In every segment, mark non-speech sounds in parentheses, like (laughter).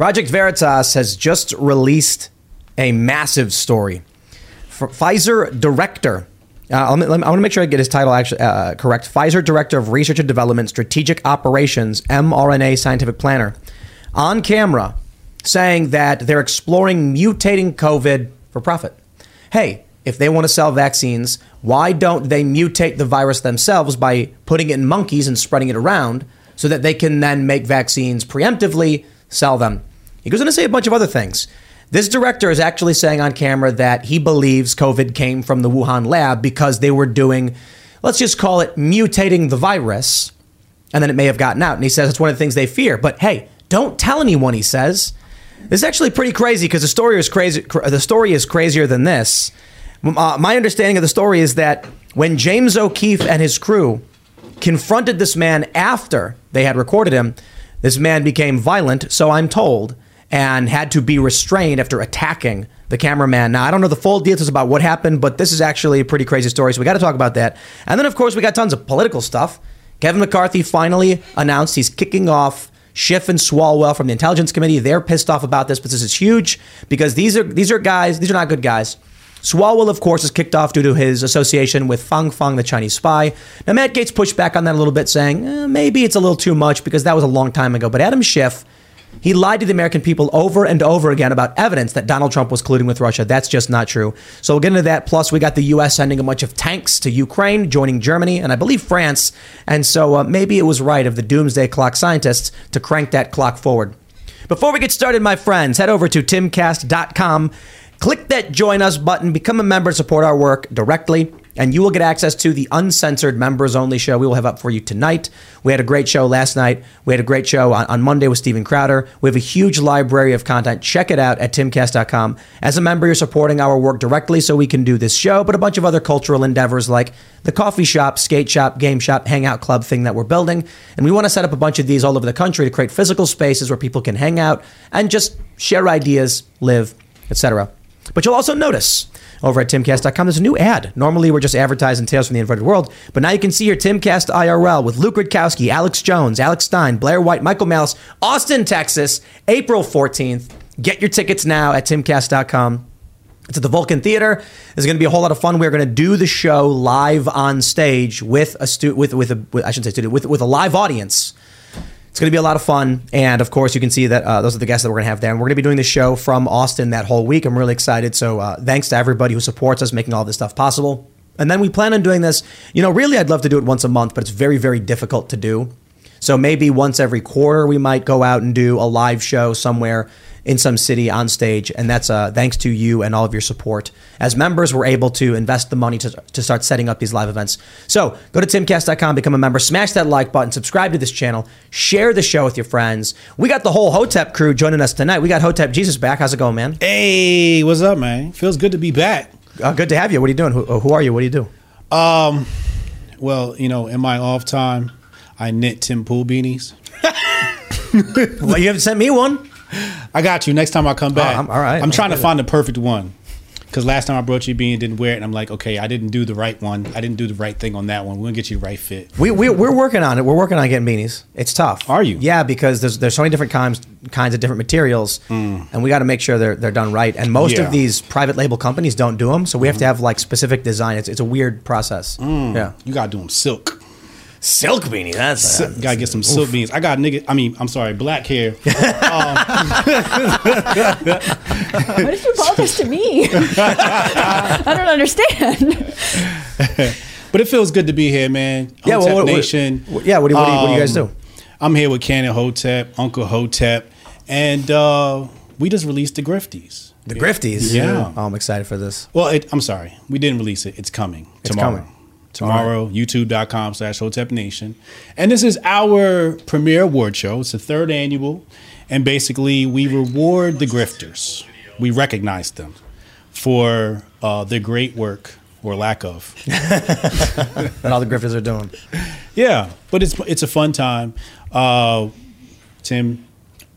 Project Veritas has just released a massive story. For Pfizer director, uh, I want to make sure I get his title actually uh, correct. Pfizer director of research and development, strategic operations, mRNA scientific planner, on camera saying that they're exploring mutating COVID for profit. Hey, if they want to sell vaccines, why don't they mutate the virus themselves by putting it in monkeys and spreading it around so that they can then make vaccines preemptively, sell them? He goes on to say a bunch of other things. This director is actually saying on camera that he believes COVID came from the Wuhan lab because they were doing, let's just call it mutating the virus, and then it may have gotten out. And he says it's one of the things they fear. But hey, don't tell anyone, he says. This is actually pretty crazy because the story is crazy. The story is crazier than this. Uh, my understanding of the story is that when James O'Keefe and his crew confronted this man after they had recorded him, this man became violent, so I'm told, and had to be restrained after attacking the cameraman. Now, I don't know the full details about what happened, but this is actually a pretty crazy story, so we got to talk about that. And then, of course, we got tons of political stuff. Kevin McCarthy finally announced he's kicking off Schiff and Swalwell from the Intelligence Committee. They're pissed off about this, but this is huge because these are these are guys. These are not good guys. Swalwell, of course, is kicked off due to his association with Fang Fang, the Chinese spy. Now, Matt Gaetz pushed back on that a little bit, saying eh, maybe it's a little too much because that was a long time ago. But Adam Schiff, he lied to the American people over and over again about evidence that Donald Trump was colluding with Russia. That's just not true. So we'll get into that. Plus, we got the U.S. sending a bunch of tanks to Ukraine, joining Germany, and I believe France. And so uh, maybe it was right of the doomsday clock scientists to crank that clock forward. Before we get started, my friends, head over to timcast.com Click that join us button, become a member, support our work directly, and you will get access to the uncensored members only show we will have up for you tonight. We had a great show last night. We had a great show on, on Monday with Steven Crowder. We have a huge library of content. Check it out at timcast.com. As a member, you're supporting our work directly so we can do this show, but a bunch of other cultural endeavors like the coffee shop, skate shop, game shop, hangout club thing that we're building. And we want to set up a bunch of these all over the country to create physical spaces where people can hang out and just share ideas, live, etc. But you'll also notice over at timcast.com, there's a new ad. Normally, we're just advertising Tales from the Inverted World, but now you can see here Timcast IRL with Luke Rudkowski, Alex Jones, Alex Stein, Blair White, Michael Malice, Austin, Texas, April 14th. Get your tickets now at timcast.com. It's at the Vulcan Theater. There's going to be a whole lot of fun. We're going to do the show live on stage with a stu- with with a with, I shouldn't say studio with with a live audience. It's going to be a lot of fun. And of course, you can see that uh, those are the guests that we're going to have there. And we're going to be doing the show from Austin that whole week. I'm really excited. So uh, thanks to everybody who supports us making all this stuff possible. And then we plan on doing this. You know, really, I'd love to do it once a month, but it's very, very difficult to do. So maybe once every quarter, we might go out and do a live show somewhere in some city on stage. And that's uh, thanks to you and all of your support. As members, we're able to invest the money to, to start setting up these live events. So go to timcast.com, become a member, smash that like button, subscribe to this channel, share the show with your friends. We got the whole Hotep crew joining us tonight. We got Hotep Jesus back. How's it going, man? Hey, what's up, man? Feels good to be back. Uh, good to have you. What are you doing? Who, who are you? What do you do? Um, well, you know, in my off time, I knit Tim Pool beanies. (laughs) well, you haven't sent me one. (laughs) I got you. Next time I come back. Oh, I'm- all right. I'm trying to find the perfect one. Because last time I brought you a beanie, didn't wear it, and I'm like, okay, I didn't do the right one. I didn't do the right thing on that one. We're gonna get you the right fit. We, we, we're working on it. We're working on getting beanies. It's tough. Are you? Yeah, because there's there's so many different kinds kinds of different materials, and we got to make sure they're they're done right. And most Mm. Yeah. of these private label companies don't do them, so we have to have like specific design. It's, it's a weird process. Yeah, You gotta do them silk. Silk beanie. That's Silk- gotta get some silk beans. I got nigga. I mean, I'm sorry, black hair. (laughs) What did you apologize to me? I don't understand. (laughs) But it feels good to be here, man. Yeah, well, what- what- Nation. what- yeah, what do you- what do you- what do you guys do? I'm here with Cannon Hotep, Uncle Hotep, and uh, we just released the Grifties. the Grifties. Yeah. oh, I'm excited for this. Well, it, I'm sorry, we didn't release it. It's coming It's tomorrow. coming. Tomorrow, youtube.com slash Hotep Nation. And this is our premiere award show. It's the third annual. and basically we reward the grifters. We recognize them for uh, their great work or lack of. (laughs) that all the grifters are doing. Yeah, but it's it's a fun time. Uh, Tim,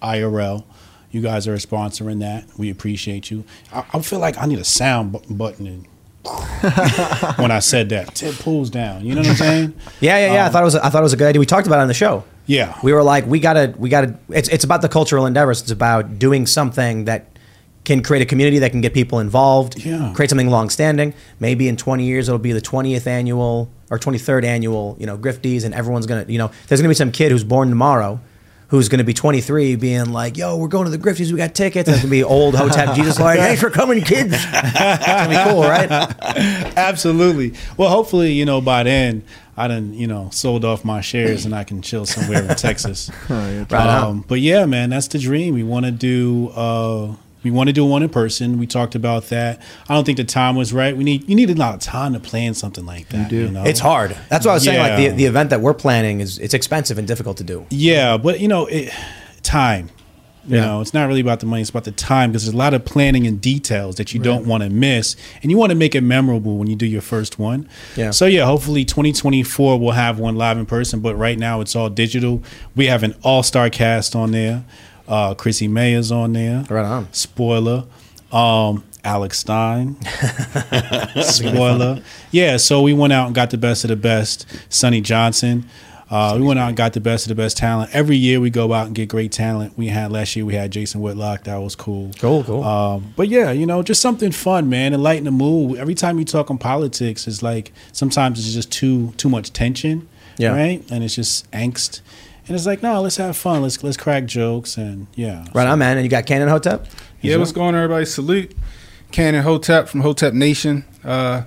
IRL, you guys are sponsoring that. We appreciate you. I, I feel like I need a sound bu- button (laughs) when I said that. Tim pulls down. You know what I'm saying? (laughs) Yeah, yeah, yeah. I thought it was. I thought it was a good idea. We talked about it on the show. Yeah. We were like, we gotta, we gotta. It's it's about the cultural endeavors. It's about doing something that can create a community that can get people involved. Yeah. Create something long-standing. Maybe in 20 years it'll be the 20th annual or 23rd annual. You know, Grifties, and everyone's gonna. You know, there's gonna be some kid who's born tomorrow. Who's going to be 23 being like, yo, we're going to the Grifties, we got tickets. It's going to be old Hotep (laughs) Jesus like, thanks for coming, kids. (laughs) That's going to be cool, right? Absolutely. Well, hopefully, you know, by then I done, you know, sold off my shares and I can chill somewhere in (laughs) Texas. Right um, but yeah, man, that's the dream. We want to do. Uh, we want to do one in person. We talked about that. I don't think the time was right. We need you need a lot of time to plan something like that. You, know? It's hard. That's what I was saying. Like the, the event that we're planning is it's expensive and difficult to do. Yeah, but you know, it, time. You Yeah. know, it's not really about the money; it's about the time because there's a lot of planning and details that you don't want to miss, and you want to make it memorable when you do your first one. Yeah. So yeah, hopefully 2024 we'll have one live in person, but right now it's all digital. We have an all-star cast on there. Uh, Chrissie Mayr's on there. Right on. Spoiler. Um, Alex Stein. (laughs) Spoiler. Yeah, so we went out and got the best of the best. Sonnie Johnson. Uh, we went out and got the best of the best talent. Every year we go out and get great talent. We had last year we had Jason Whitlock. That was cool. Cool, cool. Um, but yeah, you know, just something fun, man, and lighten the mood. Every time you talk on politics, it's like sometimes it's just too too much tension, Yeah. right? And it's just angst. And it's like, no, let's have fun. Let's let's crack jokes and yeah. Right on, man. And you got Cannon Hotep? Yeah, what's going on, everybody? Salute. Cannon Hotep from Hotep Nation, uh,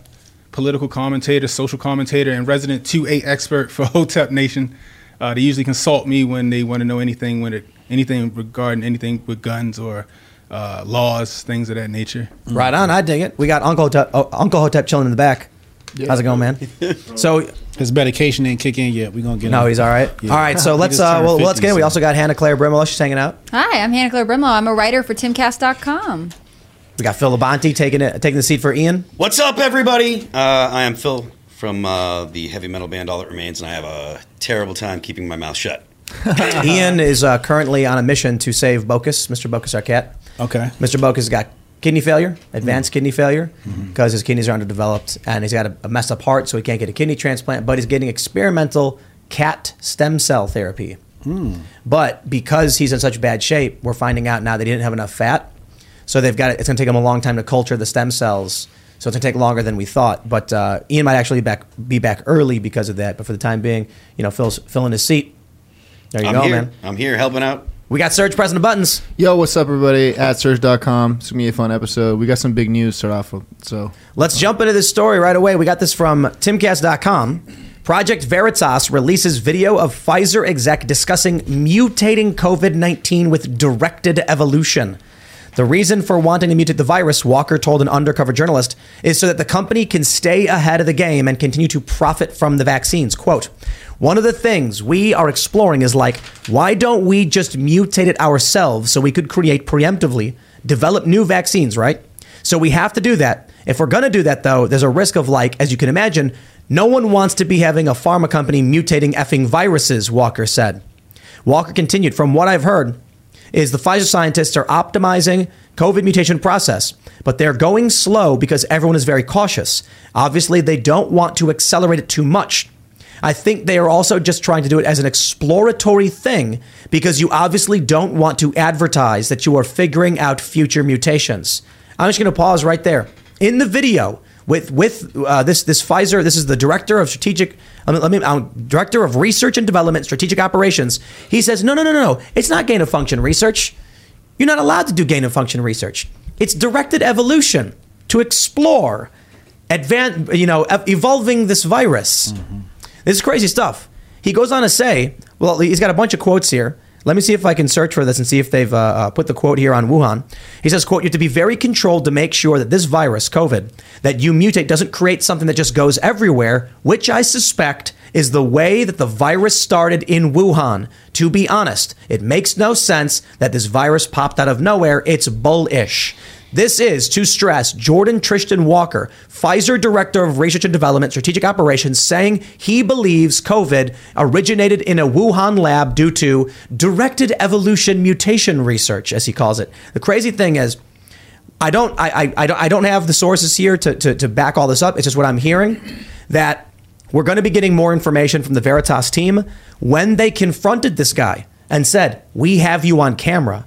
political commentator, social commentator, and resident 2A expert for (laughs) Hotep Nation. Uh, they usually consult me when they want to know anything when it, anything regarding anything with guns or uh, laws, things of that nature. Right on. I dig it. We got Uncle Hotep, oh, Uncle Hotep chilling in the back. How's it going, man? (laughs) so His medication didn't kick in yet. We're gonna get no, him. he's all right. Yeah. All right. So let's uh, turned well, let's 50, get in. We also got Hannah Claire Brimelow. She's hanging out. Hi, I'm Hannah Claire Brimelow. I'm a writer for TimCast.com. We got Phil Labonte taking it, taking the seat for Ian. What's up, everybody? Uh, I am Phil from uh, the heavy metal band All That Remains, and I have a terrible time keeping my mouth shut. (laughs) Ian is uh, currently on a mission to save Bocus, Mr. Bocus, our cat. Okay. Mr. Bocus got kidney failure, advanced kidney failure, Mm-hmm. because his kidneys are underdeveloped, and he's got a, a messed up heart, so he can't get a kidney transplant. But he's getting experimental cat stem cell therapy. Hmm. But because he's in such bad shape, we're finding out now they didn't have enough fat, so they've got it's going to take them a long time to culture the stem cells. So it's going to take longer than we thought. But uh, Ian might actually back, be back early because of that. But for the time being, you know, Phil's filling his seat. There you I'm go, here. man. I'm here helping out. We got Serge pressing the buttons. Yo, what's up, everybody? At Serge.com. It's going to be a fun episode. We got some big news to start off with. So, Let's jump into this story right away. We got this from timcast.com. Project Veritas releases video of Pfizer exec discussing mutating COVID 19 with directed evolution. The reason for wanting to mutate the virus, Walker told an undercover journalist, is so that the company can stay ahead of the game and continue to profit from the vaccines. Quote, one of the things we are exploring is like, why don't we just mutate it ourselves so we could create preemptively, develop new vaccines, right? So we have to do that. If we're going to do that, though, there's a risk of, like, as you can imagine, no one wants to be having a pharma company mutating effing viruses, Walker said. Walker continued, from what I've heard, is the Pfizer scientists are optimizing COVID mutation process, but they're going slow because everyone is very cautious. Obviously, they don't want to accelerate it too much. I think they are also just trying to do it as an exploratory thing because you obviously don't want to advertise that you are figuring out future mutations. I'm just going to pause right there. In the video with with uh, this this Pfizer, this is the director of strategic, I mean, let me, uh, director of research and development, strategic operations. He says, no, no, no, no, no, it's not gain of function research. You're not allowed to do gain of function research. It's directed evolution to explore, advan you know, evolving this virus. This is crazy stuff. He goes on to say, well, he's got a bunch of quotes here. Let me see if I can search for this and see if they've uh, uh, put the quote here on Wuhan. He says, quote, you have to be very controlled to make sure that this virus, COVID, that you mutate doesn't create something that just goes everywhere, which I suspect is the way that the virus started in Wuhan. To be honest, it makes no sense that this virus popped out of nowhere. It's bullish. This is, to stress, Jordan Tristan Walker, Pfizer Director of Research and Development, Strategic Operations, saying he believes COVID originated in a Wuhan lab due to directed evolution mutation research, as he calls it. The crazy thing is, I don't, I, I, I don't, have the sources here to, to, to back all this up. It's just what I'm hearing that we're going to be getting more information from the Veritas team when they confronted this guy and said, "We have you on camera."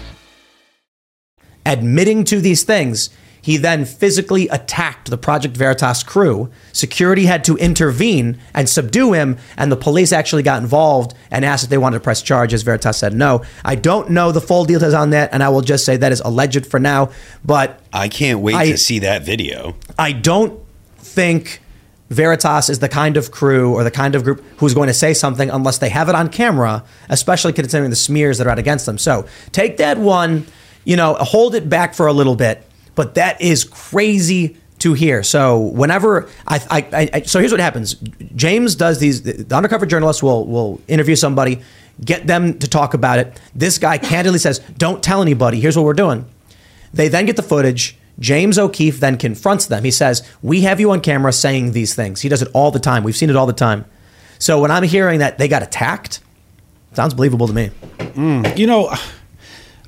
Admitting to these things, he then physically attacked the Project Veritas crew. Security had to intervene and subdue him, and the police actually got involved and asked if they wanted to press charges. Veritas said no. I don't know the full details on that, and I will just say that is alleged for now. But I can't wait I- to see that video. I don't think Veritas is the kind of crew or the kind of group who's going to say something unless they have it on camera, especially considering the smears that are out against them. So take that one, you know, hold it back for a little bit, but that is crazy to hear. So whenever I, I, I- so here's what happens: James does these. The undercover journalist will will interview somebody, get them to talk about it. This guy candidly says, "Don't tell anybody. Here's what we're doing." They then get the footage. James O'Keefe then confronts them. He says, We have you on camera saying these things. He does it all the time. We've seen it all the time. So when I'm hearing that they got attacked, sounds believable to me. You know,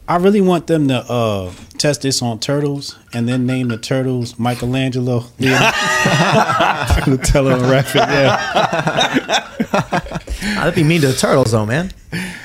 I really want them to uh, test this on turtles and then name the turtles Michelangelo. Leonardo. (laughs) Tell them Raphael. Yeah, (laughs) That'd be mean to the turtles, though, man.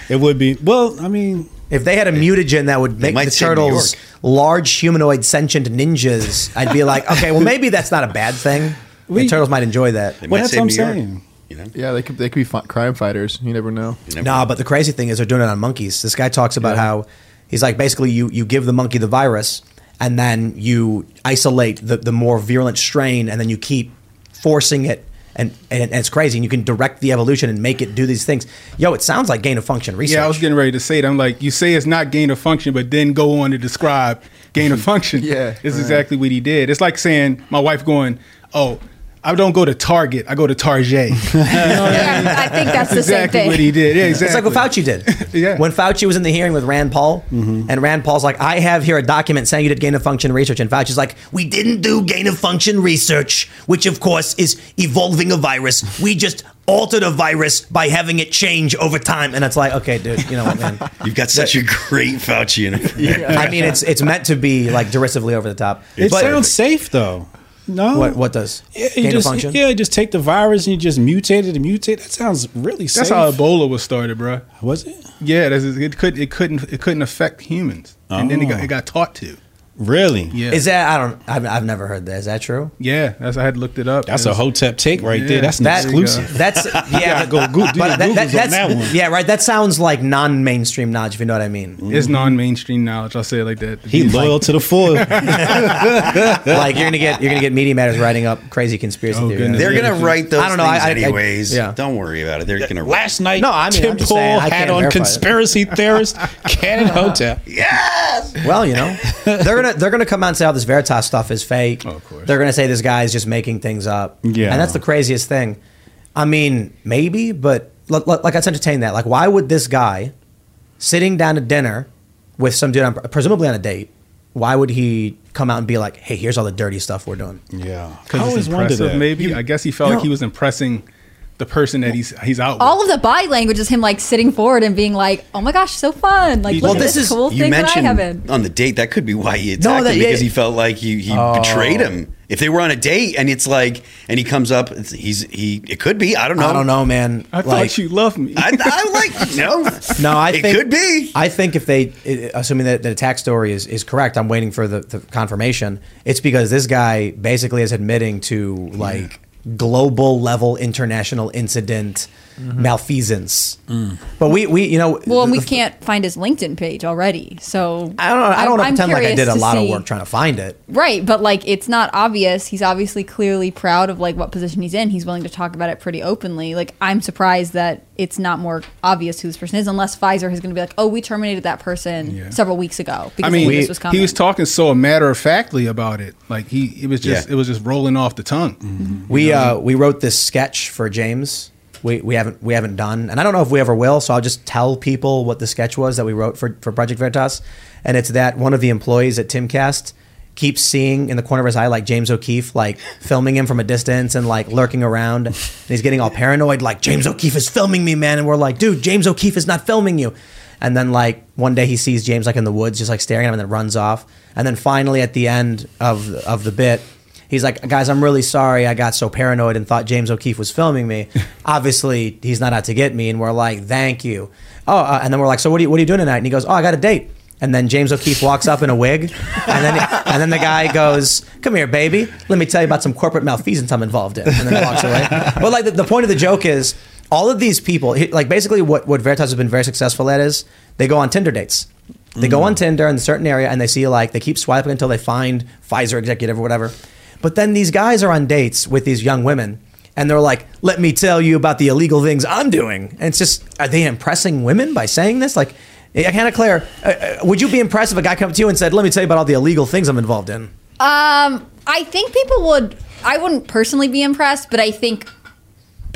it would be. Well, I mean, If they had a mutagen that would make the turtles large humanoid sentient ninjas, I'd be like, okay, well, maybe that's not a bad thing. (laughs) The turtles might enjoy that. Well, might that's what I'm New York, saying. You know? Yeah, they could they could be fi- crime fighters. You never know. You never Nah, know. but the crazy thing is they're doing it on monkeys. This guy talks about how he's like basically you you give the monkey the virus and then you isolate the, the more virulent strain and then you keep forcing it and, and, and it's crazy and you can direct the evolution and make it do these things. Yo, it sounds like gain of function research. Yeah, I was getting ready to say it I'm like, you say it's not gain of function, but then go on to describe gain of (laughs) function. Yeah, it's right. exactly what he did. It's like saying my wife going, "Oh, I don't go to Target, I go to Target." (laughs) Yeah, I think that's the same exactly thing. what he did. Yeah, It's exactly. like what Fauci did. (laughs) Yeah. When Fauci was in the hearing with Rand Paul, mm-hmm. and Rand Paul's like, I have here a document saying you did gain of function research. And Fauci's like, we didn't do gain of function research, which of course is evolving a virus. We just altered a virus by having it change over time. And it's like, okay, dude, you know what, man? (laughs) You've got such a great Fauci in it. I mean, it's it's meant to be like derisively over the top. It But- sounds safe though. No, What what does Yeah, you just, function? yeah, just take the virus and you just mutate it and mutate. That sounds really safe. That's how Ebola was started, bro. was it? Yeah, that's, it could it couldn't it couldn't affect humans, and then it got Oh. it got taught to. Really? Yeah, Is that I don't I've, I've never heard that. Is that true? yeah. That's I had looked it up. That's It a was- hotep take right there. That's an That- exclusive. That's (laughs) yeah. go Goo- do but that- that- Googles on that one. Yeah, right. That sounds like non-mainstream knowledge, if you know what I mean. It's mm-hmm. non-mainstream knowledge. I'll say it like that. He loyal to the foil. (laughs) like you're gonna get you're gonna get media matters writing up crazy conspiracy Oh, theories. goodness. They're gonna write those I don't know, things I- I- I- anyways. yeah. Don't worry about it. They're gonna Write. Last night, No, I mean, Tim I'm just Pool had on conspiracy theorist Cannon Hotep. (laughs) Yes. Well, you know, they're gonna they're gonna come out and say all this Veritas stuff is fake. Oh, of course. They're gonna say this guy is just making things up. Yeah. and that's the craziest thing. I mean, maybe, but l- l- like let's entertain that. Like, why would this guy sitting down to dinner with some dude, on, presumably on a date? Why would he come out and be like, "Hey, here's all the dirty stuff we're doing"? Yeah, I because always it's wondered impressive. that. Maybe I guess he felt you like he was impressing the person that he's he's out. All with. of the body language is him like sitting forward and being like, "Oh my gosh, so fun! Like, Well, look at this this, is- cool You thing that I have in." on the date that could be why he attacked No, that- him yeah, because he felt like he, he Oh. betrayed him. Oh. If they were on a date and it's like and he comes up, it's, he's he. It could be. I don't know. I don't know, man. I thought you loved me. I, I like no. (laughs) No, I it think could be. I think if they, i- assuming that the attack story is, is correct, I'm waiting for the, the confirmation. It's because this guy basically is admitting to like global level international incident, malfeasance. But we, we, you know, Well, and we can't find his LinkedIn page already. So I don't know. I don't want to I'm pretend like I did a to lot of work trying to find it. Right, but like it's not obvious. He's obviously clearly proud of like what position he's in. He's willing to talk about it pretty openly. Like I'm surprised that it's not more obvious who this person is, unless Pfizer is going to be like, "Oh, we terminated that person Yeah. several weeks ago because I mean, we this was coming." he was talking so matter of factly about it. Like he, it was just, Yeah. it was just rolling off the tongue. Mm-hmm. We uh, we wrote this sketch for James. We, we haven't we haven't done, and I don't know if we ever will. So I'll just tell people what the sketch was that we wrote for for Project Veritas, and it's that one of the employees at Timcast keeps seeing in the corner of his eye like James O'Keefe like filming him from a distance and like lurking around, and he's getting all paranoid like James O'Keefe is filming me, man, and we're like, dude, James O'Keefe is not filming you. And then like one day he sees James like in the woods, just like staring at him, and then runs off. And then finally at the end of of the bit, he's like, guys, I'm really sorry. I got so paranoid and thought James O'Keefe was filming me. (laughs) Obviously, he's not out to get me. And we're like, thank you. Oh, uh, and then we're like, so what are you what are you doing tonight? And he goes, oh, I got a date. And then James O'Keefe walks up in a wig, and then (laughs) and then the guy goes, "Come here, baby. Let me tell you about some corporate malfeasance I'm involved in." And then he walks away. (laughs) But like the, the point of the joke is, all of these people, like basically what what Veritas has been very successful at is they go on Tinder dates. They go on Tinder in a certain area and they see like they keep swiping until they find Pfizer executive or whatever. But then these guys are on dates with these young women and they're like, "Let me tell you about the illegal things I'm doing." And it's just, are they impressing women by saying this? Like, I can't Claire, uh, uh, would you be impressed if a guy came up to you and said, "Let me tell you about all the illegal things I'm involved in"? Um, I think people would. I wouldn't personally be impressed, but I think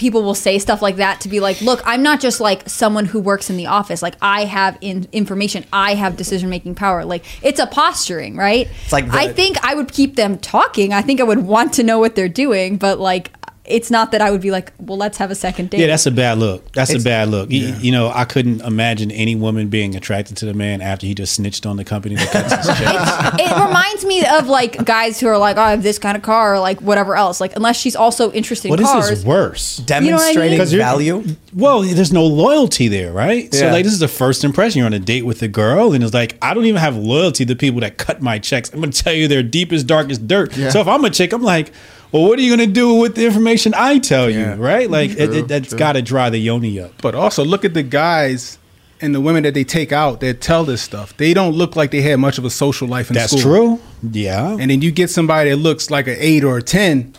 people will say stuff like that to be like, "Look, I'm not just like someone who works in the office. Like I have in- information. I have decision making power. Like it's a posturing, right? It's like the- I think I would keep them talking. I think I would want to know what they're doing, but like." It's not that I would be like, well, let's have a second date. Yeah, that's a bad look. That's It's- a bad look. You, you know, I couldn't imagine any woman being attracted to the man after he just snitched on the company that cuts his (laughs) checks. it reminds me of like guys who are like, oh, I have this kind of car, or like whatever else. Like, unless she's also interested What in is cars. this worse? know I mean? Demonstrating 'Cause you're- value. Well, there's no loyalty there, right? So like this is the first impression. You're on a date with a girl, and it's like I don't even have loyalty to people that cut my checks. I'm gonna tell you their deepest, darkest dirt. Yeah. So if I'm a chick, I'm like, well, what are you gonna do with the information I tell you, Yeah. right? Like it, True, it, that's true. got to dry the yoni up. But also look at the guys and the women that they take out that tell this stuff. They don't look like they had much of a social life in That's school. That's true. Yeah. And then you get somebody that looks like an eight or a ten.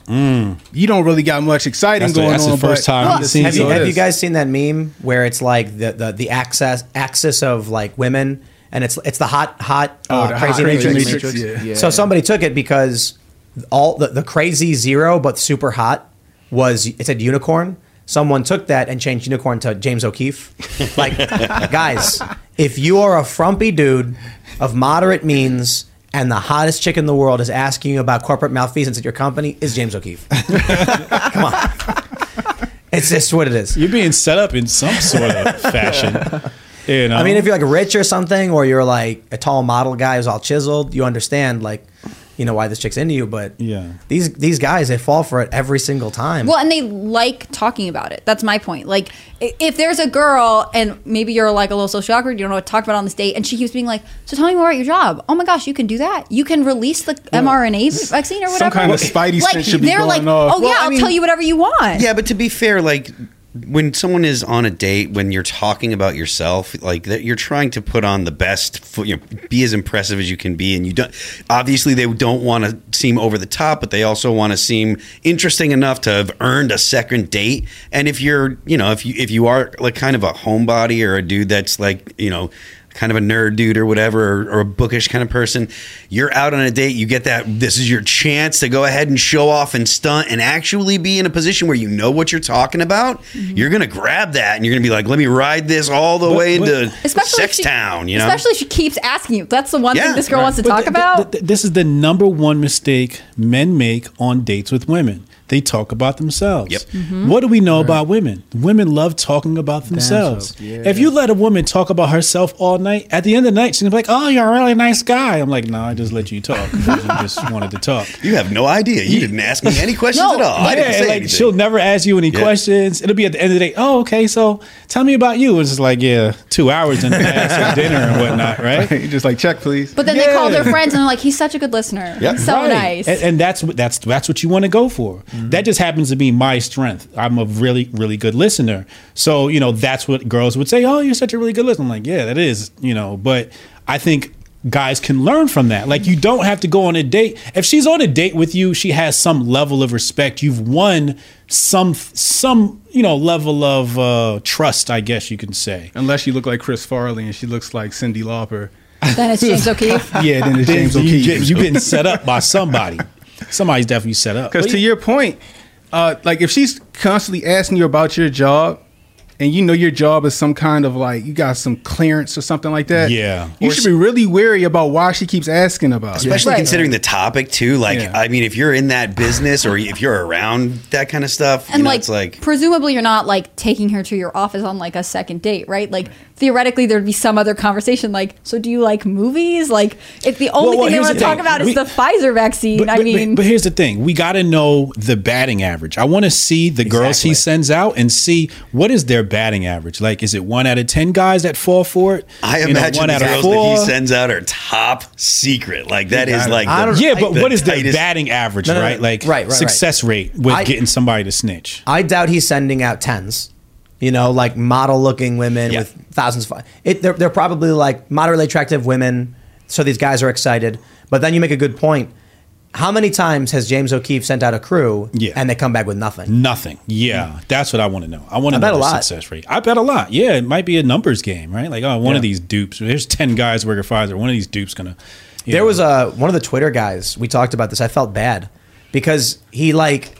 You don't really got much exciting That's the- going that's the first time Well, I've seen Have you, have you guys seen that meme where it's like the, the, the access axis of like women and it's it's the hot hot Oh, uh, the crazy hot matrix. matrix, yeah. So somebody took it because all the, the crazy zero but super hot was it said unicorn. Someone took that and changed unicorn to James O'Keefe. (laughs) Like guys, if you are a frumpy dude of moderate means and the hottest chick in the world is asking you about corporate malfeasance at your company, is James O'Keefe. (laughs) Come on. It's just what it is. You're being set up in some sort of fashion. You know? I mean, if you're like rich or something, or you're like a tall model guy who's all chiseled, you understand like, you know, why this chick's into you. But Yeah. these these guys, they fall for it every single time. Well, and they like talking about it. That's my point. Like, if there's a girl and maybe you're like a little social awkward, you don't know what to talk about on this date, and she keeps being like, "So tell me more about your job." Oh my gosh, you can do that. You can release the mRNA vaccine or whatever. some kind of spidey like, sense should be they're going like, off. "Oh Well, yeah, I I'll mean- tell you whatever you want." Yeah, but to be fair, like when someone is on a date, when you're talking about yourself, like that, you're trying to put on the best, you know, be as impressive as you can be, and you don't. Obviously, they don't want to seem over the top, but they also want to seem interesting enough to have earned a second date. And if you're, you know, if you if you are like kind of a homebody or a dude that's like, you know. Kind of a nerd dude or whatever, or, or a bookish kind of person. You're out on a date. You get that. This is your chance to go ahead and show off and stunt and actually be in a position where you know what you're talking about. Mm-hmm. You're gonna grab that and you're gonna be like, "Let me ride this all the But- way but- into Especially if Sex she- Town." You know, Especially if she keeps asking you. That's the one Yeah, thing this girl right. wants to But talk th- about. th- th- this is the number one mistake men make on dates with women. They talk about themselves. Yep. Mm-hmm. What do we know about women? Women love talking about themselves. Themselves, yeah. If you let a woman talk about herself all night, at the end of the night, she's gonna be like, "Oh, you're a really nice guy." I'm like, "No, I just let you talk. 'cause you just wanted to talk." (laughs) you have no idea. You didn't ask me any (laughs) questions No, at all. I didn't say like anything. she'll never ask you any Yeah. questions. It'll be at the end of the day. Oh, okay. So tell me about you. It's just like yeah, two hours and some dinner and whatnot, (laughs) right? you just like check, please. but then they call their friends and they're like, "He's such a good listener. Yep. He's so Right. nice." And, and that's what that's that's what you want to go for. That just happens to be my strength. I'm a really, really good listener. So, you know, that's what girls would say, Oh, you're such a really good listener. I'm like, Yeah, that is, you know, but I think guys can learn from that. Like you don't have to go on a date. If she's on a date with you, she has some level of respect. You've won some some, you know, level of uh, trust, I guess you can say. Unless you look like Chris Farley and she looks like Cyndi Lauper. Then it's James (laughs) O'Keefe. Yeah, then it's Then James you O'Keefe. get- you getting set up by somebody. Somebody's definitely set up. Because But to your point, uh, like if she's constantly asking you about your job, and you know your job is some kind of like you got some clearance or something like that. Yeah. you Or should be really wary about why she keeps asking about. it. Especially Right. considering the topic too. Like, Yeah. I mean, if you're in that business or if you're around that kind of stuff, you and know, like, it's like presumably you're not like taking her to your office on like a second date right like theoretically there'd be some other conversation like so do you like movies like if the only Well, well, thing they here's want the to talk thing. about is the pfizer vaccine But, i mean but, but here's the thing: we got to know the batting average. I want to see the girls he sends out and see what is their batting average. Like, is it one out of ten guys that fall for it? I You know, imagine one the out of girls four. that he sends out are top secret. Like that is like the, yeah, but the what is their tightest- batting average, No, no, no. right? Like, Right, right, right. success rate with I- getting somebody to snitch. I doubt he's sending out tens. You know, like model looking women Yeah. with thousands of. It, they're, they're probably like moderately attractive women. So these guys are excited. But then you make a good point. How many times has James O'Keefe sent out a crew Yeah. and they come back with nothing? Nothing. Yeah, mm-hmm. that's what I want to know. I want to bet know the success rate. I bet a lot. Yeah, it might be a numbers game, right? Like, oh, one Yeah. of these dupes. There's ten guys working for Pfizer. One of these dupes gonna. There know. was a one of the Twitter guys. We talked about this. I felt bad because he like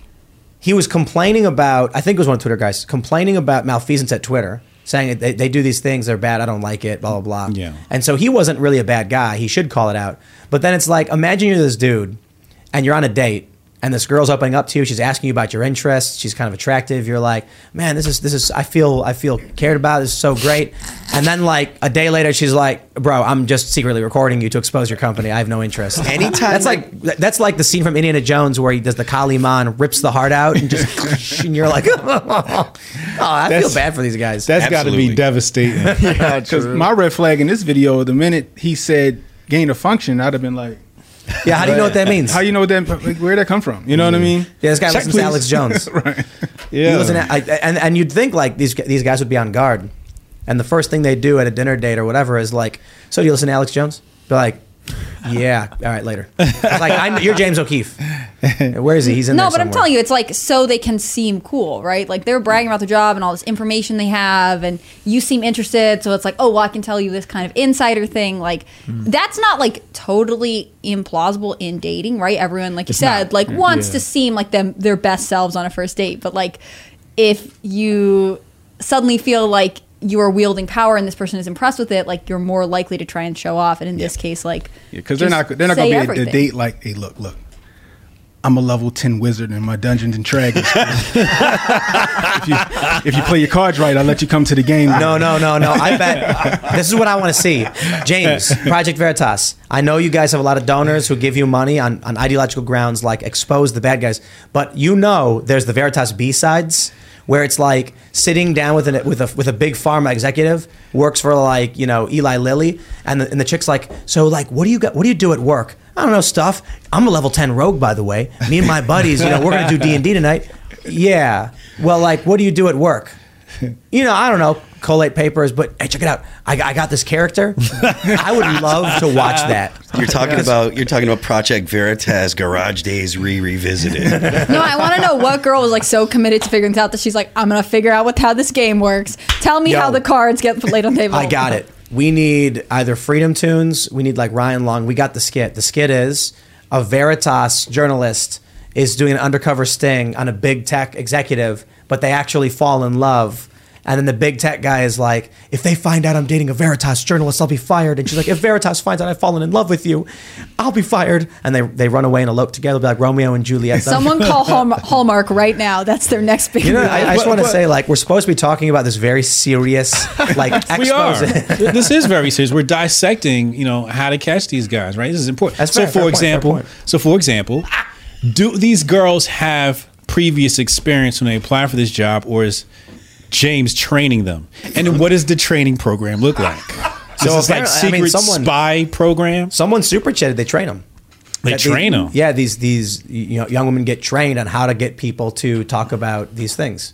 he was complaining about. I think it was one of Twitter guys complaining about malfeasance at Twitter, saying they, they do these things. They're bad. I don't like it. Blah blah blah. Yeah. And so he wasn't really a bad guy. He should call it out. But then it's like imagine you're this dude, and you're on a date. And this girl's opening up to you. She's asking you about your interests. She's kind of attractive. You're like, man, this is this is. I feel I feel cared about. This is so great. And then like a day later, she's like, bro, I'm just secretly recording you to expose your company. I have no interest. (laughs) Anytime, That's like that's like the scene from Indiana Jones where he does the Kali Man, rips the heart out, and just (laughs) (laughs) and you're like, oh, I feel bad for these guys. That's got to be devastating. Yeah, Because true. my red flag in this video, the minute he said gain of function, I'd have been like, yeah, how do you know what that means? how do you know what that? Like, where'd that come from? You know what I mm-hmm. mean? yeah, this guy Check, listens to. Alex Jones. (laughs) right. yeah. You listen to, I, and and you'd think like these these guys would be on guard, and the first thing they do at a dinner date or whatever is like, so do you listen to Alex Jones? Be like, yeah, all right, later. It's like I, you're James O'Keefe. Where is he? He's in the no but i'm telling you it's like so they can seem cool right like they're bragging about the job and all this information they have and you seem interested so it's like oh well i can tell you this kind of insider thing like Hmm. that's not like totally implausible in dating right everyone like you said like wants to seem like them their best selves on a first date but like if you suddenly feel like you are wielding power and this person is impressed with it like you're more likely to try and show off and in this case like Because they're not they're not gonna be a, everything. the date like, hey, look, look. I'm a level ten wizard in my Dungeons and Dragons. (laughs) if, you, if you play your cards right, I'll let you come to the game. No, no, no, no. I bet (laughs) this is what I want to see. James, (laughs) Project Veritas. I know you guys have a lot of donors who give you money on, on ideological grounds, like expose the bad guys. But you know, there's the Veritas B sides where it's like sitting down with an, with a with a big pharma executive works for like you know Eli Lilly, and the, and the chick's like, so like, what do you got? What do you do at work? I don't know stuff. I'm a level ten rogue, by the way. Me and my buddies, you know, we're gonna do D and D tonight. Yeah. Well, like, what do you do at work? (laughs) You know, I don't know, collate papers, but hey, check it out. I, I got this character. I would love to watch (laughs) that. You're talking about you're talking about Project Veritas Garage Days re revisited. No, I want to know what girl was like so committed to figuring this out that she's like, I'm gonna figure out what how this game works. Tell me Yo. how the cards get laid on the table. I got it. We need either Freedom Tunes. We need like Ryan Long. We got the skit. The skit is a Veritas journalist is doing an undercover sting on a big tech executive, but they actually fall in love. And then the big tech guy is like, if they find out I'm dating a Veritas journalist, I'll be fired. And she's like, if Veritas finds out I've fallen in love with you, I'll be fired. And they, they run away and elope together, be like Romeo and Juliet. (laughs) Someone call Hallmark, (laughs) Hallmark right now. That's their next big. You know, I, I just want to say, like, we're supposed to be talking about this very serious, (laughs) like, we are. this is very serious. We're dissecting, you know, how to catch these guys, right? This is important. That's so, fair, for fair example, point. so for example, do these girls have previous experience when they apply for this job, or is James training them? And what does the training program look like? (laughs) So it's like apparently- I secret mean, someone- spy program. Someone super chatted, they train them. They that train 'em. Yeah, these these you know young women get trained on how to get people to talk about these things.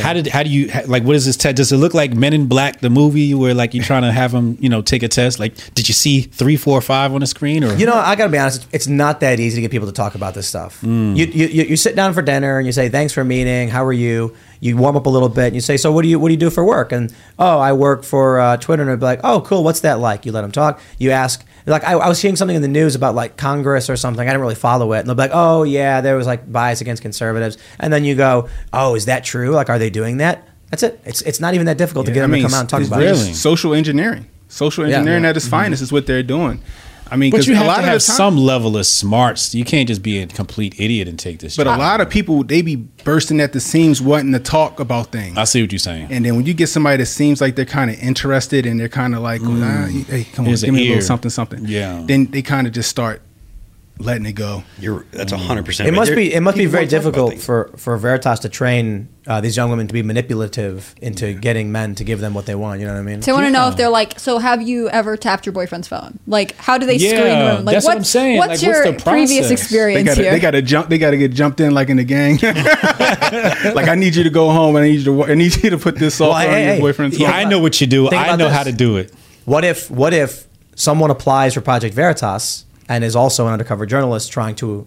How did how do you like? What is this test? Does it look like Men in Black, the movie, where like you're (laughs) trying to have them, you know, take a test? Like, did you see three, four, five on the screen? Or You know, I gotta be honest. It's not that easy to get people to talk about this stuff. Mm. You you you sit down for dinner and you say, "Thanks for meeting. How are you?" You warm up a little bit and you say, "So what do you what do you do for work?" And oh, I work for uh, Twitter. And they'll be like, "Oh, cool. What's that like?" You let them talk. You ask, like, I, I was seeing something in the news about like Congress or something. I didn't really follow it. And they'll be like, "Oh yeah, there was like bias against conservatives." And then you go, "Oh, is that true? Like, are they doing that?" That's it. It's it's not even that difficult to get I them mean, to come out and talk about just it. Social engineering. Social engineering Yeah. at its finest is what they're doing. I mean, but 'cause you a have lot to of have the time, some level of smarts. You can't just be a complete idiot and take this. But a lot of people they be bursting at the seams, wanting to talk about things. I see what you're saying. And then when you get somebody that seems like they're kind of interested and they're kind of like, ah, hey, come on, give me a little something, something. Yeah. Then they kind of just start letting it go. You're that's hundred percent. It must be it must be very difficult for for Veritas to train uh, these young women to be manipulative into getting men to give them what they want. You know what I mean? So I want to know if they're like, so have you ever tapped your boyfriend's phone? Like, how do they Yeah, screen them? Like, that's what I'm saying. What's Like, your what's the previous experience They gotta, here? they gotta jump. They gotta get jumped in like in the gang. (laughs) (laughs) like I need you to go home. I need you to. I need you to put this Well, software hey, on your hey, boyfriend's yeah, phone. I know what you do. I know this. how to do it. What if what if someone applies for Project Veritas and is also an undercover journalist trying to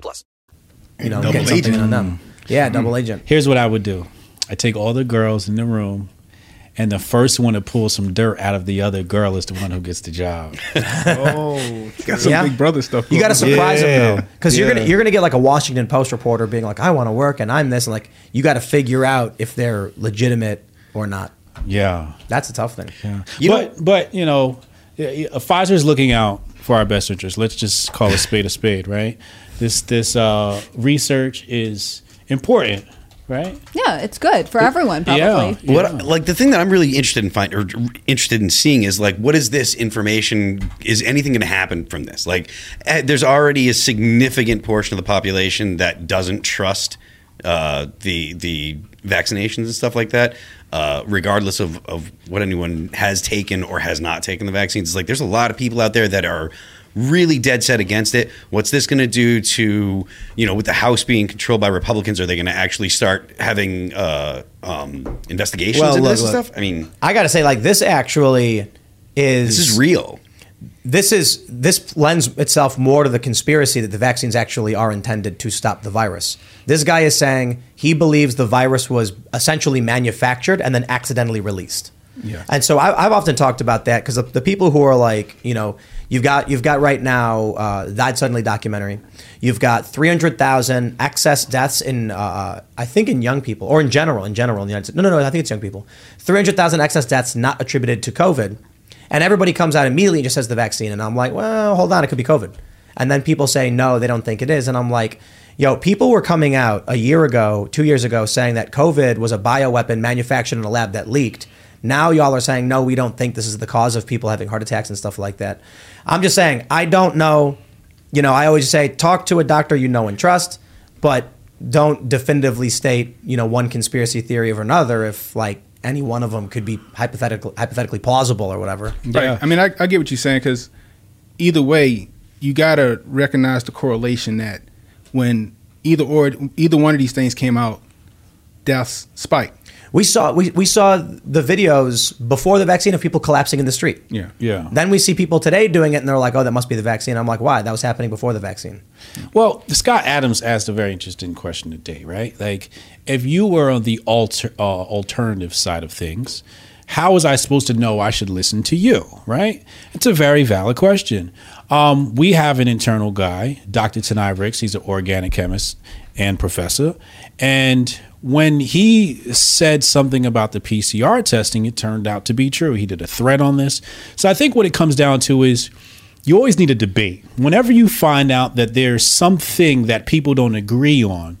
plus. you know Double get something agent. on them. Yeah, mm-hmm. double agent. Here's what I would do. I take all the girls in the room, and the first one to pull some dirt out of the other girl is the one who gets the job. (laughs) oh, got some Yeah. Big Brother stuff. You got to going on. surprise them though, because you're gonna you're gonna get like a Washington Post reporter being like, "I want to work and I'm this," and like you got to figure out if they're legitimate or not. Yeah. That's a tough thing. Yeah. but but you know, yeah, yeah, Pfizer's looking out for our best interest. Let's just call a spade a spade, right? This this uh, research is important, right? yeah, it's good for everyone, probably. Yeah. What like the thing that I'm really interested in find or interested in seeing is like what is this information? Is anything going to happen from this? Like, eh, there's already a significant portion of the population that doesn't trust uh, the the vaccinations and stuff like that. Uh, regardless of, of what anyone has taken or has not taken the vaccines, it's like there's a lot of people out there that are really dead set against it. What's this going to do to you know with the House being controlled by Republicans? Are they going to actually start having uh, um, investigations Well, into look, this and look. stuff? I mean, I got to say, like this actually is this is real. This is this lends itself more to the conspiracy that the vaccines actually are intended to stop the virus. This guy is saying he believes the virus was essentially manufactured and then accidentally released. Yeah. And so I, I've often talked about that because the, the people who are like, you know, you've got you've got right now uh, died suddenly documentary. You've got three hundred thousand excess deaths in uh, I think in young people or in general in general in the United States. No, no, no. I think it's young people. Three hundred thousand excess deaths not attributed to COVID, and everybody comes out immediately and just says the vaccine. And I'm like, well, hold on, it could be COVID. And then people say no, they don't think it is. And I'm like, yo, people were coming out a year ago, two years ago, saying that COVID was a bioweapon manufactured in a lab that leaked. Now y'all are saying no, we don't think this is the cause of people having heart attacks and stuff like that. I'm just saying I don't know. You know, I always say talk to a doctor you know and trust, but don't definitively state you know one conspiracy theory or another if like any one of them could be hypothetically hypothetically plausible or whatever. Right. I mean, I, I get what you're saying because either way, you got to recognize the correlation that when either or either one of these things came out, deaths spike. We saw we, we saw the videos before the vaccine of people collapsing in the street. Yeah. Yeah. Then we see people today doing it and they're like, "Oh, that must be the vaccine." I'm like, "Why? That was happening before the vaccine." Well, Scott Adams asked a very interesting question today, right? Like, if you were on the alter, uh, alternative side of things, how was I supposed to know I should listen to you, right? It's a very valid question. Um, we have an internal guy, Dr. Tanai Ricks. He's an organic chemist and professor. And when he said something about the PCR testing, it turned out to be true. He did a thread on this. So I think what it comes down to is you always need a debate. Whenever you find out that there's something that people don't agree on,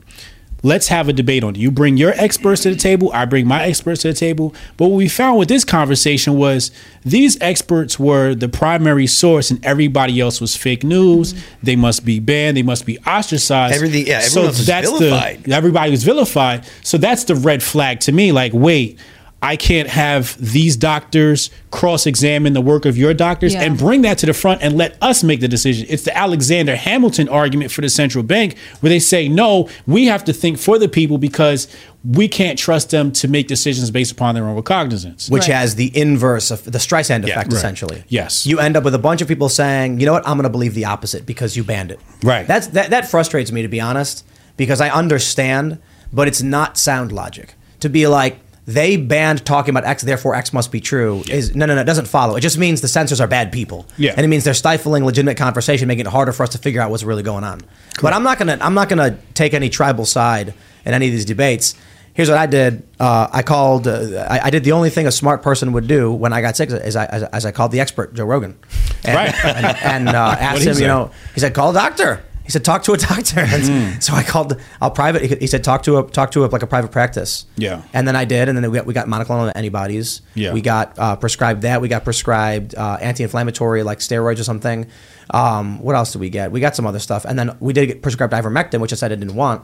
let's have a debate on it. You bring your experts to the table, I bring my experts to the table. But what we found with this conversation was these experts were the primary source and everybody else was fake news. They must be banned, they must be ostracized. Everything- yeah, everyone else was vilified. the everybody was vilified. So that's the red flag to me. Like, wait, I can't have these doctors cross examine the work of your doctors Yeah. and bring that to the front and let us make the decision. It's the Alexander Hamilton argument for the central bank where they say, no, we have to think for the people because we can't trust them to make decisions based upon their own recognizance. which has the inverse of the Streisand effect, right. essentially. Yes. You end up with a bunch of people saying, you know what, I'm going to believe the opposite because you banned it. Right. That's that, that frustrates me to be honest, because I understand, but it's not sound logic to be like they banned talking about X, therefore X must be true. Is no, no, no. It doesn't follow. It just means the censors are bad people. Yeah. and it means they're stifling legitimate conversation, making it harder for us to figure out what's really going on. But I'm not gonna, I'm not gonna take any tribal side in any of these debates. Here's what I did. Uh, I called. Uh, I, I did the only thing a smart person would do when I got sick, is I, as, as I called the expert, Joe Rogan, and, Right. and, and, uh, (laughs) asked him. You know, he said, "Call a doctor." He said, "Talk to a (laughs) doctor." And Mm. So I called. I'll private. he- He said, "Talk to a talk to a, like a private practice." Yeah. And then I did, and then we got, we got monoclonal antibodies. Yeah. We got uh, prescribed that. We got prescribed uh, anti-inflammatory like steroids or something. Um, what else did we get? We got some other stuff, and then we did get prescribed ivermectin, which I said I didn't want.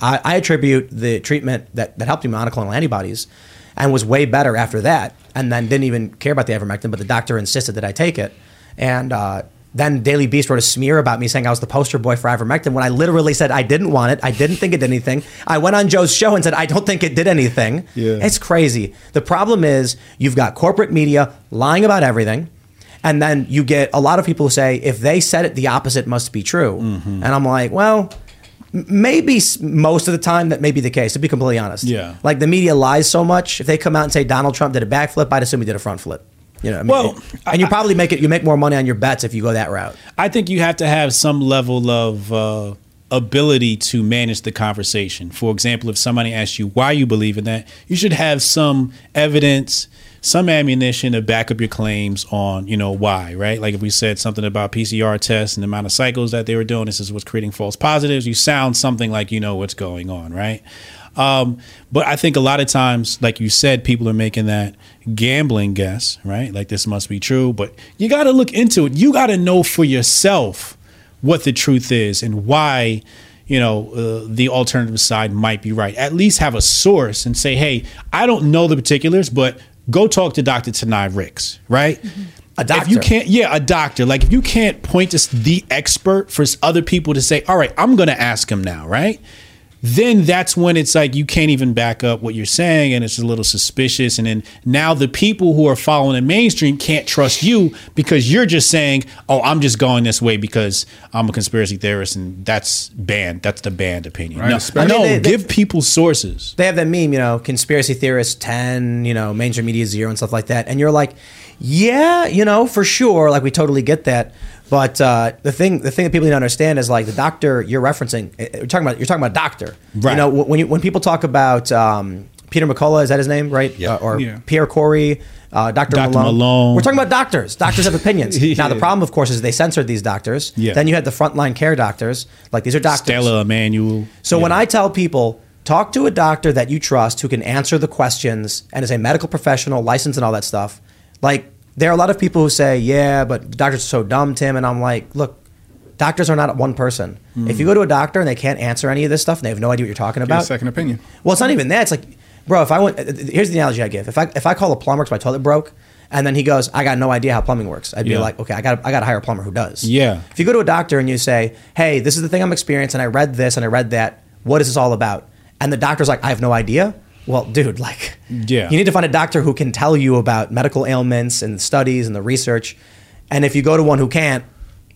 I, I attribute the treatment that, that helped me monoclonal antibodies, and was way better after that, and then didn't even care about the ivermectin, but the doctor insisted that I take it, and. Uh, then Daily Beast wrote a smear about me saying I was the poster boy for ivermectin when I literally said I didn't want it. I didn't think it did anything. I went on Joe's show and said I don't think it did anything. Yeah. It's crazy. The problem is you've got corporate media lying about everything. And then you get a lot of people who say if they said it, the opposite must be true. Mm-hmm. And I'm like, well, maybe most of the time that may be the case, to be completely honest. Yeah. Like the media lies so much. If they come out and say Donald Trump did a backflip, I'd assume he did a front flip. You know, I mean, Well, and you probably make it. You make more money on your bets if you go that route. I think you have to have some level of uh, ability to manage the conversation. For example, if somebody asks you why you believe in that, you should have some evidence, some ammunition to back up your claims on, you know, why, right? Like if we said something about PCR tests and the amount of cycles that they were doing, this is what's creating false positives, you sound something like you know what's going on, right? Um, but I think a lot of times, like you said, people are making that gambling guess, right? Like this must be true, but you got to look into it. You got to know for yourself what the truth is and why, you know, uh, the alternative side might be right. At least have a source and say, hey, I don't know the particulars, but go talk to Dr. Tanai Ricks, right? A doctor. If you can't, yeah, a doctor. Like if you can't point to the expert for other people to say, all right, I'm going to ask him now, right? Then that's when it's like you can't even back up what you're saying, and it's a little suspicious. And then now the people who are following the mainstream can't trust you because you're just saying, "Oh, I'm just going this way because I'm a conspiracy theorist," and that's banned. That's the banned opinion. Right, no, no, I mean, they- give people sources. they have that meme, you know, conspiracy theorists 10, you know, mainstream media zero and stuff like that. And you're like, yeah, you know, for sure. Like we totally get that. But uh, the thing, the thing that people need to understand is like the doctor you're referencing. eh, You're talking about, you're talking about a doctor. Right. You know, when you, when people talk about um, Peter McCullough, is that his name, right? Yeah. Uh, or Yeah. Pierre Kory, uh, Dr. Dr. Malone. Malone. We're talking about doctors. Doctors have opinions. (laughs) Now the problem, of course, is they censored these doctors. Yeah. Then you had the frontline care doctors. Like these are doctors. Stella Immanuel. So when I tell people, talk to a doctor that you trust who can answer the questions and is a medical professional, licensed and all that stuff, like there are a lot of people who say, yeah, but doctors are so dumb, Tim. And I'm like, look, doctors are not one person. If you go to a doctor and they can't answer any of this stuff and they have no idea what you're talking Get a about, second opinion. well, it's not even that. It's like, bro, if I went, uh, here's the analogy I give. If I if I call a plumber because my toilet broke, and then he goes, I got no idea how plumbing works. I'd be Yeah. like, okay, I got I got to hire a plumber who does. Yeah. If you go to a doctor and you say, hey, this is the thing I'm experiencing, I read this and I read that. What is this all about? And the doctor's like, I have no idea. Well, dude, like, Yeah. you need to find a doctor who can tell you about medical ailments and studies and the research. And if you go to one who can't,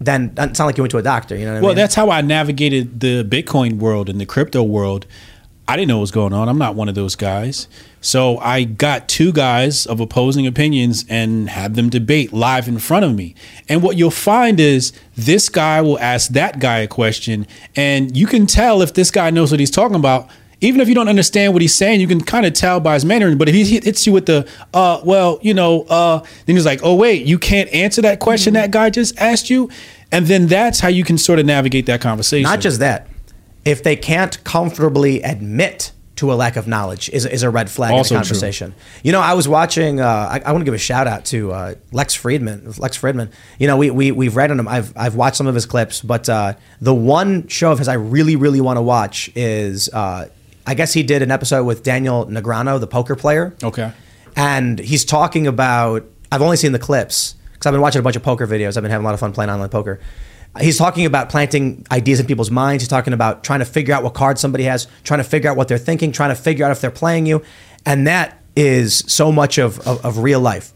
then it's not like you went to a doctor. You know what I Well, mean? that's how I navigated the Bitcoin world and the crypto world. I didn't know what was going on. I'm not one of those guys. So I got two guys of opposing opinions and had them debate live in front of me. And what you'll find is this guy will ask that guy a question, and you can tell if this guy knows what he's talking about even if you don't understand what he's saying, you can kind of tell by his manner. But if he hits you with the, uh, well, you know, uh, then he's like, oh wait, you can't answer that question that guy just asked you, and then that's how you can sort of navigate that conversation. Not just that. If they can't comfortably admit to a lack of knowledge, is, is a red flag Also in true. the conversation. You know, I was watching. Uh, I, I want to give a shout out to uh, Lex Fridman. Lex Fridman. You know, we we we've read on him. I've I've watched some of his clips, but uh, the one show of his I really really want to watch is. I guess he did an episode with Daniel Negreanu, the poker player. Okay. and he's talking about i've only seen the clips because i've been watching a bunch of poker videos. I've been having a lot of fun playing online poker. He's talking about planting ideas in people's minds. He's talking about trying to figure out what cards somebody has trying to figure out what they're thinking trying to figure out if they're playing you. And that is so much of, of, of real life.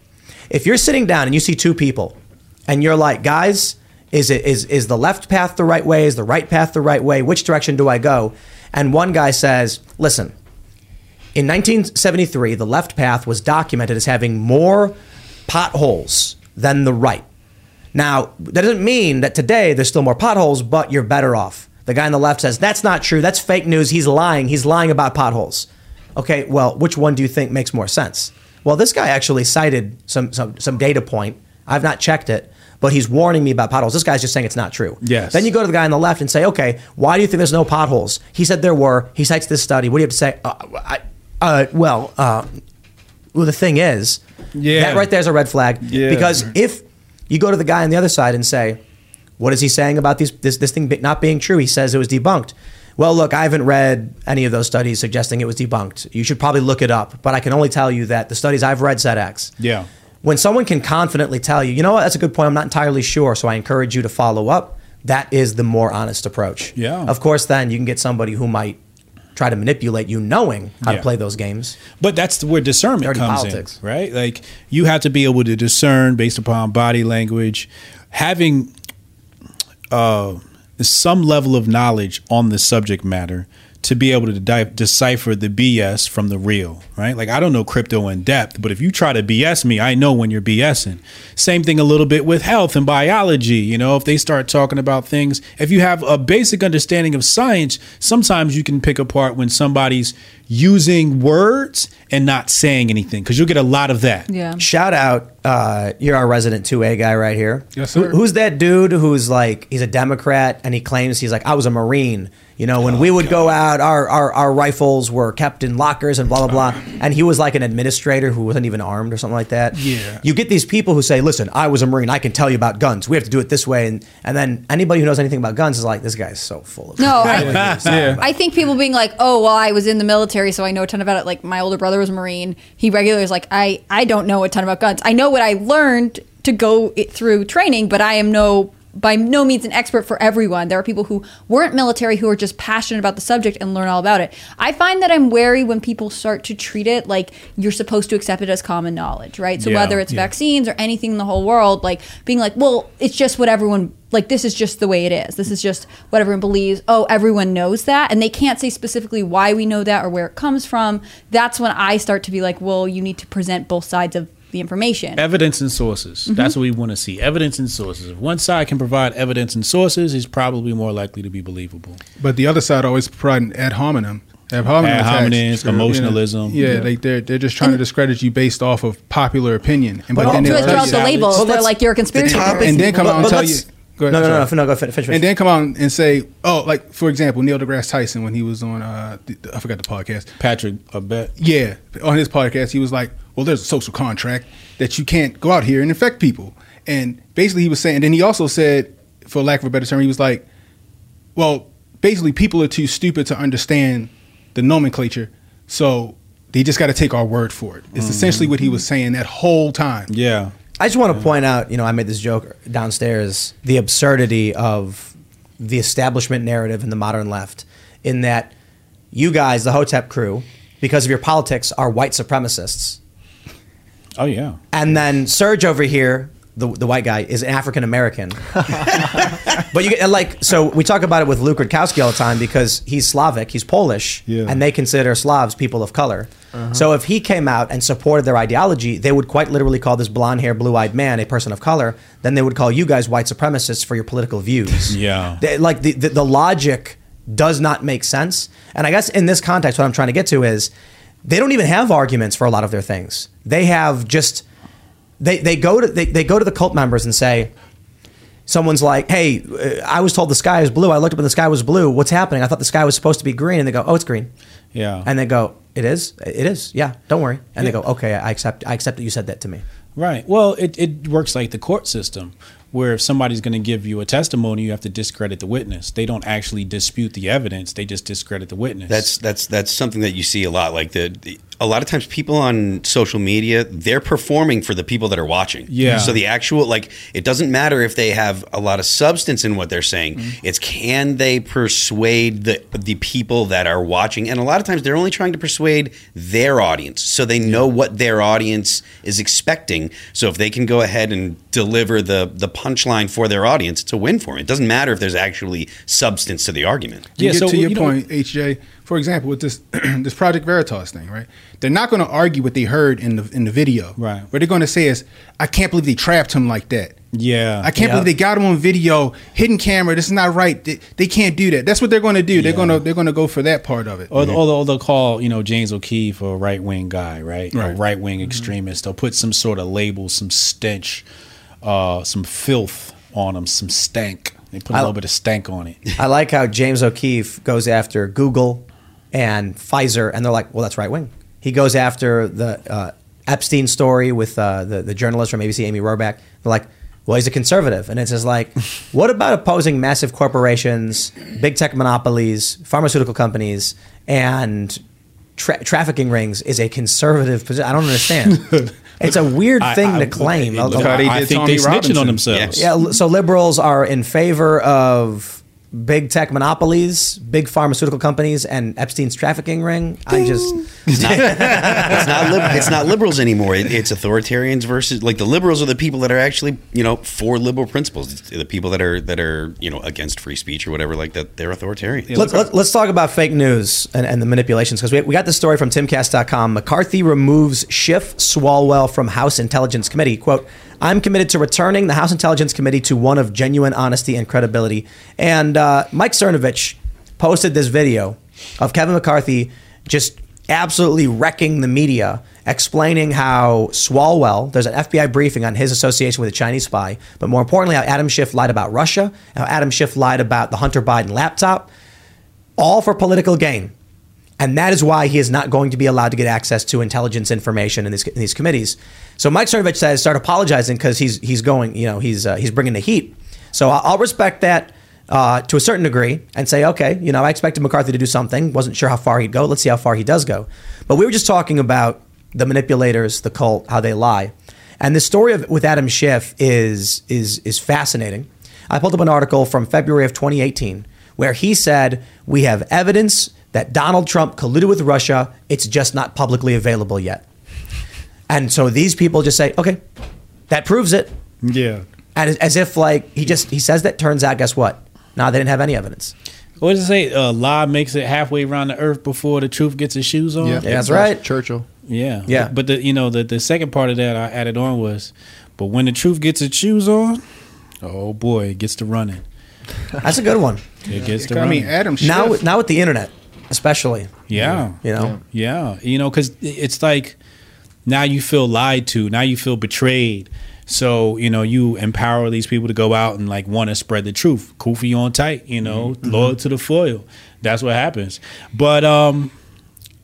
If you're sitting down and you see two people and you're like guys is it is is the left path the right way? Is the right path the right way? Which direction do i go and one guy says listen in 1973, the left path was documented as having more potholes than the right. Now, that doesn't mean that today there's still more potholes, but you're better off. The guy on the left says, that's not true. That's fake news. He's lying. He's lying about potholes. Okay, well, which one do you think makes more sense? Well, this guy actually cited some, some, some data point. I've not checked it, but he's warning me about potholes. This guy's just saying it's not true. Yes. Then you go to the guy on the left and say, okay, why do you think there's no potholes? He said there were. He cites this study. What do you have to say? Uh, I, uh, well, uh, well, the thing is, Yeah. that right there is a red flag. Yeah. Because if you go to the guy on the other side and say, what is he saying about these, this, this thing not being true? He says it was debunked. Well, look, I haven't read any of those studies suggesting it was debunked. You should probably look it up, but I can only tell you that the studies I've read said X. Yeah. When someone can confidently tell you, you know what, that's a good point, I'm not entirely sure, so I encourage you to follow up, that is the more honest approach. Yeah. Of course, then you can get somebody who might try to manipulate you knowing how Yeah. to play those games. But that's where discernment Dirty comes politics. in, right? Like you have to be able to discern based upon body language, having uh, some level of knowledge on the subject matter to be able to di- decipher the BS from the real, right? Like I don't know crypto in depth, but if you try to BS me, I know when you're BSing. Same thing a little bit with health and biology. You know, if they start talking about things, if you have a basic understanding of science, sometimes you can pick apart when somebody's using words and not saying anything because you'll get a lot of that. Yeah. Shout out, uh, you're our resident 2A guy right here. Yes, Who- sir. who's that dude who's like, he's a Democrat and he claims he's like, I was a Marine. You know, when we would go out, our, our, our rifles were kept in lockers and blah, blah, blah. And he was like an administrator who wasn't even armed or something like that. Yeah. You get these people who say, listen, I was a Marine. I can tell you about guns. We have to do it this way. And, and then anybody who knows anything about guns is like, this guy's so full of No, (laughs) I, Yeah. I think people being like, "Oh, well, I was in the military, so I know a ton about it." Like my older brother was a Marine. He regularly is like, "I I don't know a ton about guns. I know what I learned to go it through training, but I am no." By no means an expert for everyone. There are people who weren't military who are just passionate about the subject and learn all about it. I find that I'm wary when people start to treat it like you're supposed to accept it as common knowledge, right? So Yeah, whether it's yeah. vaccines or anything in the whole world, like being like, well, it's just what everyone like this is just the way it is. This is just what everyone believes. Oh, everyone knows that and they can't say specifically why we know that or where it comes from. That's when I start to be like, well, you need to present both sides of the information. Evidence and sources. Mm-hmm. That's what we want to see. Evidence and sources. If one side can provide evidence and sources, he's probably more likely to be believable. But the other side always providing ad hominem. Ad hominem, Ad attacks, hominems, you know. emotionalism. Yeah, Yeah. They, they're they're just trying to discredit you based off of popular opinion. And Well, then they'll throw tell out you- the labels, Well, they're like you're a conspiracy topic- theorist. and then come out and tell you. Go ahead, no, no, no, no, no, go finish. finish. And then come out and say, oh, like for example, Neil deGrasse Tyson when he was on, uh, the, I forgot the podcast. Patrick, I bet. Yeah, on his podcast, he was like, "Well, there's a social contract that you can't go out here and infect people." And basically, he was saying. And then he also said, for lack of a better term, he was like, "Well, basically, people are too stupid to understand the nomenclature, so they just got to take our word for it." It's essentially what he was saying that whole time. Yeah. I just want to point out, you know, I made this joke downstairs, the absurdity of the establishment narrative in the modern left, in that you guys, the Hotep crew, because of your politics, are white supremacists. Oh yeah. And then Serge over here, the, the white guy, is African American. (laughs) but you get like so we talk about it with Luke Rutkowski all the time because he's Slavic, he's Polish, Yeah. and they consider Slavs people of color. Uh-huh. So if he came out and supported their ideology, they would quite literally call this blonde haired, blue eyed man a person of color. Then they would call you guys white supremacists for your political views. (laughs) Yeah. They- like the, the the logic does not make sense. And I guess in this context, what I'm trying to get to is they don't even have arguments for a lot of their things. They have just they they go to they, they go to the cult members and say someone's like hey uh, i was told the sky is blue. I looked up and the sky was blue. What's happening? I thought the sky was supposed to be green. And they go oh it's green. Yeah. and they go it is? It is. Yeah. Don't worry. And they go okay i accept i accept that you said that to me. Right. Well, it, it works like the court system, where if somebody's going to give you a testimony, you have to discredit the witness. They don't actually dispute the evidence; they just discredit the witness. That's that's that's something that you see a lot. Like the, the a lot of times people on social media they're performing for the people that are watching. Yeah. So the actual like it doesn't matter if they have a lot of substance in what they're saying. Mm-hmm. It's can they persuade the the people that are watching? And a lot of times they're only trying to persuade their audience, so they know what their audience is expecting. So if they can go ahead and deliver the the punchline for their audience, it's a win for them. It doesn't matter if there's actually substance to the argument. To Yeah, get so, to your you know- point, HJ. For example, with this (clears throat) this Project Veritas thing, right? They're not going to argue what they heard in the in the video. Right. What they're going to say is, "I can't believe they trapped him like that. yeah. I can't Yeah. believe they got him on video, hidden camera. This is not right. They, they can't do that. That's what they're going to do. They're going to they're going to go for that part of it. Or, or, they'll, or they'll call you know James O'Keefe a right wing guy, right? A Right. right wing extremist. They'll put some sort of label, some stench, uh, some filth on them, some stank. They put a I- little bit of stank on it. i like how james o'keefe goes after google and pfizer and they're like well that's right wing. He goes after the uh, epstein story with uh, the, the journalist from abc amy robach they're like well he's a conservative. And it's just like (laughs) what about opposing massive corporations big tech monopolies pharmaceutical companies and tra- trafficking rings is a conservative position i don't understand. (laughs) It's a weird I- thing I- to claim. Look, how they I did think Tommy they snitching Robinson. on themselves. Yeah, so liberals are in favor of big tech monopolies, big pharmaceutical companies, and Epstein's trafficking ring. I just (laughs) It's not, it's not, lib- it's not liberals anymore. It, it's authoritarians versus like the liberals are the people that are actually you know for liberal principles. It's the people that are that are you know against free speech or whatever like that. They're authoritarian. let's, let, let's talk about fake news and, and the manipulations because we, we got this story from timcast.com. McCarthy removes Schiff Swalwell from House Intelligence Committee. Quote, I'm committed to returning the House Intelligence Committee to one of genuine honesty and credibility. And uh, Mike Cernovich posted this video of Kevin McCarthy just absolutely wrecking the media, explaining how Swalwell, there's an FBI briefing on his association with a Chinese spy, but more importantly, how Adam Schiff lied about Russia, how Adam Schiff lied about the Hunter Biden laptop, all for political gain. And that is why he is not going to be allowed to get access to intelligence information in these, in these committees. So Mike Cernovich says start apologizing because he's he's going, you know, he's uh, he's bringing the heat. So I'll, respect that uh, to a certain degree and say, okay, you know, I expected McCarthy to do something. Wasn't sure how far he'd go. Let's see how far he does go. But we were just talking about the manipulators, the cult, how they lie, and the story of with Adam Schiff is is is fascinating. I pulled up an article from February of 2018 where he said we have evidence that Donald Trump colluded with Russia. It's just not publicly available yet. And so these people just say, okay, that proves it. Yeah. And as, as if like he just he says that turns out guess what? Nah, they didn't have any evidence. What does it say? Uh, lie makes it halfway around the earth before the truth gets its shoes on. Yeah, that's right. Churchill. Yeah. Yeah. But, but the you know the the second part of that I added on was, but when the truth gets its shoes on, oh boy, it gets to running. That's a good one. It gets to I running. mean, Adam Schiff. Now now with the internet, especially. yeah. You know. Yeah, you know, because it's like now you feel lied to, now you feel betrayed. So you know, you empower these people to go out and like want to spread the truth. Kofi on tight, you know, loyal to the foil. That's what happens. But um,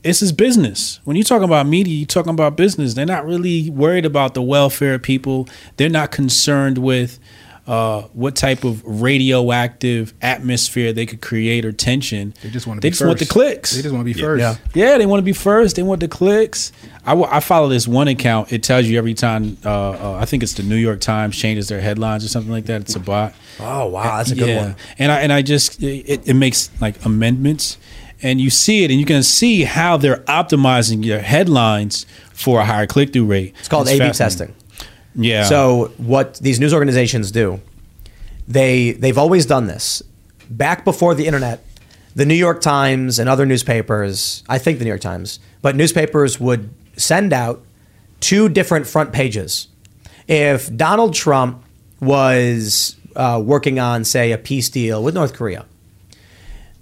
this is business. When you're talking about media, you're talking about business. They're not really worried about the welfare of people. They're not concerned with uh, what type of radioactive atmosphere they could create or tension. They just want to They be just first. want the clicks. They just want to be first. Yeah. Yeah, they want to be first. They want the clicks. I, w- I follow this one account. It tells you every time. Uh, uh, I think it's the New York Times changes their headlines or something like that. It's a bot. Oh wow, that's a good yeah. one. And I and I just it, it makes like amendments, and you see it, and you can see how they're optimizing their headlines for a higher click through rate. It's called A/B testing. Yeah. So what these news organizations do, they they've always done this. Back before the internet, the New York Times and other newspapers, I think the New York Times, but newspapers would send out two different front pages. If Donald Trump was uh, working on, say, a peace deal with North Korea,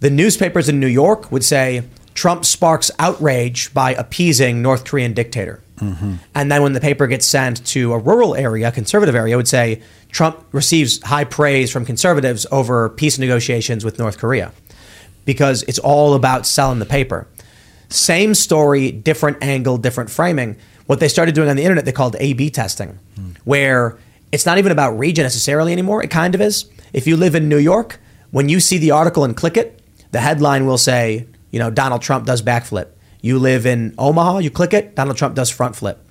The newspapers in New York would say Trump sparks outrage by appeasing North Korean dictator. Mm-hmm. And then when the paper gets sent to a rural area, conservative area, it would say Trump receives high praise from conservatives over peace negotiations with North Korea because it's all about selling the paper. Same story, different angle, different framing. What they started doing on the internet, they called A B testing, hmm. where it's not even about region necessarily anymore. It kind of is. If you live in New York, when you see the article and click it, the headline will say, you know, Donald Trump does backflip. You live in Omaha, you click it, Donald Trump does front flip.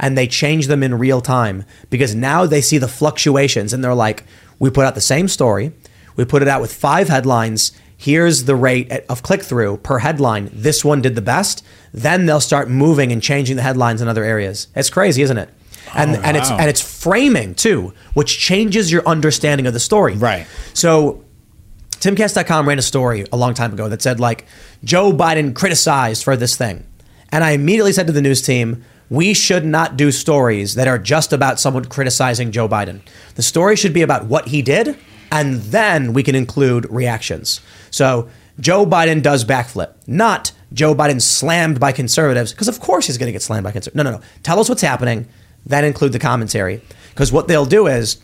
And they change them in real time because now they see the fluctuations and they're like, we put out the same story, we put it out with five headlines. Here's the rate of click through per headline. This one did the best. Then they'll start moving and changing the headlines in other areas. It's crazy, isn't it? And Oh, and it's and it's framing too, which changes your understanding of the story. Right. So Timcast.com ran a story a long time ago that said like Joe Biden criticized for this thing. And I immediately said to the news team, we should not do stories that are just about someone criticizing Joe Biden. The story should be about what he did, and then we can include reactions. So Joe Biden does backflip, not Joe Biden slammed by conservatives, because of course he's going to get slammed by conservatives. No, no, no. Tell us what's happening, then include the commentary. Because what they'll do is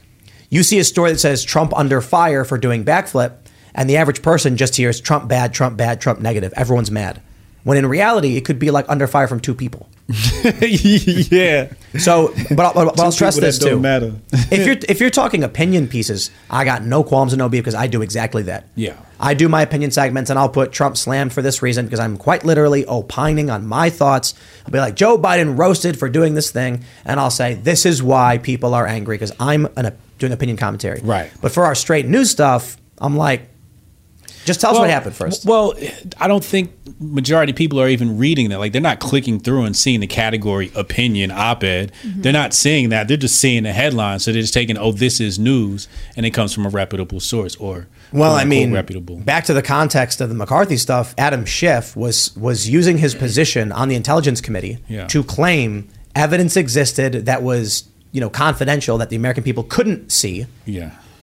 you see a story that says Trump under fire for doing backflip, and the average person just hears Trump bad, Trump bad, Trump negative. Everyone's mad. When in reality, it could be like under fire from two people. (laughs) yeah. So, but, I'll- but, I'll stress this too. matter. if you're if you're talking opinion pieces, I got no qualms and no beef because I do exactly that. Yeah. I do my opinion segments and I'll put Trump slammed for this reason because I'm quite literally opining on my thoughts. I'll be like, Joe Biden roasted for doing this thing. And I'll say, this is why people are angry because I'm an, doing opinion commentary. Right. But for our straight news stuff, I'm like, just tell us what happened first. Well, I don't think majority of people are even reading that. Like they're not clicking through and seeing the category opinion op-ed. Mm-hmm. They're not seeing that. They're just seeing the headline. So they're just taking, oh, this is news, and it comes from a reputable source or Well, I mean, reputable. back to the context of the McCarthy stuff. Adam Schiff was was using his position on the Intelligence Committee Yeah. to claim evidence existed that was you know confidential that the American people couldn't see. Yeah.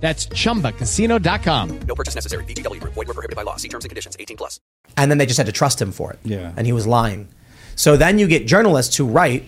That's chumbacasino.com. No purchase necessary. VGW Group. Void were prohibited by law. See terms and conditions. 18 plus. and then they just had to trust him for it. Yeah. And he was lying. So then you get journalists who write,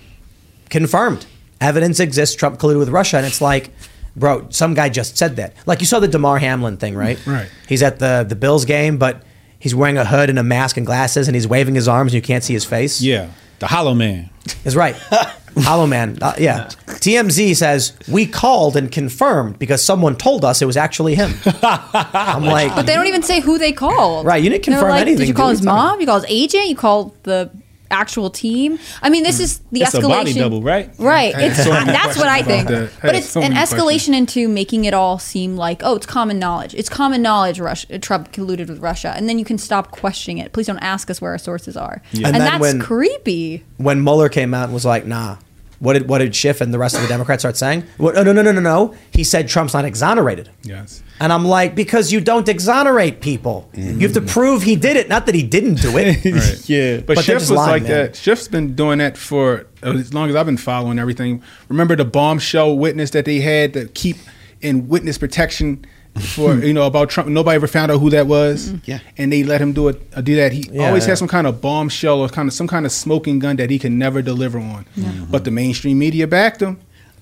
confirmed. Evidence exists, Trump colluded with Russia. And it's like, bro, some guy just said that. Like you saw the Damar Hamlin thing, right? Mm, right. He's at the, the Bills game, but he's wearing a hood and a mask and glasses and he's waving his arms and you can't see his face. Yeah. The Hollow Man. Is right. (laughs) Hollow Man. Uh, yeah. TMZ says, we called and confirmed because someone told us it was actually him. (laughs) I'm like, But they don't even say who they called. Right, you didn't confirm like, anything, Did you call dude. his mom? You call his agent? You call the actual team? I mean, this hmm. is the It's a escalation. body double, right? Right. It's so that's what I think. that. But had it's so an escalation questions. into making it all seem like, oh, it's common knowledge. It's common knowledge Russia, Trump colluded with Russia. And then you can stop questioning it. Please don't ask us where our sources are. And And, that's when- creepy. when Mueller came out and was like, nah, what did what did Schiff and the rest of the Democrats start saying? What, no, no, no, no, no. He said Trump's not exonerated. Yes. And I'm like, because you don't exonerate people. You have to mm-hmm. prove he did it, not that he didn't do it. (laughs) Right. Yeah. But, But they're Schiff was lying, like man. that. Schiff's been doing that for as long as I've been following everything. Remember the bombshell witness that they had to keep in witness protection for you know about Trump. Nobody ever found out who that was. Yeah. and they let him do it. Uh, do that. He Yeah, always yeah. had some kind of bombshell or kind of some kind of smoking gun that he can never deliver on. Yeah. But the mainstream media backed him.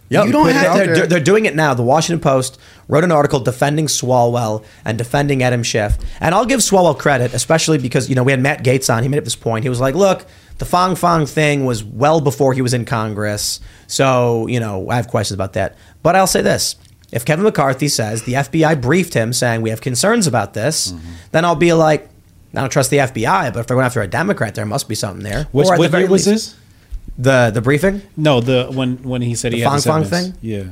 Yep. You don't They're- have- they're, they're doing it now. The Washington Post wrote an article defending Swalwell and defending Adam Schiff. And I'll give Swalwell credit, especially because, you know, we had Matt Gaetz on. He made up this point. He was like, look, the Fang Fang thing was well before he was in Congress. So, you know, I have questions about that. But I'll say this. If Kevin McCarthy says the FBI briefed him saying we have concerns about this, Mm-hmm. then I'll be like, I don't trust the FBI, but if they're going after a Democrat, there must be something there. Which, Or at the what very year was least- this? The the briefing? No, the when when he said he The had this Fang Fang evidence. thing? Yeah.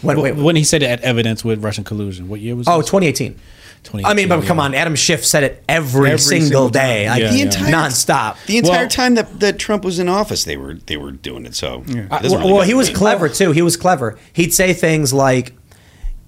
When, wait, when he said it had evidence with Russian collusion. What year was oh, this? 2018. I mean, but come on, Adam Schiff said it every, Every single, single day, time. like The entire- nonstop. The entire time that, that Trump was in office, they were they were doing it. So it doesn't well, really well, he was clever too. He was clever. He'd say things like,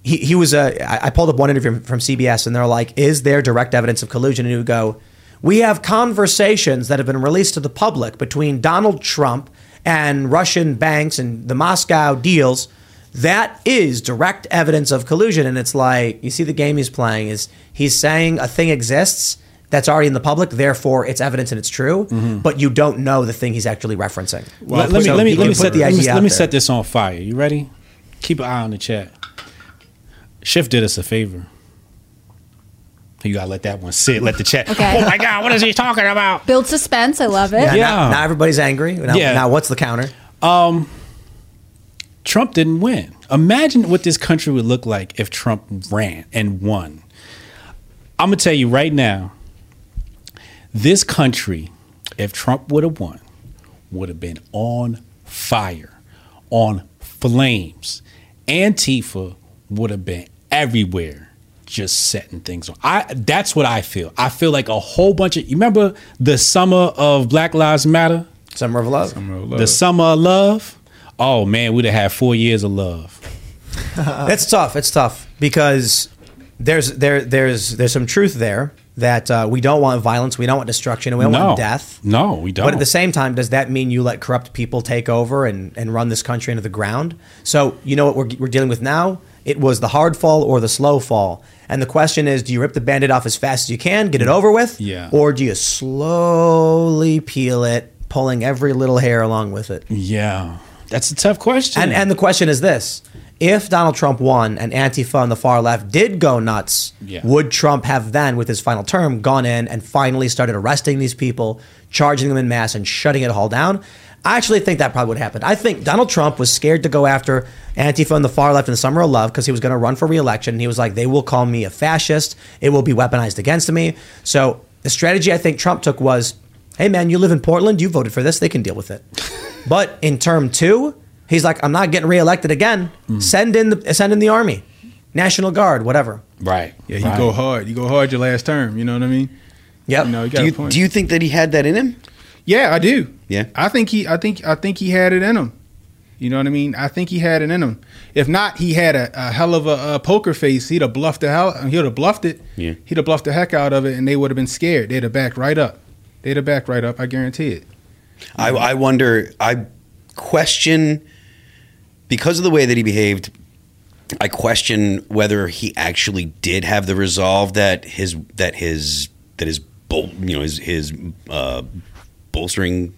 he, he was a. I I pulled up one interview from CBS, and they're like, "Is there direct evidence of collusion?" And he would go, "We have conversations that have been released to the public between Donald Trump and Russian banks and the Moscow deals." That is direct evidence of collusion, and it's like you see the game he's playing is he's saying a thing exists that's already in the public, therefore it's evidence and it's true, mm-hmm. but you don't know the thing he's actually referencing. let, let me So let me let me set the let me, idea let me set this on fire. You ready? Keep an eye on the chat. Schiff did us a favor. You gotta let that one sit. Let the chat. (laughs) Okay. Oh my God, what is he talking about? Build suspense. I love it. Yeah, Now, now everybody's angry. Now, Yeah. now what's the counter? Um, Trump didn't win. Imagine what this country would look like if Trump ran and won. I'm gonna tell you right now, this country, if Trump would have won, would have been on fire, on flames. Antifa would have been everywhere, just setting things on. I that's what I feel. I feel like a whole bunch of you remember the summer of Black Lives Matter? Summer of Love. Summer of The summer of love. Oh man, we'd have had four years of love. (laughs) it's tough. It's tough because there's there there's there's some truth there that uh, we don't want violence, we don't want destruction, and we don't No. want death. No, we don't. But at the same time, does that mean you let corrupt people take over and, and run this country into the ground? So you know what we're, we're dealing with now? It was the hard fall or the slow fall. And the question is, do you rip the band-aid off as fast as you can, get it over with? Yeah. Or do you slowly peel it, pulling every little hair along with it? Yeah. That's a tough question. And and the question is this: If Donald Trump won and Antifa on the far left did go nuts, Yeah. would Trump have then, with his final term, gone in and finally started arresting these people, charging them in mass, and shutting it all down? I actually think that probably would happen. I think Donald Trump was scared to go after Antifa on the far left in the summer of love because he was going to run for reelection. And he was like, they will call me a fascist. It will be weaponized against me. So the strategy I think Trump took was, hey man, you live in Portland, you voted for this, they can deal with it. (laughs) But in term two, he's like, I'm not getting reelected again. Mm. Send in the send in the army, National Guard, whatever. Right. Yeah, you go hard. You go hard your last term. You know what I mean? Yep. You know, you got Do a you, point. do you think that he had that in him? Yeah, I do. Yeah. I think he. I think. I think he had it in him. You know what I mean? I think he had it in him. If not, he had a, a hell of a, uh poker face. He'd have bluffed the hell. He'd have bluffed it. Yeah. He'd have bluffed the heck out of it, and they would have been scared. They'd have backed right up. They'd have backed right up. I guarantee it. I, I wonder. I question because of the way that he behaved. I question whether he actually did have the resolve that his that his that his you know his his uh, bolstering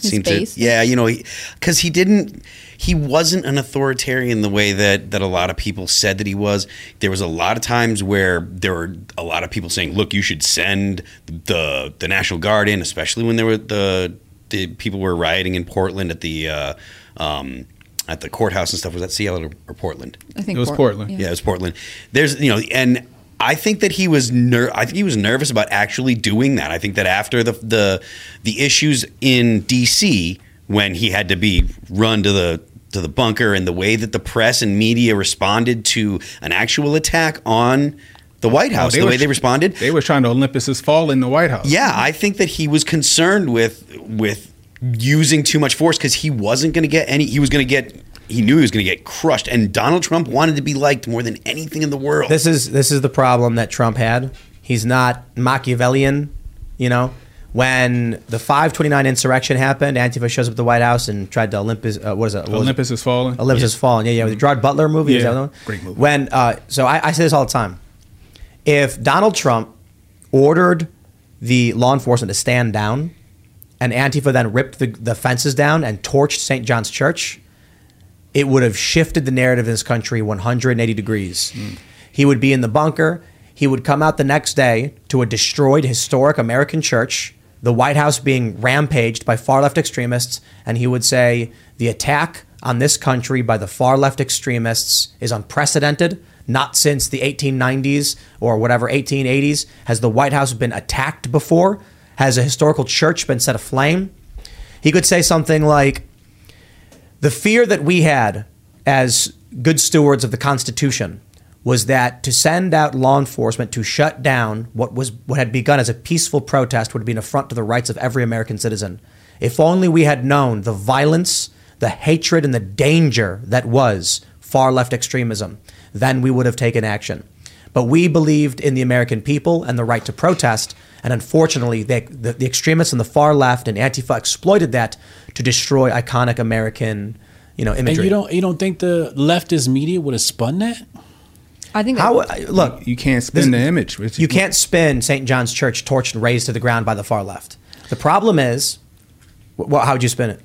His seemed base? to yeah you know because he, didn't he wasn't an authoritarian the way that that a lot of people said that he was there was a lot of times where there were a lot of people saying look you should send the the national guard in especially when there were the the people were rioting in Portland at the uh, um, at the courthouse and stuff was that Seattle or, or Portland I think It was Port- Portland. yeah, it was Portland. There's you know, and I think that he was ner- I think he was nervous about actually doing that. I think that after the the the issues in D.C. when he had to be run to the to the bunker and the way that the press and media responded to an actual attack on the White oh, House, they the were way they responded. They were trying to Olympus's fall in the White House. Yeah, I think that he was concerned with with using too much force because he wasn't going to get any. He was going to get. He knew he was going to get crushed, and Donald Trump wanted to be liked more than anything in the world. This is this is the problem that Trump had. He's not Machiavellian, you know. When the 529 insurrection happened, Antifa shows up at the White House and tried to Olympus. Uh, what is it? What? Olympus is falling. Olympus has fallen. Yeah, yeah. The Gerard Butler movie. Is Yeah, that the one? great movie. When uh, so I, I say this all the time. If Donald Trump ordered the law enforcement to stand down, and Antifa then ripped the, the fences down and torched St. John's Church, it would have shifted the narrative in this country 180 degrees. He would be in the bunker. He would come out the next day to a destroyed historic American church, the White House being rampaged by far left extremists, and he would say, The attack on this country by the far left extremists is unprecedented. Not since the 1890s or whatever, 1880s, has the White House been attacked before. Has a historical church been set aflame? He could say something like, the fear that we had as good stewards of the Constitution was that to send out law enforcement to shut down what was what had begun as a peaceful protest would be an affront to the rights of every American citizen. If only we had known the violence, the hatred, and the danger that was far left extremism, then we would have taken action. But we believed in the American people and the right to protest, and unfortunately, they, the, the extremists on the far left and Antifa exploited that to destroy iconic American, you know, imagery. And you don't you don't think the leftist media would have spun that? I think How I- uh, look? You can't spin the image. You can't spin St. John's Church torched and razed to the ground by the far left. The problem is, well, how would you spin it?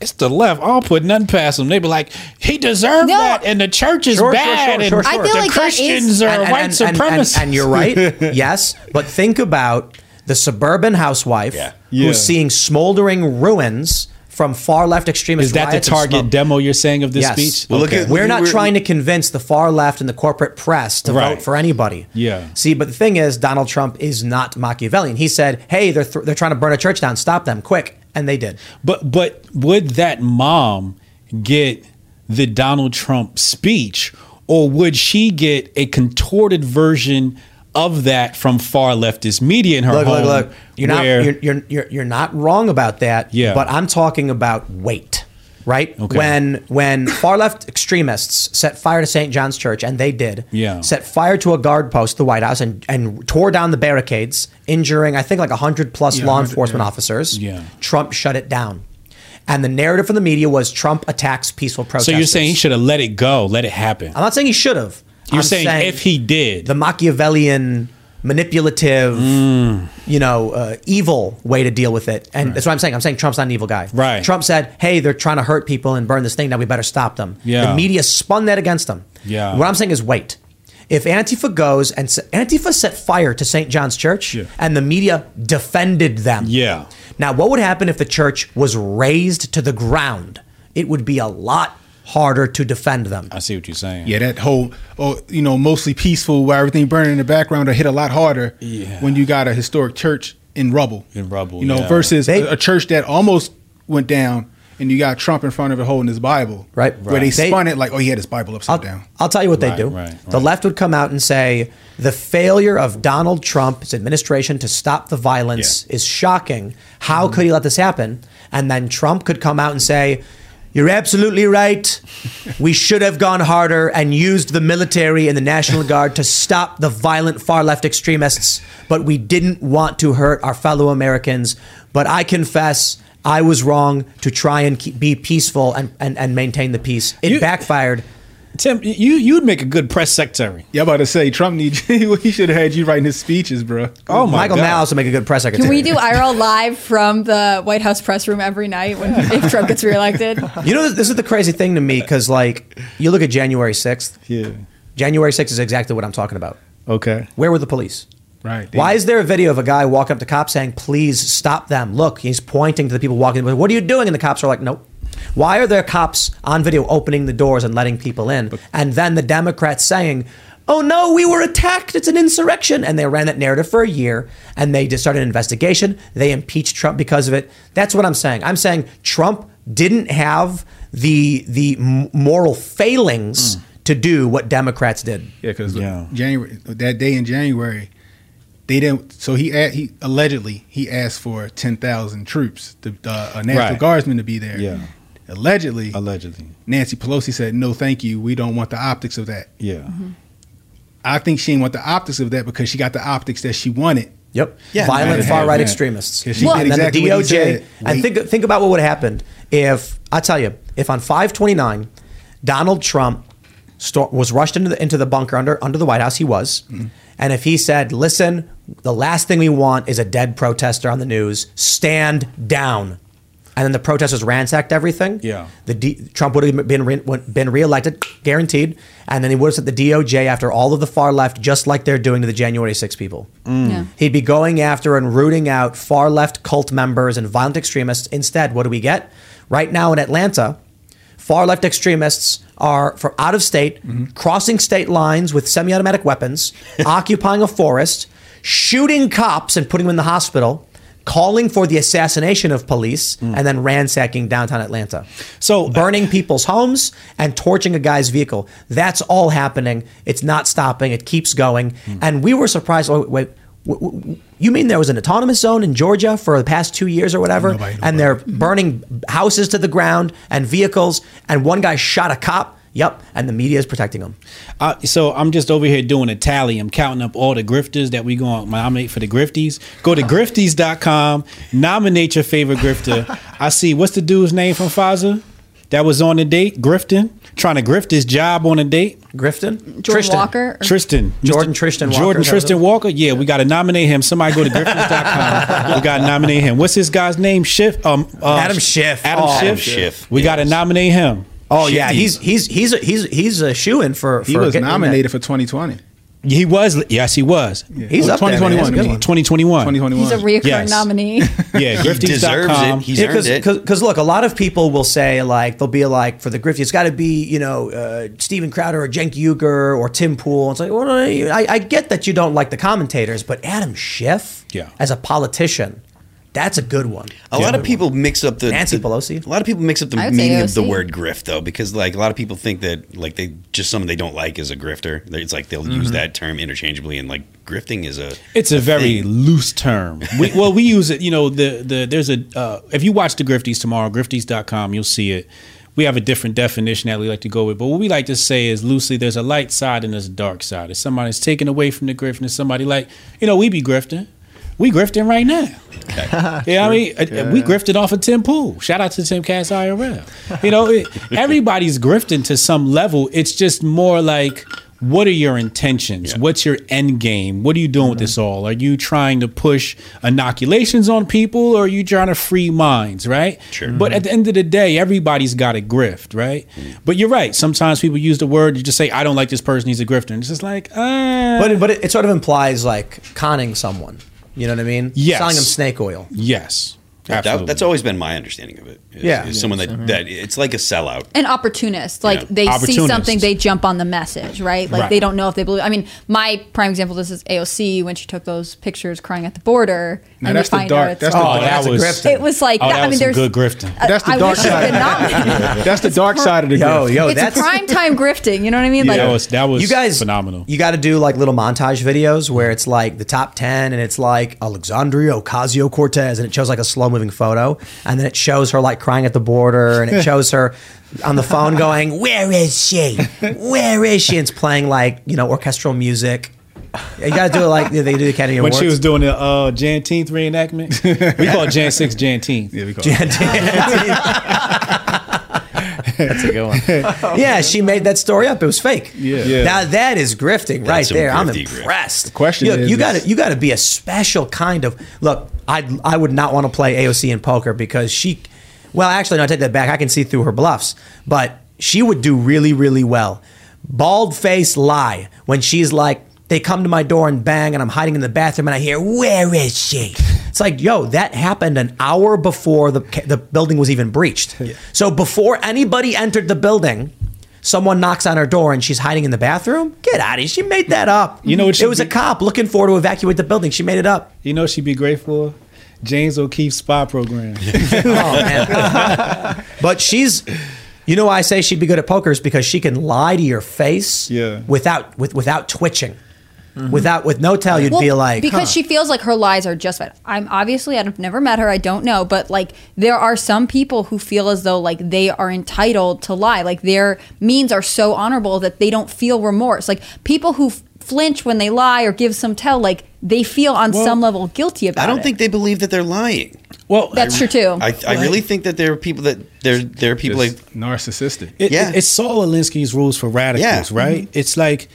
It's the left. I'll put nothing past them. They'd be like, he deserved that, and the church is Sure, sure, bad, sure, and sure, sure. the Christians are And- white and- and- supremacists. And, (laughs) and you're right. yes, but think about the suburban housewife Yeah. who's seeing smoldering ruins from far left extremists. Is that the target demo you're saying of this yes. speech? Well, look at- we're not we're- trying to convince the far left and the corporate press to Right. vote for anybody. Yeah. See, but the thing is, Donald Trump is not Machiavellian. He said, "Hey, they're th- they're trying to burn a church down. Stop them, quick!" And they did. But but would that mom get the Donald Trump speech, or would she get a contorted version of that from far leftist media in her look, home? look, look. You're not where- you're, you're you're you're not wrong about that. Yeah. But I'm talking about weight. Right Okay. when when far left extremists set fire to St. John's Church, and they did, Yeah. set fire to a guard post, the White House, and and tore down the barricades, injuring I think like hundred plus Yeah, law 100, enforcement yeah. officers. Yeah. Trump shut it down, and the narrative from the media was Trump attacks peaceful protesters. so you're saying he should have let it go, let it happen. I'm not saying he should have. You're I'm saying, if he did, the Machiavellian, manipulative, Mm. you know, uh, evil way to deal with it. And that's what I'm saying. I'm saying Trump's not an evil guy. Right. Trump said, "Hey, they're trying to hurt people and burn this thing. Now we better stop them." Yeah. The media spun that against him. Yeah. What I'm saying is, wait. If Antifa goes and Antifa set fire to St. John's Church, and the media defended them. Yeah. Now, what would happen if the church was razed to the ground? It would be a lot harder to defend them. I see what you're saying. Yeah, that whole, oh, you know, mostly peaceful, where everything burning in the background, will hit a lot harder Yeah. when you got a historic church in rubble. In rubble, you know, yeah. versus a, a church that almost went down, and you got Trump in front of it holding his Bible, Right. Where Right. they They- spun it like, oh, he had his Bible upside down. I'll tell you what they Right, do. right, The left would come out and say the failure of Donald Trump's administration to stop the violence is shocking. How Mm-hmm. could he let this happen? And then Trump could come out and say, You're absolutely right. We should have gone harder and used the military and the National Guard to stop the violent far left extremists, but we didn't want to hurt our fellow Americans. But I confess I was wrong to try and keep, be peaceful and, and, and maintain the peace. It backfired. Tim, you you'd make a good press secretary. Yeah, I'm about to say Trump needs. (laughs) he should have had you writing his speeches, bro. Oh, oh my Michael Malice will make a good press secretary. Can we do IRL live from the White House press room every night when if Trump gets reelected? (laughs) You know, this is the crazy thing to me because, like, you look at January 6th. Yeah. January 6th is exactly what I'm talking about. Okay. Where were the police? Right. Why is there a video of a guy walking up to cops saying, please stop them? Look, he's pointing to the people walking. What are you doing? And the cops are like, nope. Why are there cops on video opening the doors and letting people in? And then the Democrats saying, oh no, we were attacked. It's an insurrection. And they ran that narrative for a year and they just started an investigation. They impeached Trump because of it. That's what I'm saying. I'm saying Trump didn't have the, the moral failings to do what Democrats did. Yeah, because January that day in January, they didn't. So he he allegedly he asked for ten thousand troops, the uh, a National Right. Guardsman to be there. Yeah. Allegedly, Allegedly. Nancy Pelosi said, "No, thank you. We don't want the optics of that." Yeah. I think she didn't want the optics of that because she got the optics that she wanted. Yep. Yeah, Violent far right extremists. extremists. 'Cause she and did exactly the what he DOJ. said. And think think about what would have happened if I tell you if on 529 Donald Trump sto- was rushed into the into the bunker under under the White House. He was, Mm-hmm. and if he said, "Listen, the last thing we want is a dead protester on the news. Stand down." And then the protesters ransacked everything. Yeah. The D- Trump would have been re- been reelected, guaranteed, and then he would have sent the DOJ after all of the far left, just like they're doing to the January 6 people. Mm. Yeah. He'd be going after and rooting out far left cult members and violent extremists. Instead, what do we get? Right now in Atlanta, far left extremists are from out of state, mm-hmm. crossing state lines with semi automatic weapons, (laughs) occupying a forest, shooting cops and putting them in the hospital, calling for the assassination of police hmm. and then ransacking downtown Atlanta. So uh, burning people's homes and torching a guy's vehicle. That's all happening. It's not stopping. It keeps going. Hmm. And we were surprised. Oh, wait. w- w- You mean there was an autonomous zone in Georgia for the past two years or whatever, and they're burning houses to the ground and vehicles, and one guy shot a cop? Yep, and the media is protecting them. Uh, so I'm just over here doing a tally. I'm counting up all the grifters that we going to nominate for the grifties. Go to grifties.com, nominate your favorite grifter. (laughs) I see, what's the dude's name from Pfizer that was on the date? Grifting? Trying to grift his job on a date? Grifting? Jordan Tristan. Walker? Tristan. Jordan Mr. Tristan Walker, Jordan Tristan Walker? Yeah, we got to nominate him. Somebody go to (laughs) grifters.com. we got to nominate him. What's this guy's name? Schiff? Um, uh, Adam Schiff. Adam Oh, Schiff. Adam Schiff. We got to nominate him. Oh yeah, he's he's he's a, he's he's a shoe in for. He was getting nominated for 2020. He was. Yes, he was. He's Oh, up there, man. 2021. That's a good one. 2021. 2021. He's a reoccurring Yes. nominee. (laughs) Yeah, He deserves it. grifties.com. Because look, a lot of people will say like they'll be like for the Grifty, it's got to be you know uh, Steven Crowder or Cenk Uygur or Tim Pool. It's like well, I, I get that you don't like the commentators, but Adam Schiff, Yeah. as a politician, that's a good one. A lot of people mix up the Nancy the- Pelosi. A lot of people mix up the I would say meaning of the word grift though, because like a lot of people think that like they just someone they don't like is a grifter. It's like they'll use Mhm. that term interchangeably, and like grifting is a It's a very thing. loose term. We, (laughs) well, we use it. You know, the the there's a uh, if you watch the Grifties tomorrow, grifties.com, you'll see it. We have a different definition that we like to go with, but what we like to say is loosely, there's a light side and there's a dark side. If somebody's taken away from the grift, and somebody like, you know, we be grifting. We grifting right now. Yeah, (laughs) I mean, uh, we grifted off of Tim Pool. Shout out to Timcast IRL. You know, it, (laughs) everybody's grifting to some level. It's just more like, what are your intentions? What's your end game? What are you doing with this all? Are you trying to push inoculations on people, or are you trying to free minds? Right. Sure. But at the end of the day, everybody's got a grift, right? But you're right. Sometimes people use the word you just say, "I don't like this person. He's a grifter." And it's just like, uh, But but it, it sort of implies like conning someone. You know what I mean? Yes. selling them snake oil. yes. That- that's always been my understanding of it. is- Yeah. is someone that, that it's like a sellout. An opportunist. Like Yeah. they see something, they jump on the message, right? Like Right. they don't know if they believe. I mean, my prime example this is AOC when she took those pictures crying at the border. Now and that's the find dark- out it's that's the Oh, dark- that that's was. grifter. It was like Oh, that. that I mean, was some there's good grifting. That's the I dark side. had been nominated. That's the dark side of the Yo, grift. yo, it's that's prime time grifting. You know what I mean? Yeah, Like that was that was you guys phenomenal. You got to do like little montage videos where it's like the top 10 and it's like Alexandria Ocasio Cortez and it shows like a slow moving photo and then it shows her like crying at the border and it (laughs) shows her on the phone going, Where is she? Where is she? And it's playing like, you know, orchestral music. You got to do it like they do the Academy Awards. when she was doing the uh, Janteenth reenactment, (laughs) we call it Jan Six Janteenth. Yeah, we call Jan- it. (laughs) That's a good one. (laughs) yeah, she made that story up. It was fake. Yeah. Yeah. Now that is grifting right some there. I'm grifty grift. impressed. The question is- you got to you got to be a special kind of look. I I would not want to play AOC in poker because she. Well, actually, no, I take that back. I can see through her bluffs, but she would do really really well. Bald face lie when she's like. They come to my door and bang, and I'm hiding in the bathroom, and I hear, "Where is she?" It's like, yo, that happened an hour before the the building was even breached. So before anybody entered the building, someone knocks on her door and she's hiding in the bathroom. Get out of here! She made that up. You know what It was should a cop looking for to evacuate the building. She made it up. You know, she'd be grateful. James O'Keefe's spy program. (laughs) Oh man! (laughs) but she's. You know why I say she'd be good at poker is because she can lie to your face Yeah. without with, without twitching. Mm-hmm. Without with no tell, you'd Well, be like because huh. she feels like her lies are justified. I'm obviously I've never met her. I don't know, but like there are some people who feel as though like they are entitled to lie. Like their means are so honorable that they don't feel remorse. Like people who flinch when they lie or give some tell, like they feel on Well, some level guilty about it. I don't think they believe that they're lying. Well, that's true too. I, I really think that there are people that there there are people Just like narcissistic. It, Yeah. it- it's Saul Alinsky's rules for radicals, Yeah. right? Mm-hmm. It's like,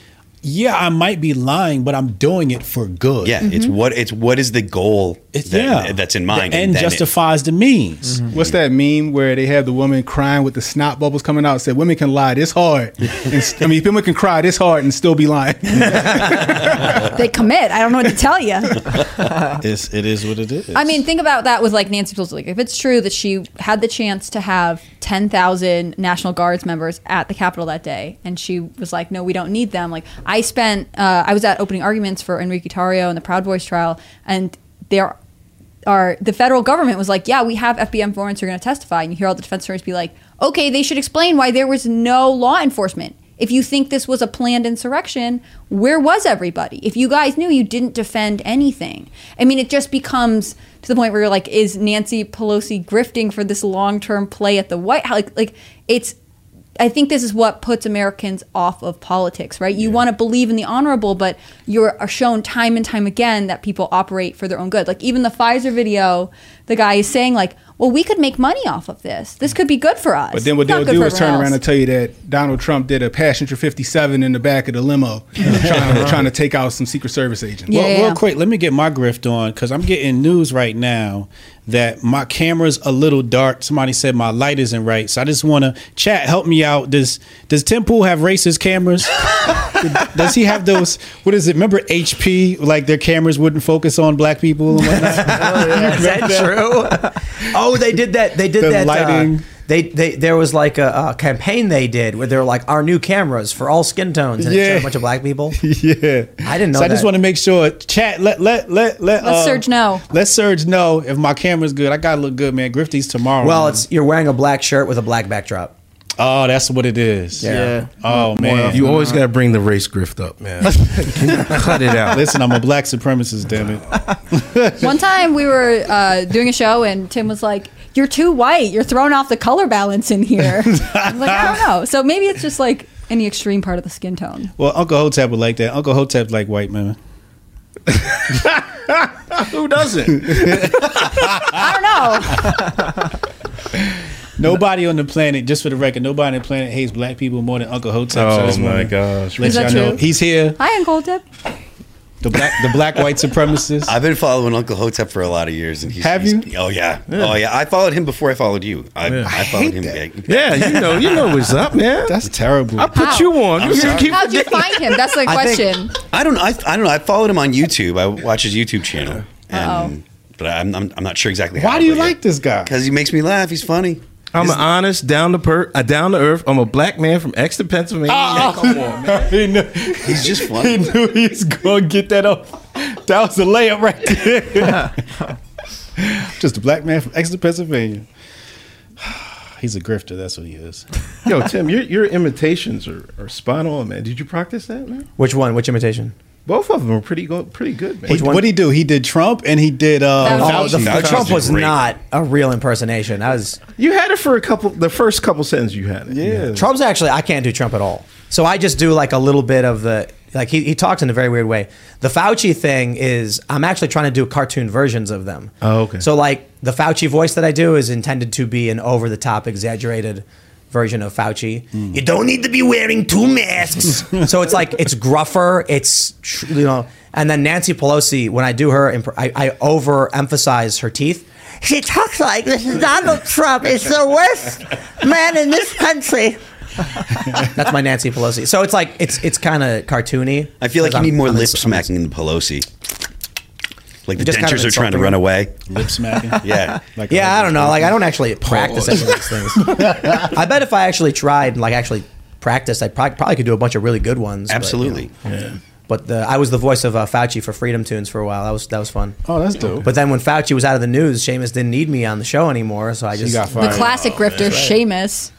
yeah, I might be lying, but I'm doing it for good. yeah, it's mm-hmm. what it's what is the goal that, yeah, that's in mind. The and end then it- justifies the means. Mm-hmm. What's that meme where they have the woman crying with the snot bubbles coming out? Said women can lie this hard. (laughs) And, s- I mean, women can cry this hard and still be lying. (laughs) (laughs) they commit. I don't know what to tell you. It's, it is what it is. I mean, think about that with like Nancy Pelosi. Like, if it's true that she had the chance to have 10,000 National Guards members at the Capitol that day, and she was like, no, we don't need them. Like, I spent, uh, I was at opening arguments for Enrique Tarrio and the Proud Boys trial, and there are the federal government was like, yeah, we have FBI informants who are going to testify, and you hear all the defense attorneys be like, okay, they should explain why there was no law enforcement. If you think this was a planned insurrection, where was everybody? If you guys knew, you didn't defend anything. I mean, it just becomes to the point where you're like, is Nancy Pelosi grifting for this long term play at the White House? Like, like it's I think this is what puts Americans off of politics, right? You want to believe in the honorable, but you're are shown time and time again that people operate for their own good. Like even the Pfizer video, the guy is saying like, "Well, we could make money off of this. This could be good for us." But then what they'll do is turn everyone around and tell you that Donald Trump did a passenger 57 in the back of the limo, (laughs) trying, to, trying to take out some Secret Service agents. well, real quick, let me get my grift on because I'm getting news right now that my camera's a little dark. Somebody said my light isn't right, so I just want to chat. Help me out. Does Does Tim Pool have racist cameras? (laughs) does he have those? What is it? Remember HP? Like their cameras wouldn't focus on black people. And whatnot? (laughs) Oh, is that true? (laughs) oh, they did that. They did The that. uh, lighting. they, they there was like a, a campaign they did where they were like our new cameras for all skin tones and it showed a bunch of black people. (laughs) yeah, I didn't know So I just want to make sure. Chat. Let let let let. Let uh, Serge know. Let Serge know if my camera's good. I gotta look good, man. Grifty's tomorrow. Well, man. it's you're wearing a black shirt with a black backdrop. Oh, that's what it is. Yeah. Oh man. You always got to bring the race grift up, man. (laughs) Cut it out. Listen, I'm a black supremacist. Damn it. (laughs) One time we were uh, doing a show and Tim was like, "You're too white. You're throwing off the color balance in here." I was like, "I don't know." So maybe it's just like any extreme part of the skin tone. Well, Uncle Hotep would like that. Uncle Hotep like white man. (laughs) Who doesn't? I don't know. Nobody on the planet, just for the record, nobody on the planet hates black people more than Uncle Hotep. Oh just my wanna gosh. Let Is y'all know true? he's here. Hi, Uncle Hotep. The black, the black white supremacist. I've been following Uncle Hotep for a lot of years, and he's Have he's- you? Oh yeah. oh yeah. I followed him before I followed you. I, Yeah. I followed him. Yeah, you know, you know what's up, man. That's terrible. I put How? you on. You sorry. keep How'd you find him? That's the I think- question. I don't know. I, I don't know. I followed him on YouTube. I watch his YouTube channel, Uh-oh. and but I'm, I'm I'm not sure exactly how. Why do you like this guy? Because he makes me laugh. He's funny. I'm an honest, down to per, uh, down to earth. I'm a black man from Exeter, Pennsylvania. Oh. Come on, man. (laughs) he knew, He's just he knew he was going to get that off. That was a layup right there. Just a black man from Exeter, Pennsylvania. (sighs) He's a grifter. That's what he is. Yo, Tim, your your imitations are, are spot on, man. Did you practice that, man? Which one? Which imitation? Both of them are pretty go, pretty good, man. Which one? What did he do? He did Trump and he did uh, Fauci. Oh, the, Fauci's Trump was great. not a real impersonation. I was You had it for a couple, the first couple sentences you had it. Yeah. Trump's actually I can't do Trump at all. So I just do like a little bit of the like he, he talks in a very weird way. The Fauci thing is I'm actually trying to do cartoon versions of them. Oh, okay. So like the Fauci voice that I do is intended to be an over the top exaggerated version of Fauci. You don't need to be wearing two masks. (laughs) so it's like it's gruffer, it's you know, and then Nancy Pelosi when I do her imp- I, I overemphasize her teeth. She talks like this. Donald Trump is the worst man in this country. (laughs) That's my Nancy Pelosi. So it's like it's it's kind of cartoony. I feel like you I'm- need more I'm lip ins- I'm smacking than Pelosi. Like the Just kind of dentures are trying to run away. lip smacking. (laughs) Yeah. Like Yeah, a- I don't know. Like I don't actually practice any of those things. (laughs) I bet if I actually tried, like actually practiced, I probably, probably could do a bunch of really good ones. but, you know. Absolutely. But the, I was the voice of uh, Fauci for Freedom Tunes for a while. That was that was fun. Oh, that's dope. But then when Fauci was out of the news, Seamus didn't need me on the show anymore, so I just got The fired. classic grifter, Seamus.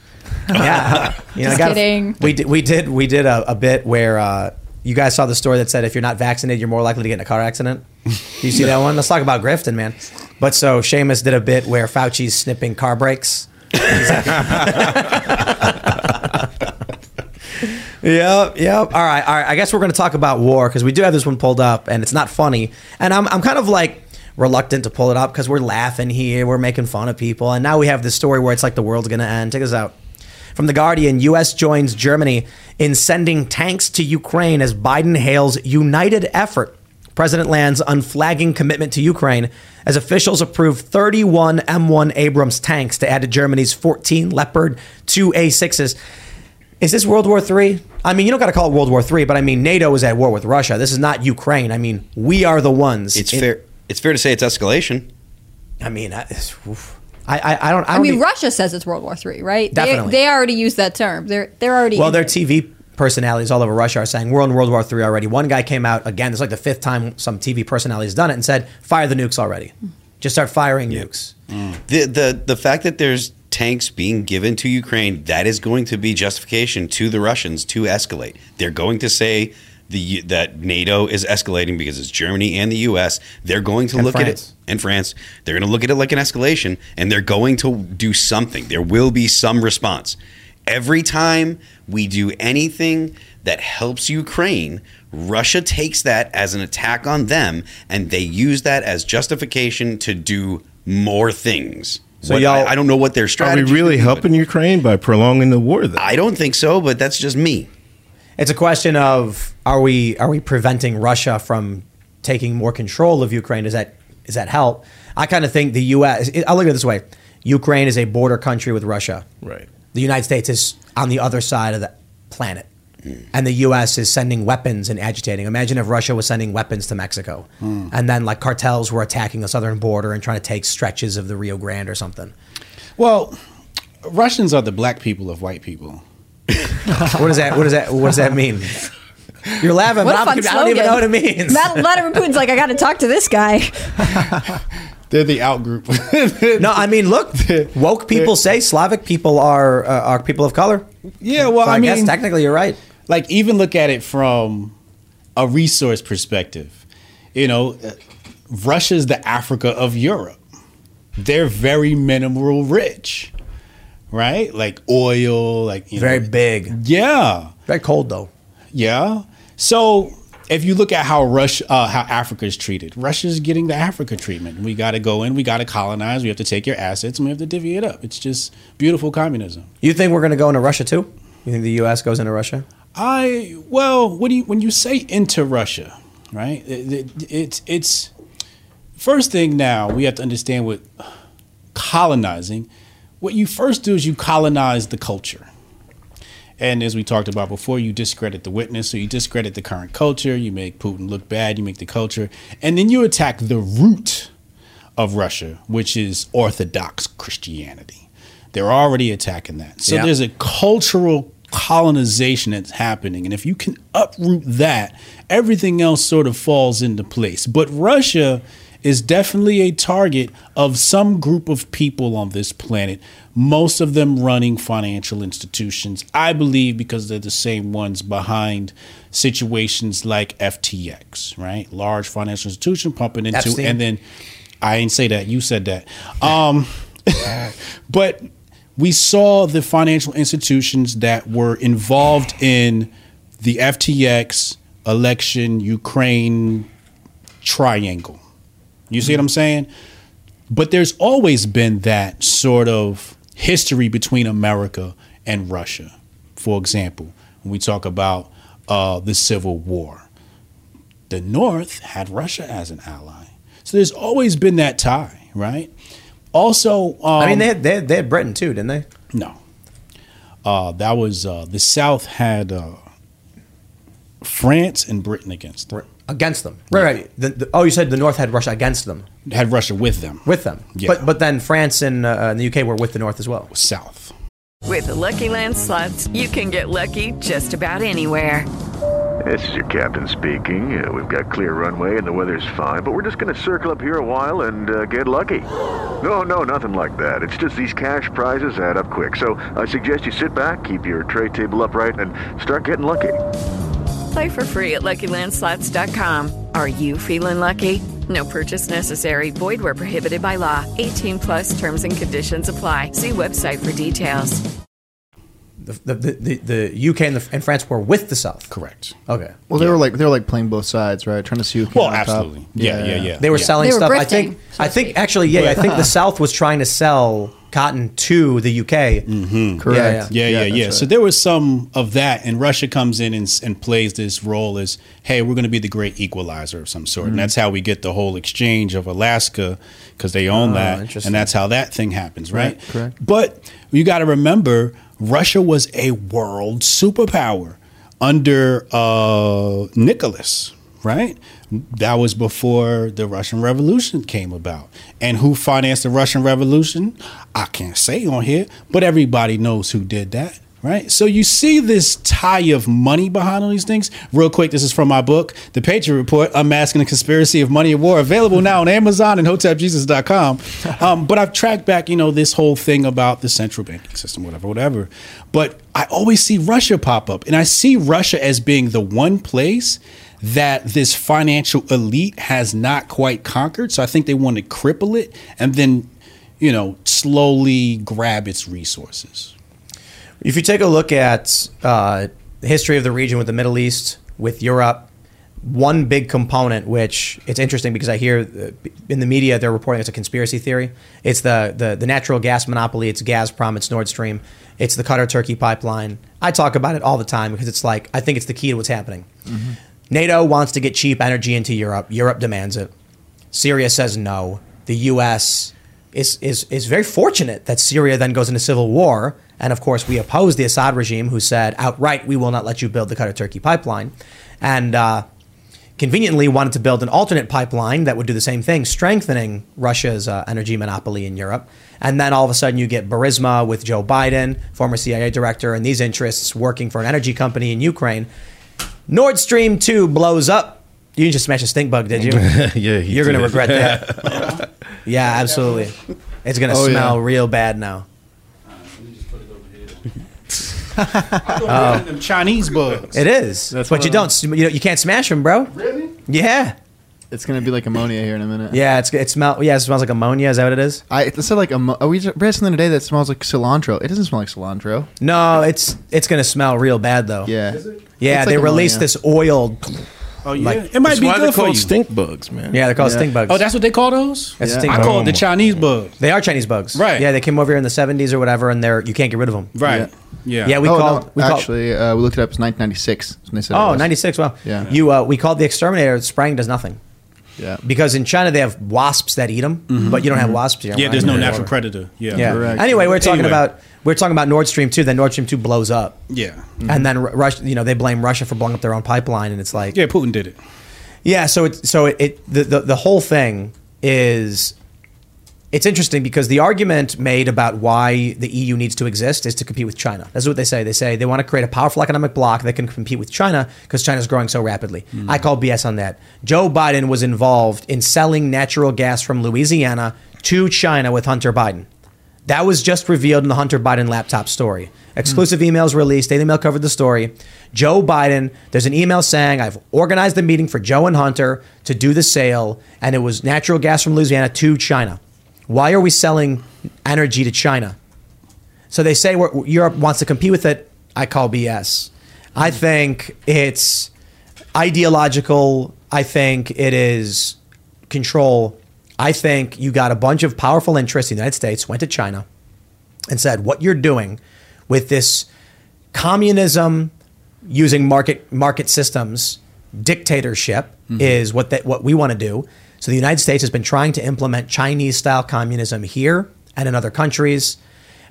yeah. (laughs) You know, Just I gotta- kidding. We did we did we did a, a bit where uh, you guys saw the story that said if you're not vaccinated, you're more likely to get in a car accident. You see that one? Let's talk about grifting, man. But so Seamus did a bit where Fauci's snipping car brakes. (laughs) Yep, yep. All right, all right. I guess we're going to talk about war because we do have this one pulled up, and it's not funny. And I'm, I'm kind of like reluctant to pull it up because we're laughing here, we're making fun of people, and now we have this story where it's like the world's going to end. Take us out. From the Guardian, U.S. joins Germany in sending tanks to Ukraine as Biden hails united effort. President lands unflagging commitment to Ukraine as officials approve 31 M1 Abrams tanks to add to Germany's 14 Leopard 2 A6s. Is this World War III? I mean, you don't got to call it World War III, but I mean, NATO is at war with Russia. This is not Ukraine. I mean, we are the ones. It's It- fair. It's fair to say it's escalation. I mean, I, it's-. I, I, I don't. I, I don't mean, e- Russia says it's World War Three, right? Definitely. They, they already used that term. They're they're already Well, their. TV personalities all over Russia are saying we're in World War Three already. One guy came out again. It's like the fifth time some TV personality has done it and said, "Fire the nukes already." Just start firing nukes. Mm. The the the fact that there's tanks being given to Ukraine that is going to be justification to the Russians to escalate. They're going to say the that NATO is escalating because it's Germany and the U.S. They're going to And look France. at it and France. They're going to look at it like an escalation, and they're going to do something. There will be some response. Every time we do anything that helps Ukraine, Russia takes that as an attack on them, and they use that as justification to do more things. So What- y'all- I, I don't know what their strategy. Are we really helping Ukraine by prolonging the war? Then I don't think so, but that's just me. It's a question of are we are we preventing Russia from taking more control of Ukraine? Does that is that help? I kind of think the U.S. I'll look at it this way: Ukraine is a border country with Russia. Right. The United States is on the other side of the planet, and the U.S. is sending weapons and agitating. Imagine if Russia was sending weapons to Mexico, Hmm. and then like cartels were attacking the southern border and trying to take stretches of the Rio Grande or something. Well, Russians are the black people of white people. (laughs) what does that? What does that? What does that mean? You're laughing, What but a I'm- I don't even know what it means. Matt, Vladimir Putin's like, I got to talk to this guy. (laughs) They're the out group. (laughs) no, I mean, look, woke people say Slavic people are uh, are people of color. Yeah, well, So I, I guess mean, technically you're right. Like, even look at it from a resource perspective. You know, uh, Russia's the Africa of Europe. They're very mineral rich, right? Like oil, like you Very know, big. Yeah, very cold though. Yeah. So if you look at how Russia, uh, how Africa is treated, Russia's getting the Africa treatment. We got to go in, we got to colonize, we have to take your assets, and we have to divvy it up. It's just beautiful communism. You think we're going to go into Russia too? You think the U.S. goes into Russia? I well, when you when you say into Russia, right? It, it, it's it's first thing now we have to understand what colonizing. What you first do is you colonize the culture. And as we talked about before, you discredit the witness, so you discredit the current culture, you make Putin look bad, you make the culture, and then you attack the root of Russia, which is Orthodox Christianity. They're already attacking that. So Yeah. there's a cultural colonization that's happening. And if you can uproot that, everything else sort of falls into place. But Russia is definitely a target of some group of people on this planet, most of them running financial institutions. I believe because they're the same ones behind situations like FTX, right? Large financial institution pumping into Epstein. and then I ain't say that, you said that. Um (laughs) but we saw the financial institutions that were involved in the FTX election Ukraine triangle. You see what I'm saying? But there's always been that sort of history between America and Russia. For example, when we talk about uh, the Civil War, the North had Russia as an ally. So there's always been that tie, right? Also, um, I mean, they had, they had they had Britain too, didn't they? no. Uh, that was uh, the South had uh, France and Britain against them. Against them, right? Right. The, the, oh, you said the North had Russia against them. Had Russia with them. With them, Yeah. but but then France and, uh, and the UK were with the North as well. South. With the Lucky Land slots, you can get lucky just about anywhere. This is your captain speaking. Uh, we've got clear runway and the weather's fine, but we're just going to circle up here a while and uh, get lucky. No, no, nothing like that. It's just these cash prizes add up quick. So I suggest you sit back, keep your tray table upright, and start getting lucky. Play for free at LuckyLandSlots.com. Are you feeling lucky? No purchase necessary. Void where prohibited by law. 18 plus terms and conditions apply. See website for details. The the, the, the, the UK and, the, and France were with the South. Correct. Okay. Well, they were like they were like playing both sides, right? Trying to see who came Well, on top. absolutely. Yeah, yeah, yeah. They were Yeah. selling They were stuff. I grifting, think. I think actually, yeah, I think the (laughs) South was trying to sell cotton to the UK. Mm-hmm. Correct. Yeah, yeah, yeah. that's So right. there was some of that, and Russia comes in and, and plays this role as, hey, we're going to be the great equalizer of some sort, Mhm. and that's how we get the whole exchange of Alaska because they own Oh, that, and that's how that thing happens, right? Right, correct. But you got to remember, Russia was a world superpower under uh, Nicholas, right? That was before the Russian Revolution came about. And who financed the Russian Revolution? I can't say on here, but everybody knows who did that, right? So you see this tie of money behind all these things. Real quick, this is from my book, The Patriot Report, Unmasking the Conspiracy of Money and War, available now on Amazon and HotepJesus.com. Um, but I've tracked back, you know, this whole thing about the central banking system, whatever, whatever. But I always see Russia pop up, and I see Russia as being the one place that this financial elite has not quite conquered. So I think they want to cripple it and then, you know, slowly grab its resources. If you take a look at uh, the history of the region with the Middle East, with Europe, one big component, which it's interesting because I hear uh, in the media they're reporting it's a conspiracy theory. It's the, the, the natural gas monopoly. It's Gazprom. It's Nord Stream. It's the Qatar Turkey pipeline. I talk about it all the time because it's like I think it's the key to what's happening. NATO wants to get cheap energy into Europe. Europe demands it. Syria says no. The U.S. is is is very fortunate that Syria then goes into civil war, and of course we oppose the Assad regime, who said outright we will not let you build the Qatar Turkey pipeline, and uh, conveniently wanted to build an alternate pipeline that would do the same thing, strengthening Russia's uh, energy monopoly in Europe. And then all of a sudden you get Burisma with Joe Biden, former CIA director, and these interests working for an energy company in Ukraine. Nord Stream 2 blows up. You just smashed a stink bug, did you? (laughs) Yeah, he You're going to regret that. (laughs) yeah, absolutely. It's going to Oh, yeah. smell real bad now. Oh. them (laughs) Chinese bugs. It is. That's but one you of don't you, know, you can't smash them, bro. Really? Yeah. It's gonna be like ammonia here in a minute. Yeah, it's it smell yeah, it smells like ammonia, is that what it is? I it said like ammo- oh, we just read something today that smells like cilantro. It doesn't smell like cilantro. No, it's it's gonna smell real bad though. Yeah. Yeah, It's they like released ammonia. this oil. Oh yeah, Like- it might That's be why they're good for called you. stink bugs, man. Yeah, they're called Yeah. stink bugs. Oh, that's what they call those. That's Yeah. stink I bugs. call it the Chinese bugs. They are Chinese bugs. Right. Yeah, they came over here in the 70s or whatever, and they're you can't get rid of them. Right. Yeah. Yeah, we oh, called. no, we called actually, uh, we looked it up. It's 1996. When they said it oh, was. 96. Well, Yeah. You, uh, we called the exterminator. Spraying does nothing Yeah. because in China they have wasps that eat them, but you don't have wasps. Here, Mm-hmm. Yeah, right? there's no Yeah. natural predator. Yeah. Yeah. Correct. Anyway, we're talking Anyway. about we're talking about Nord Stream two. Then Nord Stream two blows up, Yeah. and then Russia. You know, they blame Russia for blowing up their own pipeline, and it's like Yeah, Putin did it. Yeah, so it so it, it the, the the whole thing is it's interesting because the argument made about why the EU needs to exist is to compete with China. That's what they say. They say they want to create a powerful economic bloc that can compete with China because China's growing so rapidly. Hmm. I call BS on that. Joe Biden was involved in selling natural gas from Louisiana to China with Hunter Biden. That was just revealed in the Hunter Biden laptop story. Exclusive hmm. emails released. Daily Mail covered the story. Joe Biden, there's an email saying, I've organized a meeting for Joe and Hunter to do the sale, and it was natural gas from Louisiana to China. Why are we selling energy to China? So they say Europe wants to compete with it. I call BS. I hmm. think it's ideological. I think it is control. I think you got a bunch of powerful interests in the United States went to China and said, "What you're doing with this communism using market market systems dictatorship mm-hmm. is what that what we want to do." So the United States has been trying to implement Chinese style communism here and in other countries.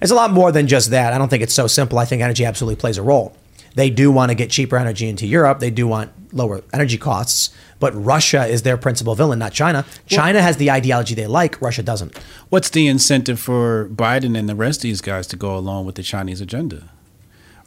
It's a lot more than just that. I don't think it's so simple. I think energy absolutely plays a role. They do want to get cheaper energy into Europe. They do want lower energy costs, but Russia is their principal villain, not China. China has the ideology they like, Russia doesn't. What's the incentive for Biden and the rest of these guys to go along with the Chinese agenda?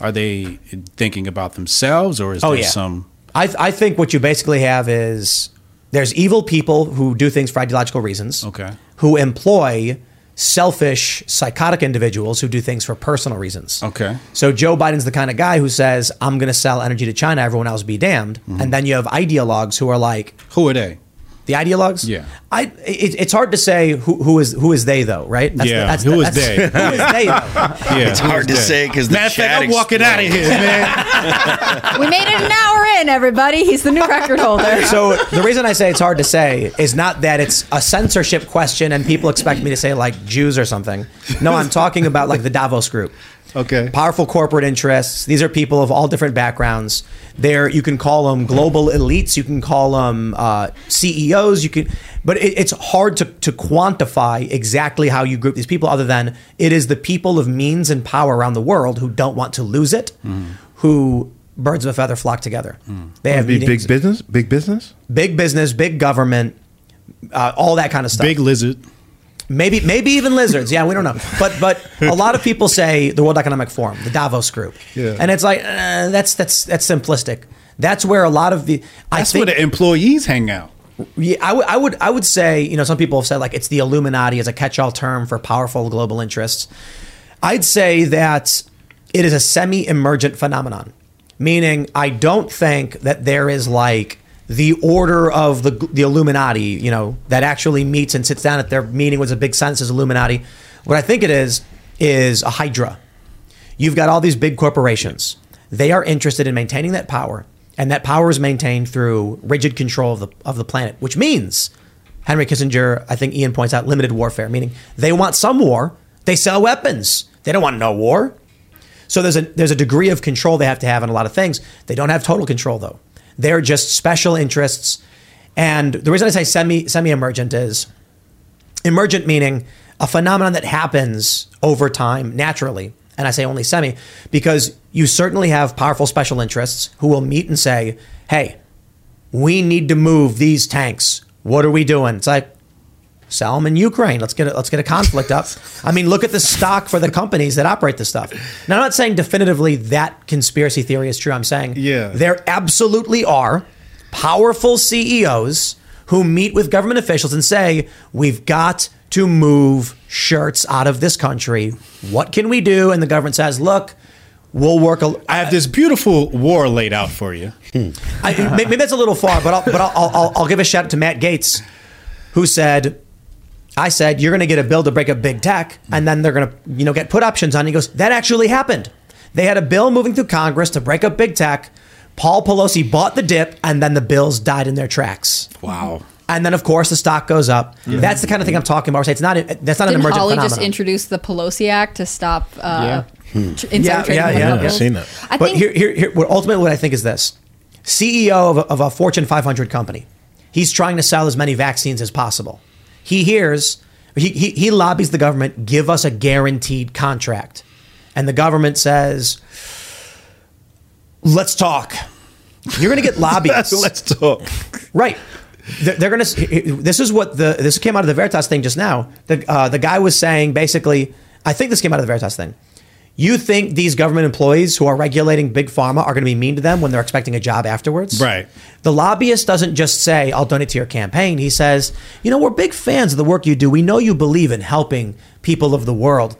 Are they thinking about themselves, or is Oh, there yeah. some? I, I think what you basically have is there's evil people who do things for ideological reasons. Okay. Who employ selfish, psychotic individuals who do things for personal reasons. Okay. So Joe Biden's the kind of guy who says, "I'm going to sell energy to China. Everyone else be damned." Mm-hmm. And then you have ideologues who are like, "Who are they?" The ideologues. Yeah. I. It, it's hard to say who, who is who is they though, right? Yeah, who is that's- they? (laughs) Who is they? Though? Yeah, It's hard to that? say because the Matter chat I'm walking out of here, man. (laughs) we made it an hour in, everybody. He's the new record holder. (laughs) So the reason I say it's hard to say is not that it's a censorship question and people expect me to say like Jews or something. No, I'm talking about like the Davos group. Okay. Powerful corporate interests. These are people of all different backgrounds. They're you can call them global elites. You can call them uh, CEOs. You can, but it, it's hard to to quantify exactly how you group these people. Other than it is the people of means and power around the world who don't want to lose it, who birds of a feather flock together. They have be big business. Big business. big business, big government, uh, all that kind of stuff. Big lizard. Maybe, maybe even lizards. Yeah, we don't know. But, but a lot of people say the World Economic Forum, the Davos Group, Yeah. and it's like uh, that's that's that's simplistic. That's where a lot of the I That's think where the employees hang out. yeah, I would, I would, I would say, you know, some people have said like it's the Illuminati as a catch-all term for powerful global interests. I'd say that it is a semi-emergent phenomenon, meaning I don't think that there is like the order of the the Illuminati, you know, that actually meets and sits down at their meeting with a big that says Illuminati. What I think it is is a hydra. You've got all these big corporations. They are interested in maintaining that power, and that power is maintained through rigid control of the of the planet, which means Henry Kissinger, I think Ian points out, limited warfare, meaning they want some war. They sell weapons. They don't want no war. So there's a there's a degree of control they have to have in a lot of things. They don't have total control though. They're just special interests. And the reason I say semi semi emergent is emergent meaning a phenomenon that happens over time naturally. And I say only semi because you certainly have powerful special interests who will meet and say, "Hey, we need to move these tanks. What are we doing?" It's like sell them in Ukraine. Let's get a, let's get a conflict up. I mean, look at the stock for the companies that operate this stuff. Now, I'm not saying definitively that conspiracy theory is true. I'm saying Yeah. there absolutely are powerful CEOs who meet with government officials and say, "We've got to move shirts out of this country. What can we do?" And the government says, "Look." We'll work. A, I have this beautiful war laid out for you. Hmm. I, maybe that's a little far, but I'll, but I'll, I'll, I'll give a shout out to Matt Gaetz, who said, "I said you're going to get a bill to break up big tech, and then they're going to you know get put options on." He goes, "That actually happened. They had a bill moving through Congress to break up big tech. Paul Pelosi bought the dip, and then the bills died in their tracks. Wow." And then, of course, the stock goes up. That's the kind of thing I'm talking about. Where It's not. That's not an Didn't emergent Hawley phenomenon. just introduce the Pelosi Act to stop uh, Hmm. tr- insider trading? yeah, with yeah, bills? yeah. I but think here, here, here, what ultimately what I think is this: CEO of a, of a Fortune 500 company, he's trying to sell as many vaccines as possible. He hears, he, he, he lobbies the government, give us a guaranteed contract, and the government says, "Let's talk." You're going to get (laughs) lobbyists. Let's talk. Right. They're, they're going to. This is what the this came out of the Veritas thing just now. The uh, the guy was saying basically, I think this came out of the Veritas thing. You think these government employees who are regulating big pharma are going to be mean to them when they're expecting a job afterwards? Right. The lobbyist doesn't just say, "I'll donate to your campaign." He says, "You know, we're big fans of the work you do. We know you believe in helping people of the world.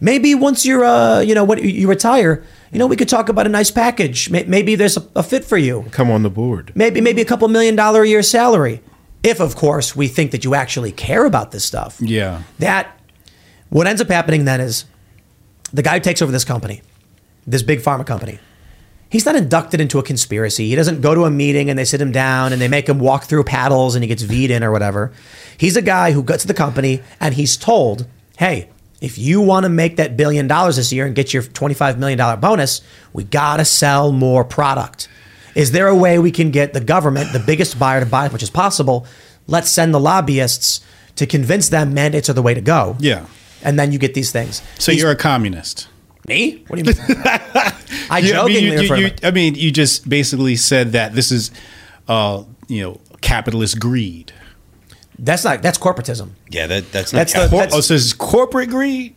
Maybe once you're, uh, you know, when you retire, you know, we could talk about a nice package. Maybe there's a, a fit for you." Come on the board. maybe maybe a couple million dollar a year salary if of course we think that you actually care about this stuff Yeah. that what ends up happening then is the guy who takes over this company this big pharma company he's not inducted into a conspiracy he doesn't go to a meeting and they sit him down and they make him walk through paddles and he gets V'd in or whatever he's a guy who gets the company and he's told hey if you want to make that billion dollars this year and get your $25 million bonus we got to sell more product is there a way we can get the government, the biggest buyer, to buy as much as possible? Let's send the lobbyists to convince them mandates are the way to go. Yeah. And then you get these things. So These- you're a communist. me? What do you mean? (laughs) I You- jokingly I mean, you, refer you, to you- I mean, you just basically said that this is, uh, you know, capitalist greed. That's not that's corporatism. Yeah, that that's not. That's the- Cor- that's- oh, so this is corporate greed.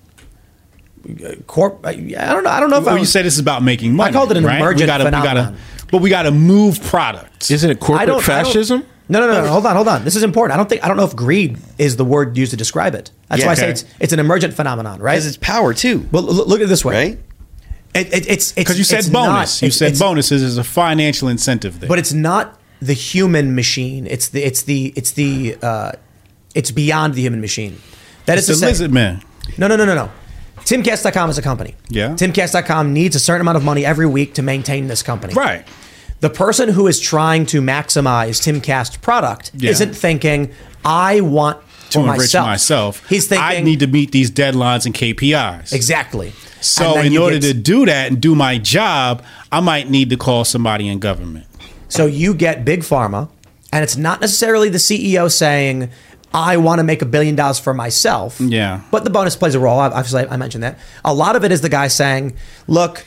Corp. I I don't know. I don't know if Well, I you said this is about making money. I called it an right? emergent we gotta, We phenomenon. gotta, but we got to move products. Isn't it corporate don't- I don't- fascism? No, no, no, no. Hold on, hold on. This is important. I don't think I don't know if greed is the word used to describe it. That's Yeah, why I say it's it's an emergent phenomenon, right? because it's power too, well, look, look at it this way. right? It, it, it's Because you said it's bonus. not- you it's- said bonuses is a financial incentive there. but it's not the human machine. It's the it's the it's the uh, it's beyond the human machine. That it's is the to say, lizard man. no, no, no, no, no. Timcast.com is a company. Yeah. Timcast.com needs a certain amount of money every week to maintain this company. Right. The person who is trying to maximize Timcast product Yeah. isn't thinking, I want To for enrich myself. myself, He's thinking I need to meet these deadlines and KPIs. exactly. So, in order get- to do that and do my job, I might need to call somebody in government. So you get big pharma, and it's not necessarily the CEO saying, I want to make a billion dollars for myself. Yeah. But the bonus plays a role. Obviously, I mentioned that. A lot of it is the guy saying, look,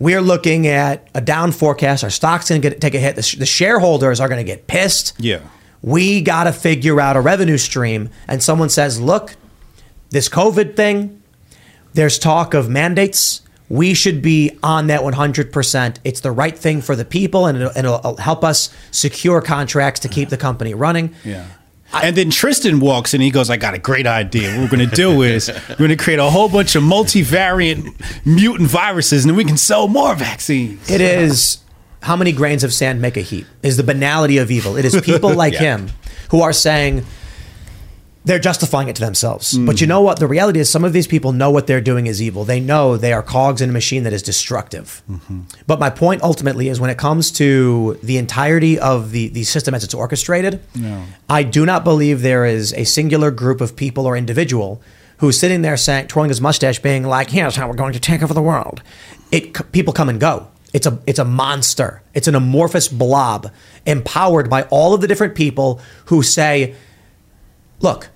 we're looking at a down forecast. Our stock's going to take a hit. The, sh- the shareholders are going to get pissed. Yeah. We got to figure out a revenue stream. And someone says, look, This COVID thing, there's talk of mandates. We should be on that 100%. It's the right thing for the people and it'll, and it'll help us secure contracts to keep the company running. Yeah. And then Tristan walks in. He goes, "I got a great idea. What we're going to do is (laughs) we're going to create a whole bunch of multivariant mutant viruses, and then we can sell more vaccines." It is how many grains of sand make a heap is the banality of evil. It is people (laughs) like Yeah. him who are saying they're justifying it to themselves. Mm. But you know what? The reality is some of these people know what they're doing is evil. They know they are cogs in a machine that is destructive. Mm-hmm. But my point ultimately is when it comes to the entirety of the, the system as it's orchestrated, No. I do not believe there is a singular group of people or individual who's sitting there saying, twirling his mustache, being like, "Here's how we're going to take over the world." It people come and go. It's a it's a monster. It's an amorphous blob empowered by all of the different people who say, "Look,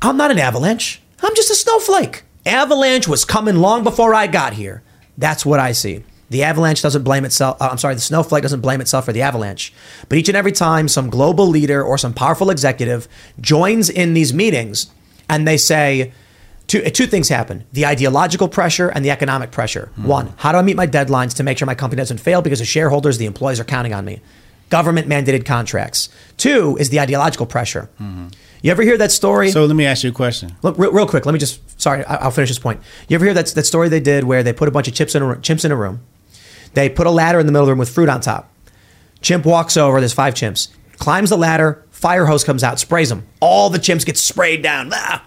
I'm not an avalanche. I'm just a snowflake. Avalanche was coming long before I got here." That's what I see. The avalanche doesn't blame itself. uh, I'm sorry, the snowflake doesn't blame itself for the avalanche. But each and every time some global leader or some powerful executive joins in these meetings and they say, two, uh, two things happen the ideological pressure and the economic pressure. Hmm. One, how do I meet my deadlines to make sure my company doesn't fail because the shareholders, the employees are counting on me? Government mandated contracts. Two is the ideological pressure. Hmm. You ever hear that story? So let me ask you a question. Look, real, real quick. Let me just. Sorry, I- I'll finish this point. You ever hear that that story they did where they put a bunch of chips in a, chimps in a room? They put a ladder in the middle of the room with fruit on top. Chimp walks over. There's five chimps. Climbs the ladder. Fire hose comes out. Sprays them. All the chimps get sprayed down. Ah!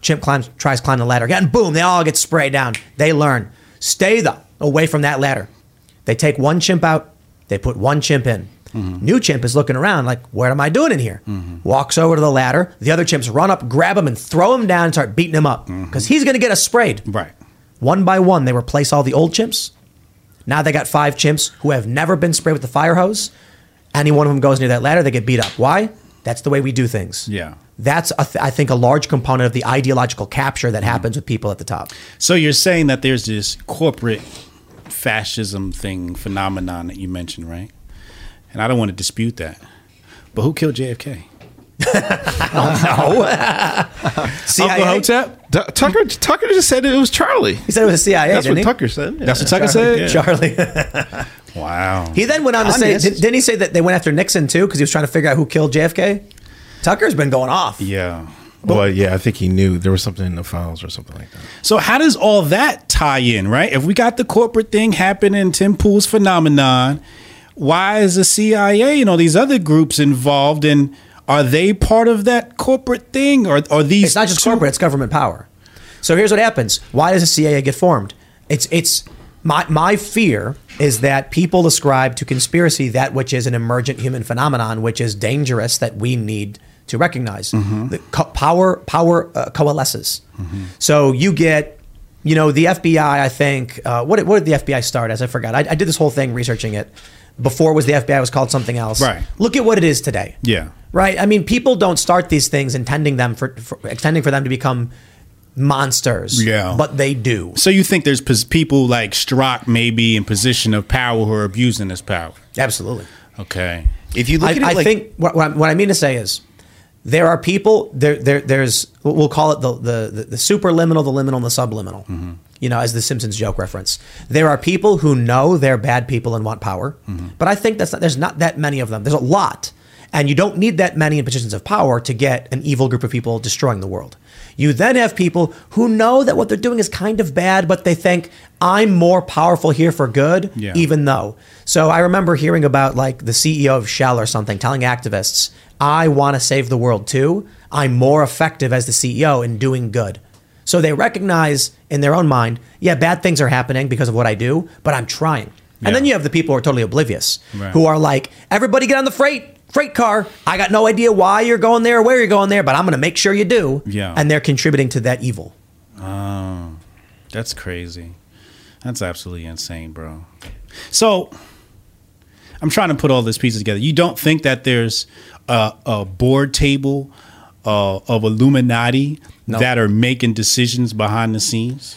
Chimp climbs, tries to climb the ladder again. Boom! They all get sprayed down. They learn. Stay the away from that ladder. They take one chimp out. They put one chimp in. New chimp is looking around like, what am I doing in here? Walks over to the ladder. The other chimps run up, grab him, and throw him down and start beating him up because he's going to get us sprayed. Right. One by one, they replace all the old chimps. Now they got five chimps who have never been sprayed with the fire hose. Any one of them goes near that ladder, they get beat up. Why? That's the way we do things. Yeah. That's, a th- I think, a large component of the ideological capture that happens with people at the top. So you're saying that there's this corporate fascism thing phenomenon that you mentioned, right? And I don't want to dispute that. But who killed JFK? no. (laughs) Uncle Hotep? Tu- Tucker Tucker just said it was Charlie. He said it was the CIA. That's what didn't he? Tucker said. That's what Tucker Charlie, said? Charlie. (laughs) Wow. He then went on to say, Honest. did, didn't he say that they went after Nixon too because he was trying to figure out who killed JFK? Tucker's been going off. Yeah. Well, yeah, I think he knew there was something in the files or something like that. So how does all that tie in, right? If we got the corporate thing happening, Tim Pool's phenomenon, why is the CIA and all these other groups involved and are they part of that corporate thing or are these It's not just two- corporate; it's government power. So here's what happens: Why does the CIA get formed? It's it's my my fear is that people ascribe to conspiracy that which is an emergent human phenomenon, which is dangerous that we need to recognize. The co- power power uh, coalesces. So you get. You know the FBI. I think uh, what did- what did the FBI start as? I forgot. I, I did this whole thing researching it. Before was the FBI, it was called something else. Right. Look at what it is today. Yeah. Right. I mean, people don't start these things intending them for, for intending for them to become monsters. Yeah. But they do. So you think there's pos- people like Strzok maybe in position of power who are abusing this power? Absolutely. Okay. If you look I, at it I like think what, what, I, what I mean to say is there are people there. There there's we'll call it the the the, the superliminal, the liminal, and the subliminal. Mm-hmm. You know, as the Simpsons joke reference, there are people who know they're bad people and want power, Mm-hmm. but I think that's not, there's not that many of them. There's a lot, and you don't need that many in positions of power to get an evil group of people destroying the world. You then have people who know that what they're doing is kind of bad, but they think I'm more powerful here for good, Yeah. even though. So I remember hearing about like the CEO of Shell or something telling activists, I want to save the world too. I'm more effective as the CEO in doing good. So they recognize in their own mind, yeah, bad things are happening because of what I do, but I'm trying. And then you have the people who are totally oblivious, Right. who are like, everybody get on the freight freight car. I got no idea why you're going there or where you're going there, but I'm going to make sure you do. Yeah. And they're contributing to that evil. Oh, that's crazy. That's absolutely insane, bro. So, I'm trying to put all this pieces together. You don't think that there's a, a board table uh, of Illuminati that are making decisions behind the scenes?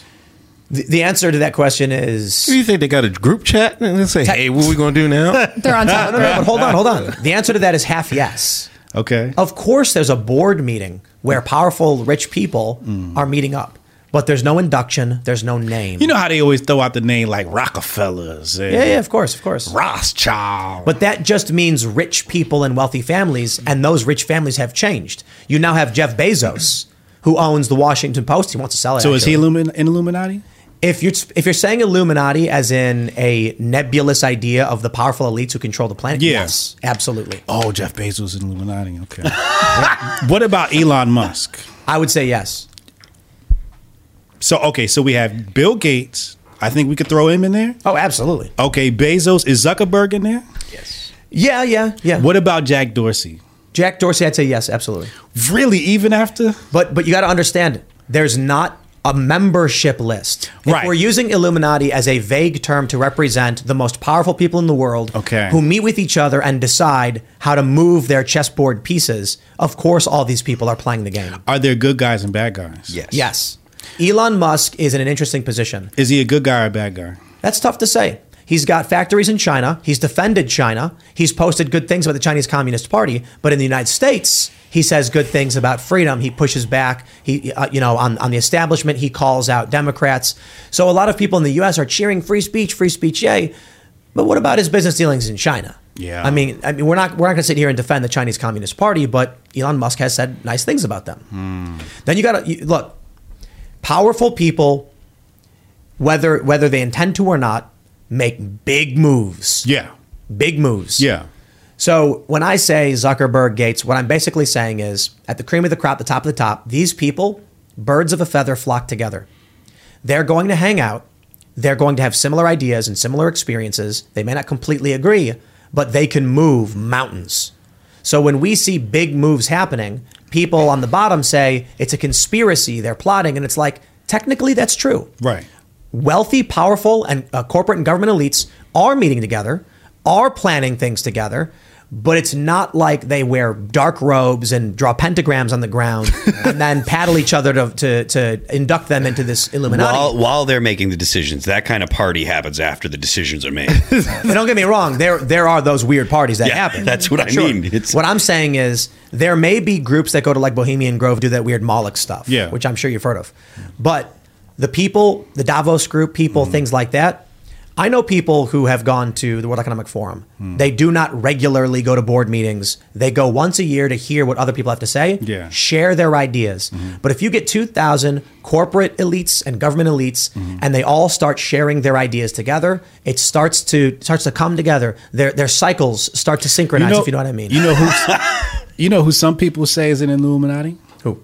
The, the answer to that question is. Do you think they got a group chat and they say, "Hey, what are we gonna do now?" (laughs) They're on top (laughs) No, no, no, but hold on, hold on. The answer to that is half yes. Okay. Of course, there's a board meeting where powerful rich people hmm. are meeting up. But there's no induction, there's no name. You know how they always throw out the name like Rockefellers. and Yeah, yeah, of course, of course. Rothschild. But that just means rich people and wealthy families, and those rich families have changed. You now have Jeff Bezos, who owns the Washington Post. He wants to sell it. So is he actually. Illumin- an Illuminati? If you're if you're saying Illuminati as in a nebulous idea of the powerful elites who control the planet, Yeah. yes, absolutely. Oh, Jeff Bezos is Illuminati. Okay. (laughs) what about Elon Musk? I would say yes. So okay, so we have Bill Gates. I think we could throw him in there. Oh, absolutely. Okay, Bezos is Zuckerberg in there. Yes. Yeah, yeah, yeah. What about Jack Dorsey? Jack Dorsey, I'd say yes, absolutely. Really, even after? But but you got to understand, there's not a membership list. If Right. we're using Illuminati as a vague term to represent the most powerful people in the world Okay. who meet with each other and decide how to move their chessboard pieces, of course all these people are playing the game. Are there good guys and bad guys? Yes. Yes. Elon Musk is in an interesting position. Is he a good guy or a bad guy? That's tough to say. He's got factories in China. He's defended China. He's posted good things about the Chinese Communist Party. But in the United States, he says good things about freedom. He pushes back. He, uh, you know, on, on the establishment, he calls out Democrats. So a lot of people in the U.S. are cheering free speech, free speech, yay. But what about his business dealings in China? Yeah. I mean, I mean, we're not we're not going to sit here and defend the Chinese Communist Party, but Elon Musk has said nice things about them. Hmm. Then you got to look. Powerful people, whether whether they intend to or not, make big moves. Yeah. Big moves. Yeah. So when I say Zuckerberg, Gates, what I'm basically saying is at the cream of the crop, the top of the top, these people, birds of a feather, flock together. They're going to hang out. They're going to have similar ideas and similar experiences. They may not completely agree, but they can move mountains. So when we see big moves happening, people on the bottom say it's a conspiracy, they're plotting, and it's like, technically, that's true Right. Wealthy, powerful, and uh, corporate and government elites are meeting together, are planning things together, but it's not like they wear dark robes and draw pentagrams on the ground (laughs) and then paddle each other to, to, to induct them into this Illuminati. While, while they're making the decisions, that kind of party happens after the decisions are made. (laughs) And don't get me wrong, there there are those weird parties that Yeah, happen. that's what I mean. It's- what I'm saying is there may be groups that go to like Bohemian Grove do that weird Moloch stuff, Yeah. which I'm sure you've heard of. But the people, the Davos group, people, things like that. I know people who have gone to the World Economic Forum. Mm. They do not regularly go to board meetings. They go once a year to hear what other people have to say, Yeah. Mm-hmm. share their ideas. But if you get 2,000 corporate elites and government elites, Mm-hmm. and they all start sharing their ideas together, it starts to starts to come together. Their their cycles start to synchronize. if you know what I mean. You know who? (laughs) you know who some people say is an Illuminati? Who?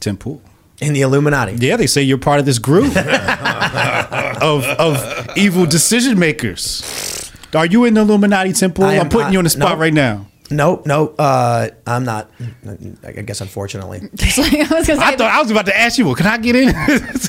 Tim Pool. In the Illuminati. Yeah, they say you're part of this group (laughs) of of evil decision makers. Are you in the Illuminati, Tim Pool? I am I'm putting you on the spot no. right now. No, no, uh, I'm not. I guess unfortunately. (laughs) I was gonna say, I thought I was about to ask you. Well, can I get in? (laughs)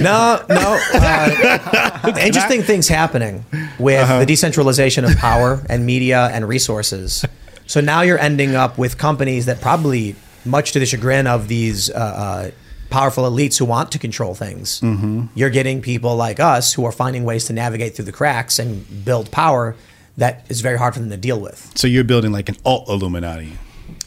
No, no. Uh, interesting things happening with Uh-huh. the decentralization of power and media and resources. So now you're ending up with companies that probably, much to the chagrin of these uh, uh, powerful elites who want to control things, Mm-hmm. you're getting people like us who are finding ways to navigate through the cracks and build power that is very hard for them to deal with. so you're building like an alt Illuminati.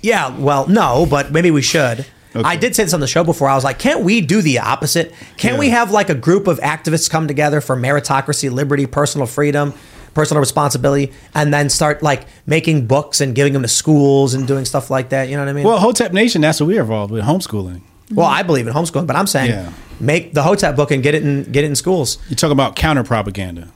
Yeah, well, no, but maybe we should. I did say this on the show before. I was like, can't we do the opposite? Can't we have like a group of activists come together for meritocracy, liberty, personal freedom, personal responsibility, and then start like making books and giving them to schools and doing stuff like that? You know what I mean? Well, Hotep Nation, that's what we're involved with, homeschooling. Well, I believe in homeschooling, but I'm saying Yeah. make the Hotep book and get it in get it in schools, You're talking about counter propaganda.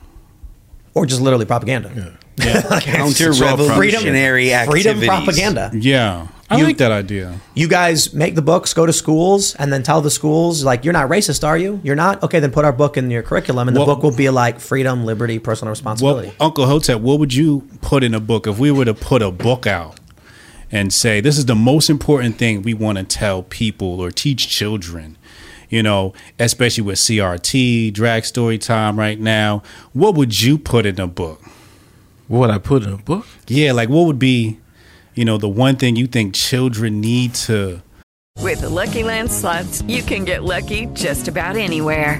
or just literally propaganda. Counter (laughs) Freedom, revolutionary freedom activities. propaganda. Yeah. I You- like that idea. You guys make the books, go to schools, and then tell the schools like you're not racist, are you? You're not. Okay, then put our book in your curriculum, and the Well- book will be like freedom, liberty, personal responsibility. Well, Uncle Hotep, what would you put in a book if we were to put a book out and say this is the most important thing we want to tell people or teach children? You know, especially with CRT, drag story time right now. What would you put in a book? What would I put in a book? Yeah, like what would be, you know, the one thing you think children need to With the Lucky Land slots, you can get lucky just about anywhere.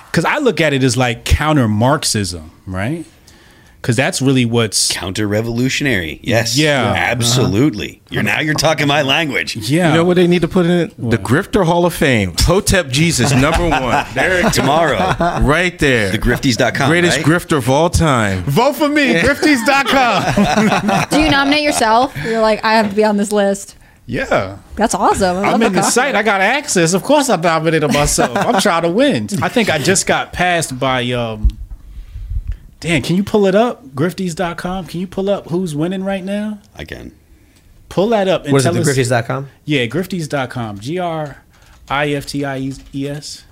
because i look at it as like counter marxism right because that's really what's counter revolutionary yes yeah uh-huh. absolutely you're now you're talking my language yeah You know what they need to put in it? The Grifter Hall of Fame. Hotep Jesus, number one. (laughs) There it. Tomorrow. Right there. Thegrifties.com. Greatest right? grifter of all time. vote for me grifties.com (laughs) Do you nominate yourself? You're like, I have to be on this list. Yeah That's awesome. I I'm in the comment. site. I got access. Of course, I nominated myself. I'm trying to win. I think I just got passed by. um Dan, can you pull it up? Grifties.com. Can you pull up who's winning right now? I can. Pull that up and What is it, tell us. thegrifties.com? Yeah, grifties.com. G R I F T I E S.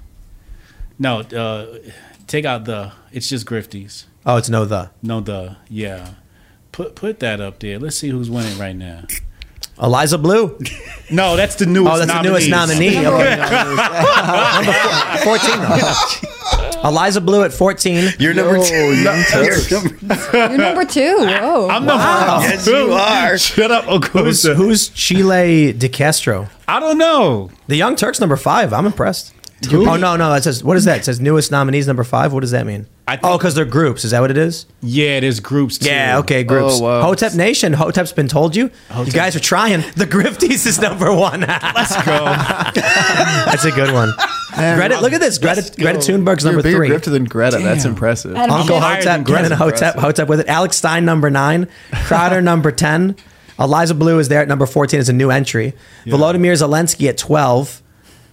No, uh, take out the. It's just Grifties. Oh, it's no the. No, the. Yeah. Put put that up there. Let's see who's winning right now. Eliza Blue. No, that's the newest. Oh, that's the newest nominee. Okay. (laughs) Number four- 14. though. (laughs) Eliza Blue at 14. You're number Yo, two. Young Turks. You're number- You're number two. Whoa. I'm number Wow. Yes, you are. Shut up, Who's, Okosa. who's Chile De Castro? I don't know. The Young Turks number five. I'm impressed. Who? Oh no, no. It says what is that? It says newest nominees number five. What does that mean? I think- oh, because they're groups. Is that what it is? Yeah, it is groups too. Yeah. Okay. Groups. Oh, wow. Hotep Nation. Hotep's been told you. You guys are trying. The Grifties is number one. Let's go. (laughs) That's a good one. Greta, look at this. Greta, Greta Thunberg's You're number a bigger three. grifter than Greta. That's impressive. Adam Uncle Schiff. Higher Hotep, Greta Greta. Hotep, Hotep with it. Alex Stein number nine, (laughs) Crowder number ten, Eliza Blue is there at number fourteen as a new entry. Volodymyr Zelensky at twelve.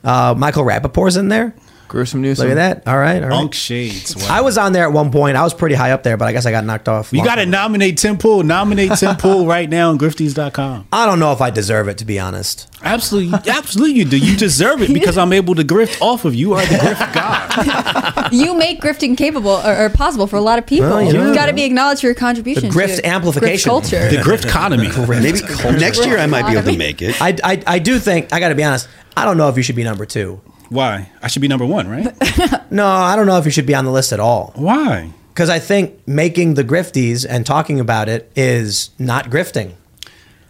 Uh, Michael Rapaport's in there. Gruesome news. Look at that. All right, all right. Unk shades. Wow. I was on there at one point. I was pretty high up there, but I guess I got knocked off. You got to nominate Tim Pool. Nominate Tim (laughs) Pool right now on grifties.com. I don't know if I deserve it to be honest. Absolutely. Absolutely, you do. You deserve it because I'm able to grift off of you. You are the grift god. (laughs) You make grifting capable or, or possible for a lot of people. Well, you know. You've got to be acknowledged for your contribution. The grift to amplification. Grift culture. The grift economy. Maybe next year I might be able to make it. I, I, I do think I got to be honest. I don't know if you should be number two. Why? I should be number one, right? (laughs) No, I don't know if you should be on the list at all. Why? Because I think making the grifties and talking about it is not grifting.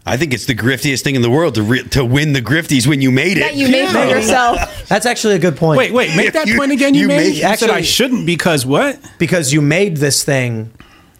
I think it's the griftiest thing in the world to re- to win the grifties when you made it. that you made for yourself. (laughs) That's actually a good point. Wait, wait. Make that You- point again. You, you made. made- You said I shouldn't because what? because you made this thing,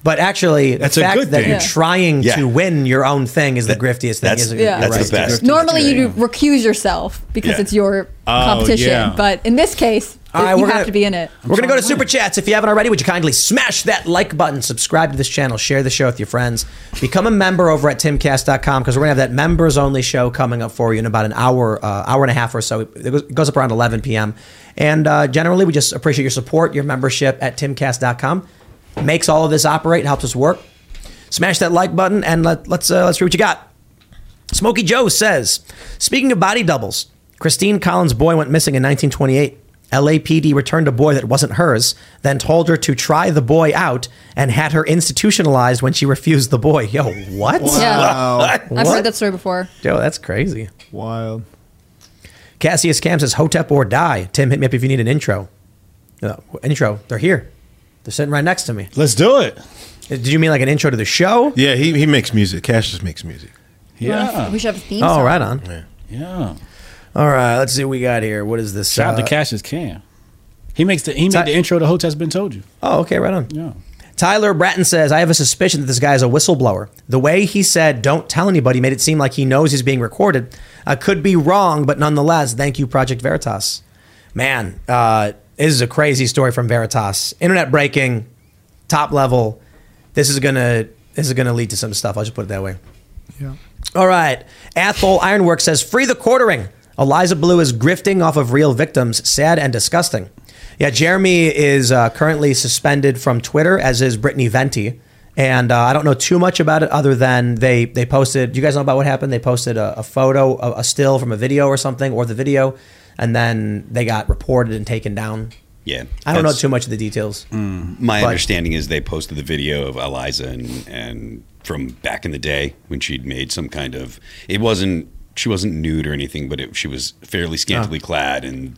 but actually That's the a fact good that thing. you're Yeah. tring Yeah. to win your own thing is the griftiest thing. that's- Is Yeah. you're That's the best. Normally, you recuse yourself because Yeah. it's your Oh, competition. yeah. But in this case, All right, you we're have gonna- to be in it. We're gonna go to super chats. If you haven't already, would you kindly smash that like button, subscribe to this channel, share the show with your friends, become a member over at timcast.com because we're gonna have that members only show coming up for you in about an hour, uh, hour and a half or so. It goes, it goes up around 11 p.m. And uh, generally, we just appreciate your support, your membership at timcast.com. Makes all of this operate, helps us work. Smash that like button and let, let's uh, let's see what you got. Smokey Joe says, speaking of body doubles, Christine Collins' boy went missing in 1928. LAPD returned a boy that wasn't hers, then told her to try the boy out and had her institutionalized when she refused the boy. Yo, what? Yeah. Wow. I've heard (laughs) that story before. Yo, that's crazy. Wild. Cassius Cam says, Hotep or die. Tim, hit me up if you need an intro. Uh, intro. They're here. They're sitting right next to me. Let's do it. Did you mean like an intro to the show? Yeah, he, he makes music. Cassius makes music. Yeah. We should have a theme Oh, song. right on. Yeah. All right, let's see what we got here. What is this? Shout out uh, to Cassius Cam. He makes the he Ty- made the intro to Hotep's been told you. Oh, okay, right on. Yeah. Tyler Bratton says, I have a suspicion that this guy is a whistleblower. The way he said, don't tell anybody, made it seem like he knows he's being recorded. I could be wrong, but nonetheless, thank you, Project Veritas. Man, uh, this is a crazy story from Veritas. Internet breaking, top level. This is gonna this is gonna lead to some stuff. I'll just put it that way. Yeah. All right. Athol Ironwork says, free the quartering. Eliza Blue is grifting off of real victims. Sad and disgusting. Yeah, Jeremy is uh, currently suspended from Twitter, as is Brittany Venti. And uh, I don't know too much about it other than they, they posted, do you guys know about what happened? They posted a, a photo, a, a still from a video or something, or the video, and then they got reported and taken down. Yeah, I don't know too much of the details. My But- understanding is they posted the video of Eliza and and from back in the day when she'd made some kind of it wasn't she wasn't nude or anything, but it, she was fairly scantily clad and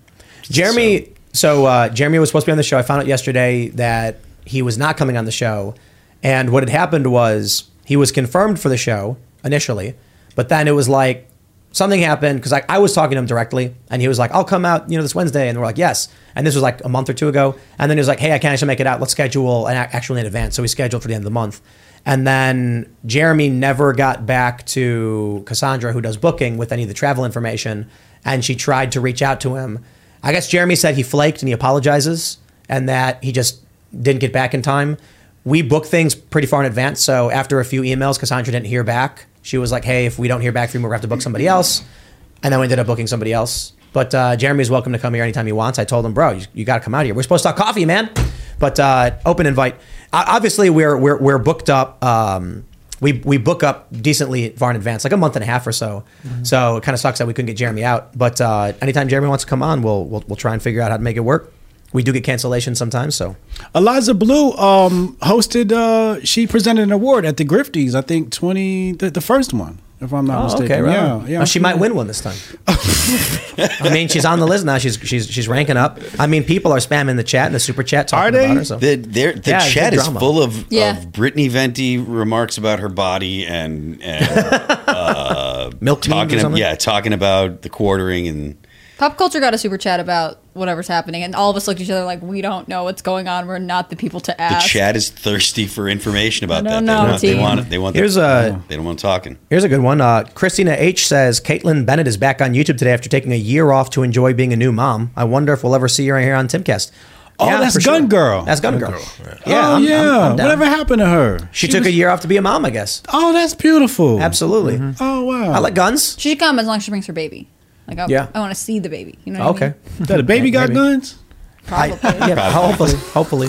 Jeremy, so, uh, Jeremy was supposed to be on the show. I found out yesterday that he was not coming on the show, and what had happened was he was confirmed for the show initially, but then it was like something happened because I, I was talking to him directly, and he was like, "I'll come out, you know, this Wednesday," and we're like, "Yes," and this was like a month or two ago, and then he was like, "Hey, I can't actually make it out. Let's schedule an actually in advance." So we scheduled for the end of the month. And then Jeremy never got back to Cassandra, who does booking, with any of the travel information. And she tried to reach out to him. I guess Jeremy said he flaked and he apologizes and that he just didn't get back in time. We book things pretty far in advance. So after a few emails, Cassandra didn't hear back. She was like, hey, if we don't hear back from you, we're going to have to book somebody else. And then we ended up booking somebody else. But uh, Jeremy's welcome to come here anytime he wants. I told him, bro, you, you got to come out here. We're supposed to talk coffee, man. But uh, open invite. Obviously, we're, we're, we're booked up. Um, we, we book up decently far in advance, like a month and a half or so. So it kind of sucks that we couldn't get Jeremy out. But uh, anytime Jeremy wants to come on, we'll, we'll, we'll try and figure out how to make it work. We do get cancellations sometimes, so Eliza Blue um, hosted. Uh, she presented an award at the Grifties. I think twenty the, the first one, if I'm not Oh, mistaken. okay, right. Yeah, yeah. Well, she might win one this time. (laughs) I mean, she's on the list now. She's she's she's ranking up. I mean, people are spamming the chat and the super chat talking about her. So The, the Yeah, chat is full of, Yeah. of Brittany Venti remarks about her body and, and (laughs) uh, milk memes or talking, something? yeah, talking about the quartering and Pop culture got a super chat about whatever's happening, and all of us looked at each other like, we don't know what's going on. We're not the people to ask. the ask. chat is thirsty for information about I that. don't They know, want, they want it. They want. Here's the, a- They don't want talking. Here's a good one. Uh, Christina H says Kaitlin Bennett is back on YouTube today after taking a year off to enjoy being a new mom. I wonder if we'll ever see her here on Timcast. Oh, that's for Gun Girl. That's Gun, Girl. oh I'm- yeah. I'm- I'm. Whatever happened to her? She, took a year off to be a mom, I guess. Oh, that's beautiful. Absolutely. Oh wow. I like guns. She should come as long as she brings her baby. Like, I, Yeah. I want to see the baby. You know what I Okay. mean? (laughs) That a baby got Maybe. guns? Probably. Yeah, hopefully, hopefully.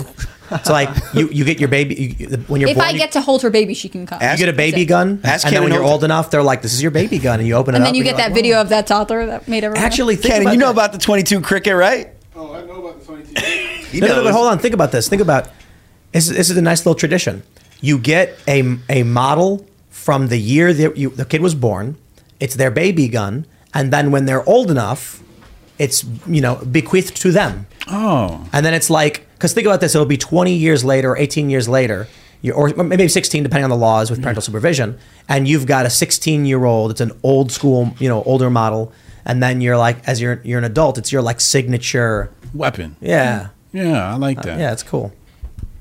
It's like you, you get your baby you, when you're if born. I get to hold her baby, she can come. you get a baby gun, Ask and then when you're old enough, they're like, "This is your baby gun," and you open it And then you you're get that like, video of that toddler that made everyone. Actually, think Cannon, about you know about the 22 cricket, right? Oh, I know about the 22. (laughs) He no, no, no, but hold on. Think about this. Think about this. Is, this is a nice little tradition. You get a a model from the year that you, the kid was born. It's their baby gun, and then when they're old enough, it's you know bequeathed to them. Oh. And then it's like, because think about this, it'll be 20 years later 18 years later, or maybe 16, depending on the laws with parental supervision, and you've got a 16 year old, it's an old school, you know, older model, and then you're like, as you're you're an adult, it's your like signature Weapon. Yeah. Yeah, I like Uh, that. yeah, it's cool.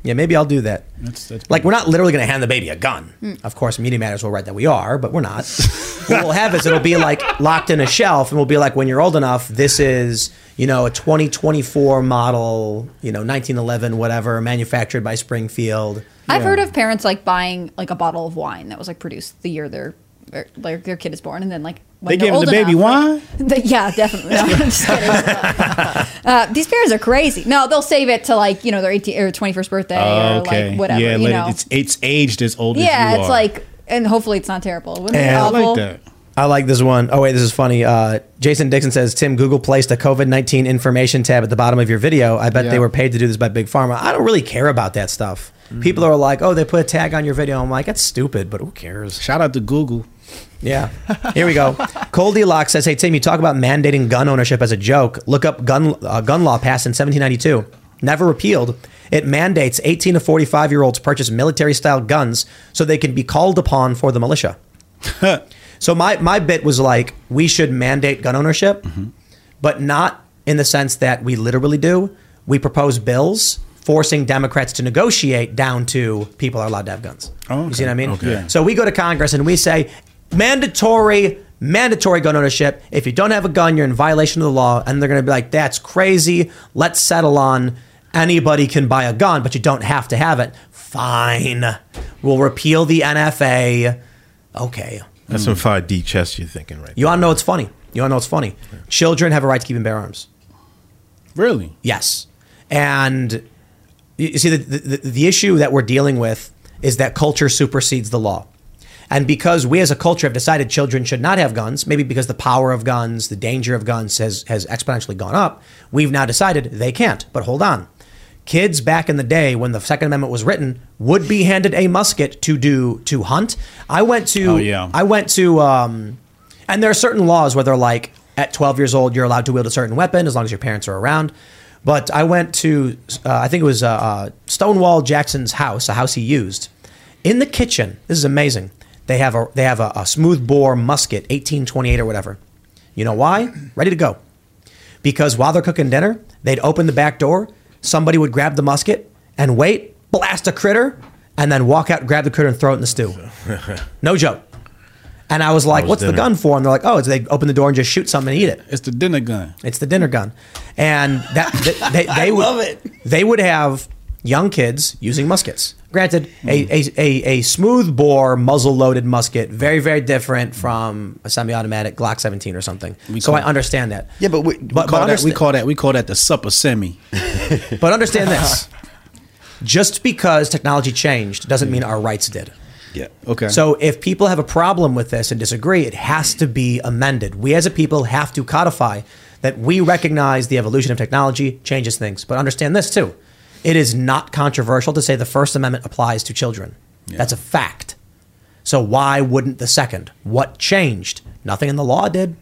Yeah, maybe I'll do that. That's, that's Like, we're not literally going to hand the baby a gun. Mm. Of course, Media Matters will write that we are, but we're not. (laughs) what we'll have is it'll be like locked in a shelf, and we'll be like, when you're old enough, this is, you know, a 2024 model, you know, 1911, whatever, manufactured by Springfield. I've heard of parents like buying like a bottle of wine that was like produced the year their their, like, their kid is born, and then like when They they're gave old the baby enough, wine. (laughs) like- yeah, definitely. No, I'm just kidding. (laughs) uh, these parents are crazy. No, they'll save it to like you know their 18 or 21st birthday or okay. like whatever. Yeah, you know. it, it's it's aged as old as yeah, you it's are. like, and hopefully it's not terrible. Wouldn't it I like that. I like this one. Oh wait, this is funny. Uh, Jason Dixon says Tim Google placed a COVID nineteen information tab at the bottom of your video. I bet Yeah. they were paid to do this by Big Pharma. I don't really care about that stuff. Mm-hmm. People are like, oh, they put a tag on your video. I'm like, that's stupid, but who cares? Shout out to Google. Yeah. Here we go. (laughs) Coldy Lock says, "Hey Tim, you talk about mandating gun ownership as a joke. Look up gun uh, gun law passed in 1792, never repealed. It mandates 18 to 45 year olds purchase military style guns so they can be called upon for the militia. (laughs) so my my bit was like, we should mandate gun ownership, but not in the sense that we literally do. We propose bills." Forcing Democrats to negotiate down to people are allowed to have guns. Oh, You see what I mean? okay. Yeah. So we go to Congress and we say mandatory, mandatory gun ownership. If you don't have a gun, you're in violation of the law. And they're going to be like, that's crazy. Let's settle on anybody can buy a gun, but you don't have to have it. Fine. We'll repeal the NFA. Okay. That's some 5D chess you're thinking right You want to know what's funny? You want to know what's funny? Children have a right to keep and bear arms. Really? Yes. And you you see, the, the, the issue that we're dealing with is that culture supersedes the law. And because we as a culture have decided children should not have guns, maybe because the power of guns, the danger of guns has, has exponentially gone up, we've now decided they can't. But hold on. Kids back in the day when the Second Amendment was written would be handed a musket to do to hunt. I went to Oh, yeah. I went to um and there are certain laws where they're like at 12 years old you're allowed to wield a certain weapon as long as your parents are around. But I went to uh, I think it was uh, uh, Stonewall Jackson's house, a house he used. In the kitchen, this is amazing. They have a they have a, a smooth bore musket, 1828 or whatever. You know why? Ready to go. Because while they're cooking dinner, they'd open the back door, somebody would grab the musket and wait, blast a critter, and then walk out, grab the critter, and throw it in the stew. (laughs) No joke. And I was like, was "What's the gun for?" And they're like, "Oh, it's they open the door and just shoot something and eat it." It's the dinner gun. It's the dinner gun, and that th- they, (laughs) they, I would love it. they would have young kids using muskets. Granted, a, a, a, a smooth bore muzzle loaded musket, very very different from a semi automatic Glock 17 or something. so I understand that. Yeah, but we, But, We but, call, that, we call that we call that the supper semi. (laughs) but understand this: just because technology changed doesn't mean our rights did. Yeah. Okay. So if people have a problem with this and disagree, it has to be amended. We as a people have to codify that we recognize the evolution of technology changes things. But understand this too. It is not controversial to say the First Amendment applies to children. That's a fact. So why wouldn't the second? What changed? Nothing in the law did.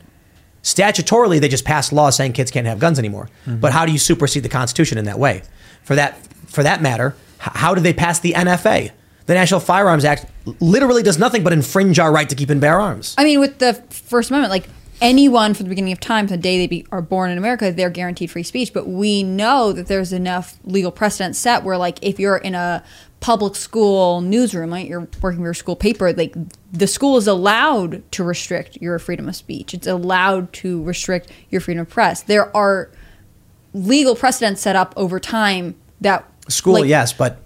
Statutorily, they just passed laws saying kids can't have guns anymore. Mm-hmm. But how do you supersede the Constitution in that way? For that, for that matter, how did they pass the NFA? The National Firearms Act literally does nothing but infringe our right to keep and bear arms. I mean, with the First Amendment, like anyone from the beginning of time, from the day they be, are born in America, they're guaranteed free speech. But we know that there's enough legal precedent set where, like, if you're in a public school newsroom, like you're working for your school paper, like the school is allowed to restrict your freedom of speech. It's allowed to restrict your freedom of press. There are legal precedents set up over time that School, like, yes, but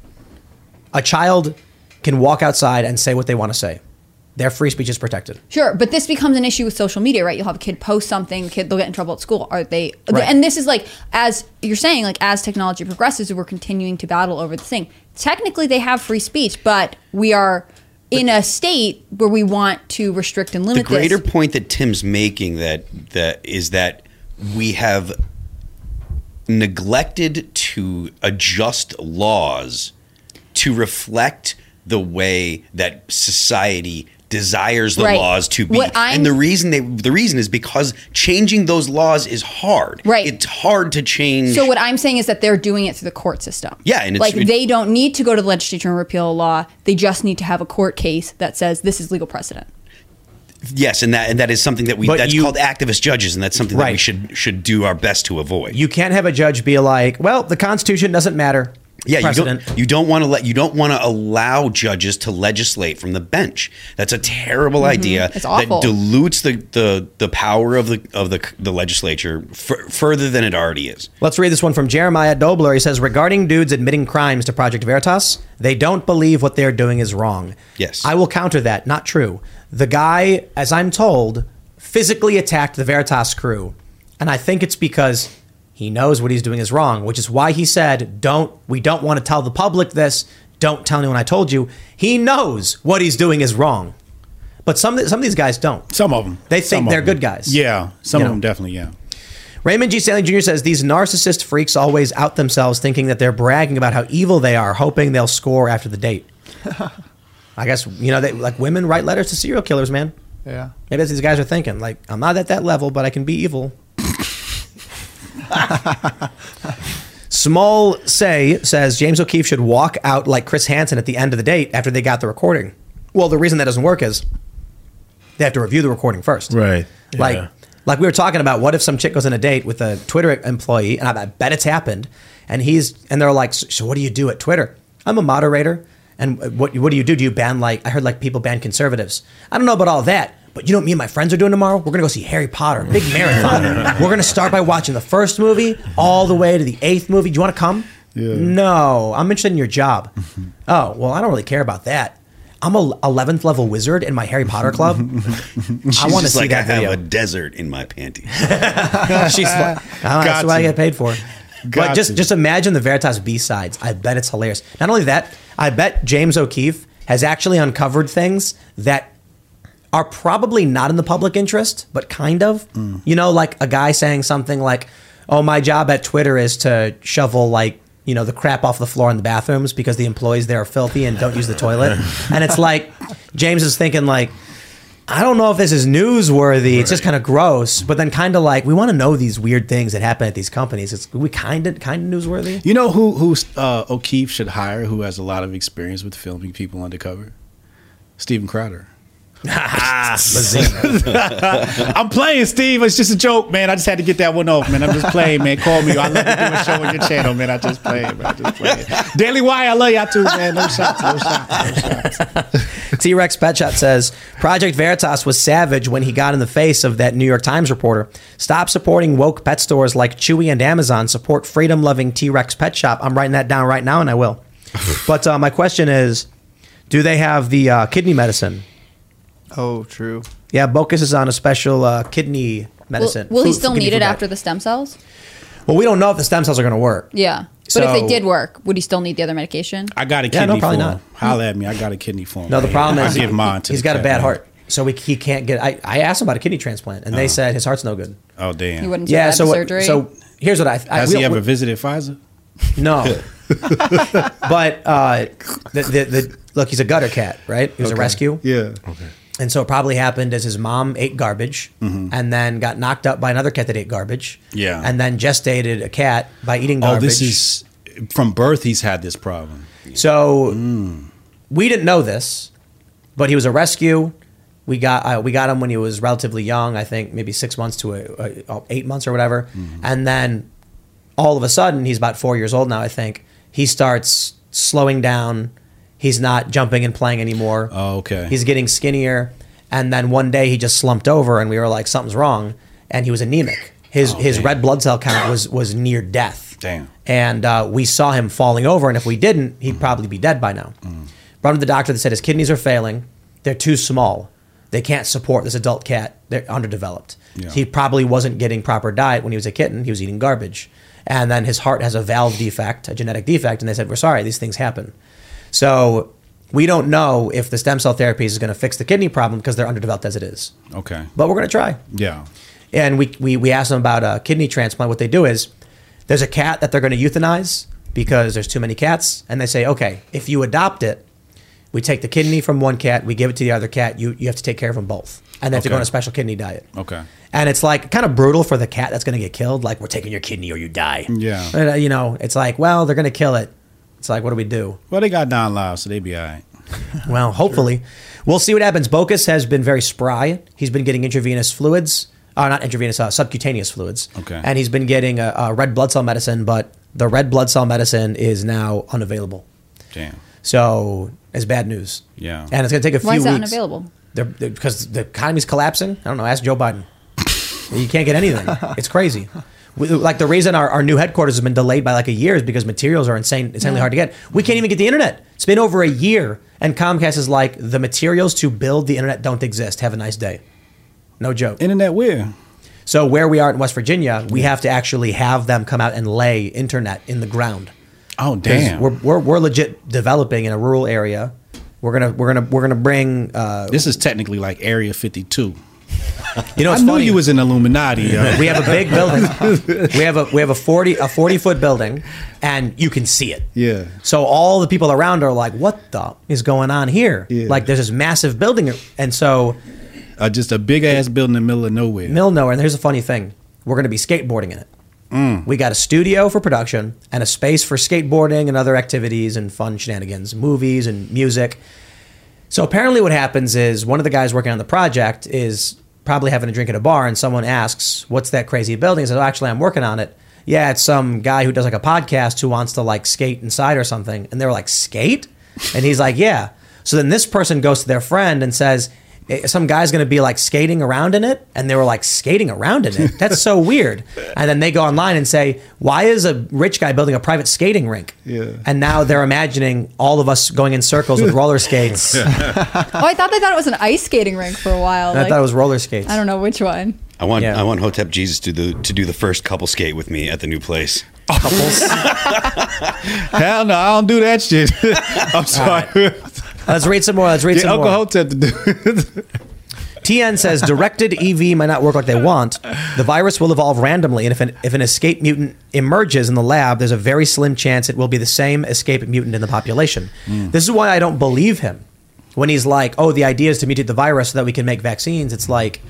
a child can walk outside and say what they want to say. Their free speech is protected. Sure, but this becomes an issue with social media, right? You'll have a kid post something, kid they'll get in trouble at school. Are they? Right. And this is like as you're saying, like as technology progresses, we're continuing to battle over the thing. Technically, they have free speech, but we are in a state where we want to restrict and limit. the greater this. point that Tim's making that that is that we have neglected to adjust laws to reflect the way that society desires the Right. laws to be. What and the reason they the reason is because changing those laws is hard. Right. It's hard to change So what I'm saying is that they're doing it through the court system. Yeah, and it's- like it- they don't need to go to the legislature and repeal a law. They just need to have a court case that says this is legal precedent. Yes, and that and that is something that we But that's you- called activist judges, and that's something that we should should do our best to avoid. You can't have a judge be like, "Well, the Constitution doesn't matter." Yeah, you don't, you don't want to let you don't want to allow judges to legislate from the bench. That's a terrible idea. Mm-hmm. Awful. That dilutes the, the, the power of the of the the legislature f- further than it already is. Let's read this one from Jeremiah Dobler. He says, regarding dudes admitting crimes to Project Veritas, they don't believe what they're doing is wrong. Yes. I will counter that. Not true. The guy, as I'm told, physically attacked the Veritas crew. And I think it's because he knows what he's doing is wrong, which is why he said, Don't we don't want to tell the public this. Don't tell anyone I told you. He knows what he's doing is wrong. But some some of these guys don't. Some of them. They think they're them. good guys. Yeah, some You of know. them definitely. Yeah. Raymond G. Stanley Jr. says these narcissist freaks always out themselves thinking that they're bragging about how evil they are, hoping they'll score after the date. (laughs) I guess, you know, they, like women write letters to serial killers, man. Yeah. Maybe that's what these guys are thinking. Like, I'm not at that level, but I can be evil. (laughs) Small Say says James O'Keefe should walk out like Chris Hansen at the end of the date after they got the recording. Well, the reason that doesn't work is they have to review the recording first. Right. Like, Yeah. like we were talking about, what if some chick goes on a date with a Twitter employee, and I bet it's happened, and he's and they're like, so what do you do at Twitter? I'm a moderator, and uh, what what do you do? Do you ban like I heard like people ban conservatives? I don't know about all that, but you know what me and my friends are doing tomorrow? We're gonna go see Harry Potter, big marathon. (laughs) We're gonna start by watching the first movie all the way to the eighth movie. Do you want to come? Yeah. No, I'm interested in your job. (laughs) oh well, I don't really care about that. I'm a 11th level wizard in my Harry Potter club. (laughs) She's I want to see like that I video. have a desert in my panties. She's like, oh, that's Got what I get paid for. but just just imagine the Veritas B sides. I bet it's hilarious. Not only that, I bet James O'Keefe has actually uncovered things that are probably not in the public interest, but kind of. Mm. You know, like a guy saying something like, "Oh, my job at Twitter is to shovel like." You know the crap off the floor in the bathrooms because the employees there are filthy and don't use the toilet, (laughs) and it's like James is thinking like, I don't know if this is newsworthy. It's just kind of gross, but then kind of like we want to know these weird things that happen at these companies. It's we kind of kind of newsworthy. You know who who uh, O'Keefe should hire? Who has a lot of experience with filming people undercover? Stephen Crowder. (laughs) I'm playing, Steve. It's just a joke, man. I just had to get that one off, man. I'm just playing, man. Call me. I love to do a show on your channel, man. I just play, man. I just play. Daily Wire, I love y'all too, man. No shots, no shots, no shots. T Rex Pet Shop says Project Veritas was savage when he got in the face of that New York Times reporter. Stop supporting woke pet stores like Chewy and Amazon. Support freedom loving T Rex Pet Shop. I'm writing that down right now, and I will. but uh, my question is, do they have the uh, kidney medicine? Oh, true. Yeah, Bocus is on a special uh, kidney medicine. will he Food- still kidney need it diet. after the stem cells? Well, we don't know if the stem cells are going to work. Yeah. But if they So- did work, would he still need the other medication? I got a Yeah, kidney no, probably for not. him. Holla at me. I got a kidney for him. No, the man. problem I is give mine to he's the got a cat, bad man. heart, so we, he can't get. I, I asked him about a kidney transplant, and they Uh-huh. said his heart's no good. Oh damn. He wouldn't Yeah, survive so the what- surgery. so here's what I. I Has we- he ever we- visited Pfizer? No. (laughs) but uh, the, the the look, he's a gutter cat, right? He was a rescue. Yeah. Okay. And so it probably happened as his mom ate garbage Mhm. and then got knocked up by another cat that ate garbage. Yeah. And then gestated a cat by eating Oh, garbage. this is from birth. He's had this problem. So Mm. we didn't know this, but he was a rescue. We got uh, we got him when he was relatively young. I think maybe six months to a, a, a- eight months or whatever. Mm-hmm. And then all of a sudden, he's about four years old now. I think he starts slowing down. He's not jumping and playing anymore. Oh, okay. He's getting skinnier. And then one day he just slumped over, and we were like, something's wrong. And he was anemic. His his red blood cell count was was near death Damn. and uh, we saw him falling over. And if we didn't, he'd probably be dead by now. Brought him to the doctor. That said his kidneys are failing. They're too small. They can't support this adult cat. They're underdeveloped. Yeah. He probably wasn't getting proper diet when he was a kitten. He was eating garbage, and then his heart has a valve defect, a genetic defect. And they said, "We're sorry, these things happen." So we don't know if the stem cell therapies is going to fix the kidney problem because they're underdeveloped as it is. Okay. But we're going to try Yeah. and we, we, we asked them about a kidney transplant. What they do is there's a cat that they're going to euthanize because there's too many cats, and they say, okay, if you adopt it, we take the kidney from one cat, we give it to the other cat. You you have to take care of them both, and they have to go on a special kidney diet. Okay. And it's like kind of brutal for the cat that's going to get killed. Like we're taking your kidney or you die. Yeah. And, uh, you know, it's like, well, they're going to kill it. It's like, what do we do? Well, they got Don Live, so they be all right. (laughs) Well, hopefully. We'll see what happens. Bocus has been very spry. He's been getting intravenous fluids, uh, not intravenous, uh, subcutaneous fluids. Okay. And he's been getting a, a red blood cell medicine, but the red blood cell medicine is now unavailable. Damn. So it's bad news. Yeah. And it's going to take a few Why is that weeks. unavailable? They're, they're- because the economy's collapsing. I don't know. Ask Joe Biden. (laughs) you can't get anything. It's crazy. We, like the reason our, our new headquarters has been delayed by like a year is because materials are insane, insanely Yeah. hard to get. We can't even get the internet. It's been over a year, and Comcast is like the materials to build the internet don't exist. Have a nice day. No joke. Internet where? So where we are in West Virginia, we have to actually have them come out and lay internet in the ground. Oh damn. We're, we're, we're legit developing in a rural area. We're gonna we're gonna we're gonna bring. Uh, this is technically like Area 52. You know, I knew funny. you was an Illuminati. yo. we have a big building. we have a we have a forty a forty foot building, and you can see it. Yeah. So all the people around are like, "What the is going on here?" Yeah. Like there's this massive building, and so Uh, just a big ass building in the middle of nowhere. middle of nowhere. And here's a funny thing: we're going to be skateboarding in it. Mm. We got a studio for production and a space for skateboarding and other activities and fun shenanigans, movies and music. So apparently, what happens is one of the guys working on the project is probably having a drink at a bar, and someone asks, "What's that crazy building?" He says, "Oh, actually, I'm working on it." Yeah, it's some guy who does like a podcast who wants to like skate inside or something, and they're like, "Skate?" And he's like, "Yeah." So then this person goes to their friend and says, "Eh, Eh, "Some guy's going to be like skating around in it," and they were like, "Skating around in it? (laughs) That's so weird." And then they go online and say, "Why is a rich guy building a private skating rink?" Yeah. And now they're imagining all of us going in circles with roller skates. (laughs) oh, I thought they thought it was an ice skating rink for a while. And I thought it was roller skates. I don't know which one. I want I want Hotep Jesus to do to do the first couple skate with me at the new place. Couples? (laughs) Hell no, I don't do that shit. I'm sorry. Let's read some more. Let's read Get some Uncle more. Hotep to do it. TN says directed EV might not work like they want. The virus will evolve randomly, and if an, if an escape mutant emerges in the lab, there's a very slim chance it will be the same escape mutant in the population. This is why I don't believe him when he's like, "Oh, the idea is to mutate the virus so that we can make vaccines." It's like,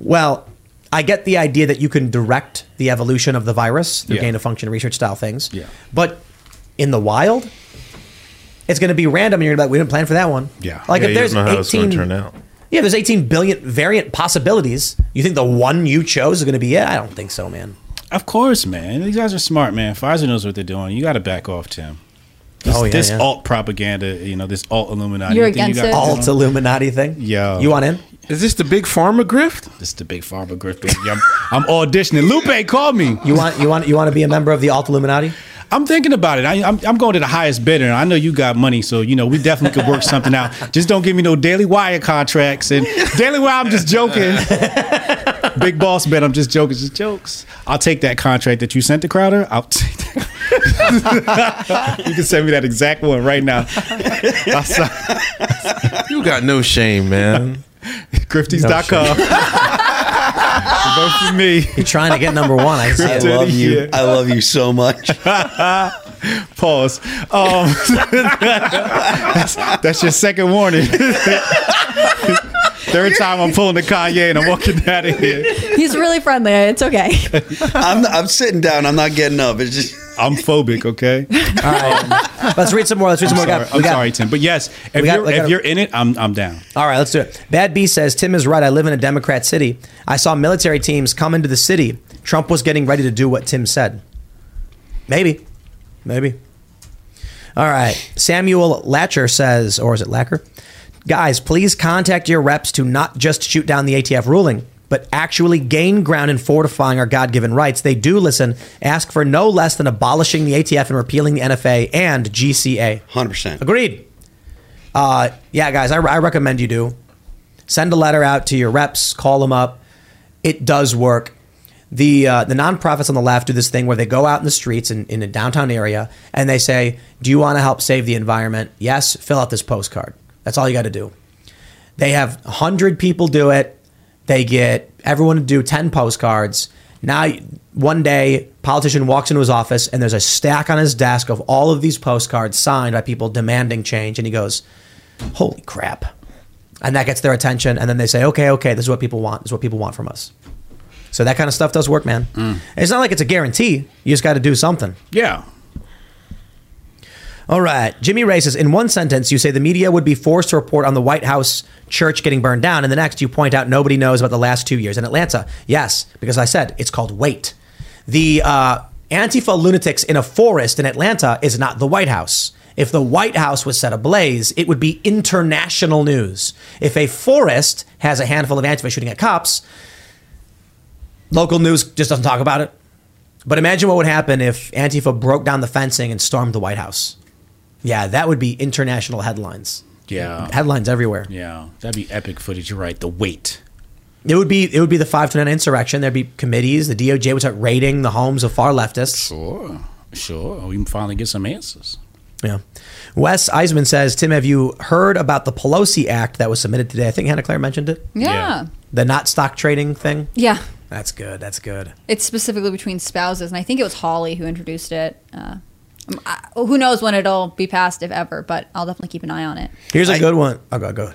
well, I get the idea that you can direct the evolution of the virus through Yeah. gain of function research style things. Yeah. But in the wild, it's going to be random, and you're going to be like, "We didn't plan for that one." Yeah. Like Yeah, if you there's don't know how it's 18 gonna turn out. Yeah, there's 18 billion variant possibilities. You think the one you chose is going to be it? I don't think so, man. Of course, man. These guys are smart, man. Pfizer knows what they're doing. You got to back off, Tim. This, Oh, yeah, this yeah. alt propaganda, you know, this alt Illuminati. You're thing you against got it? Alt. Illuminati thing. Yo. You want in? Is this the big pharma grift? This is the big pharma grift, baby. I'm, I'm auditioning. Lupe called me. You want you want you want to be a member of the Alt Illuminati? I'm thinking about it. I, I'm, I'm going to the highest bidder. I know you got money, so you know we definitely could work something out. (laughs) Just don't give me no Daily Wire contracts and Daily Wire. I'm just joking. (laughs) Big boss bet. I'm just joking. Just jokes. I'll take that contract that you sent to Crowder. I'll (laughs) take that. you can send me that exact one right now. You got no shame, man. Grifties.com. Vote for me. You're trying to get number one. I I love you. Yeah. I love you so much. (laughs) Pause. Um, that's, (laughs) that's your second warning. Third time I'm pulling the Kanye and I'm walking out of here. He's really friendly. It's okay. I'm, I'm sitting down. I'm not getting up. It's just I'm phobic, okay? (laughs) All right. Um, let's read some more. Let's read some I'm more. sorry, I'm got- sorry, Tim. But yes, if, got- you're, if you're in it, I'm, I'm down. All right, let's do it. Bad B says Tim is right. I live in a Democrat city. I saw military teams come into the city. Trump was getting ready to do what Tim said. Maybe, maybe. All right. Samuel Latcher says, or is it Lacker? Guys, please contact your reps to not just shoot down the ATF ruling, but actually gain ground in fortifying our God given rights. They do listen. Ask for no less than abolishing the ATF and repealing the NFA and GCA. 100%. Agreed. Uh, yeah, guys, I, I recommend you do. Send a letter out to your reps, call them up. It does work. The uh, the nonprofits on the left do this thing where they go out in the streets in, in a downtown area and they say, "Do you want to help save the environment? Yes, fill out this postcard." That's all you got to do. They have hundred people do it. They get everyone to do ten postcards. Now, one day, politician walks into his office and there's a stack on his desk of all of these postcards signed by people demanding change, and he goes, "Holy crap!" And that gets their attention, and then they say, "Okay, okay, this is what people want. This is what people want from us." So that kind of stuff does work, man. Mm. It's not like it's a guarantee. You just got to do something. Yeah. All right. Jimmy Ray says, in one sentence, you say the media would be forced to report on the White House church getting burned down. In the next, you point out nobody knows about the last two years in Atlanta. Yes, because I said it's called wait. The uh, Antifa lunatics in a forest in Atlanta is not the White House. If the White House was set ablaze, it would be international news. If a forest has a handful of Antifa shooting at cops, local news just doesn't talk about it. But imagine what would happen if Antifa broke down the fencing and stormed the White House. Yeah, that would be international headlines. Yeah. Headlines everywhere. Yeah. That'd be epic footage. You're right. The weight. It would be it would be the five to nine insurrection. There'd be committees. The DOJ would start raiding the homes of far leftists. Sure. Sure. We can finally get some answers. Yeah. Wes Eisman says, Tim, have you heard about the Pelosi Act that was submitted today? I think Hannah Claire mentioned it. Yeah. The not stock trading thing. Yeah. That's good. That's good. It's specifically between spouses, and I think it was Hawley who introduced it. Uh, I, who knows when it'll be passed, if ever, but I'll definitely keep an eye on it. Here's a good one. Oh, go, go.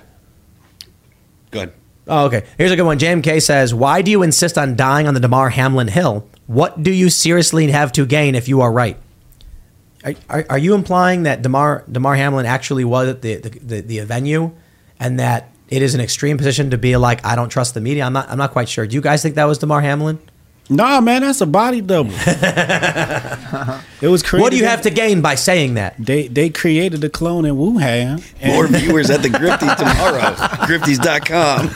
Good. Oh, okay. Here's a good one. JMK says, Why do you insist on dying on the Damar Hamlin Hill? What do you seriously have to gain if you are right? Are, are, are you implying that Damar, Damar Hamlin actually was at the, the, the, the venue and that it is an extreme position to be like, I don't trust the media? I'm not, I'm not quite sure. Do you guys think that was Damar Hamlin? Nah, man, that's a body double. (laughs) it was created. What do you have to gain by saying that? They they created a clone in Wuhan. More (laughs) viewers at the Grifties tomorrow. Grifties.com.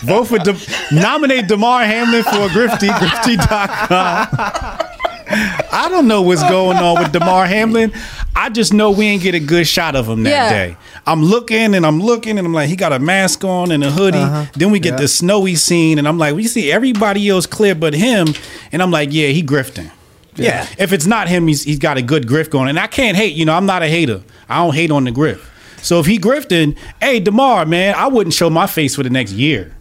(laughs) Vote for De- nominate Damar Hamlin for a Grifty. Grifty.com. I don't know what's going on with Damar Hamlin. I just know we ain't get a good shot of him that Yeah. day. I'm looking and I'm looking and I'm like, he got a mask on and a hoodie. Uh-huh. Then we get the snowy scene and I'm like, we see everybody else clear but him. And I'm like, yeah, he grifting. Yeah. If it's not him, he's he's got a good grift going. And I can't hate, you know, I'm not a hater. I don't hate on the grift. So if he grifting, hey Damar, man, I wouldn't show my face for the next year.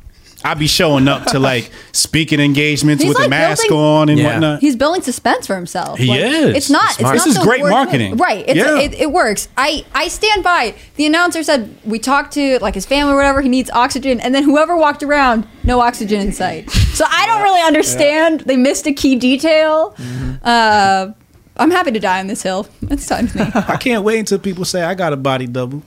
I'd be showing up to like (laughs) speaking engagements He's with a mask building- on and whatnot. He's building suspense for himself. He is. It's not. Smart. It's This not is the great word- marketing. right? It's, Yeah. it, it works. I I stand by. The announcer said we talked to like his family or whatever. He needs oxygen, and then whoever walked around, no oxygen in sight. So I don't really understand. They missed a key detail. Mm-hmm. Uh, I'm happy to die on this hill. It's time to me. (laughs) (laughs) I can't wait until people say I got a body double.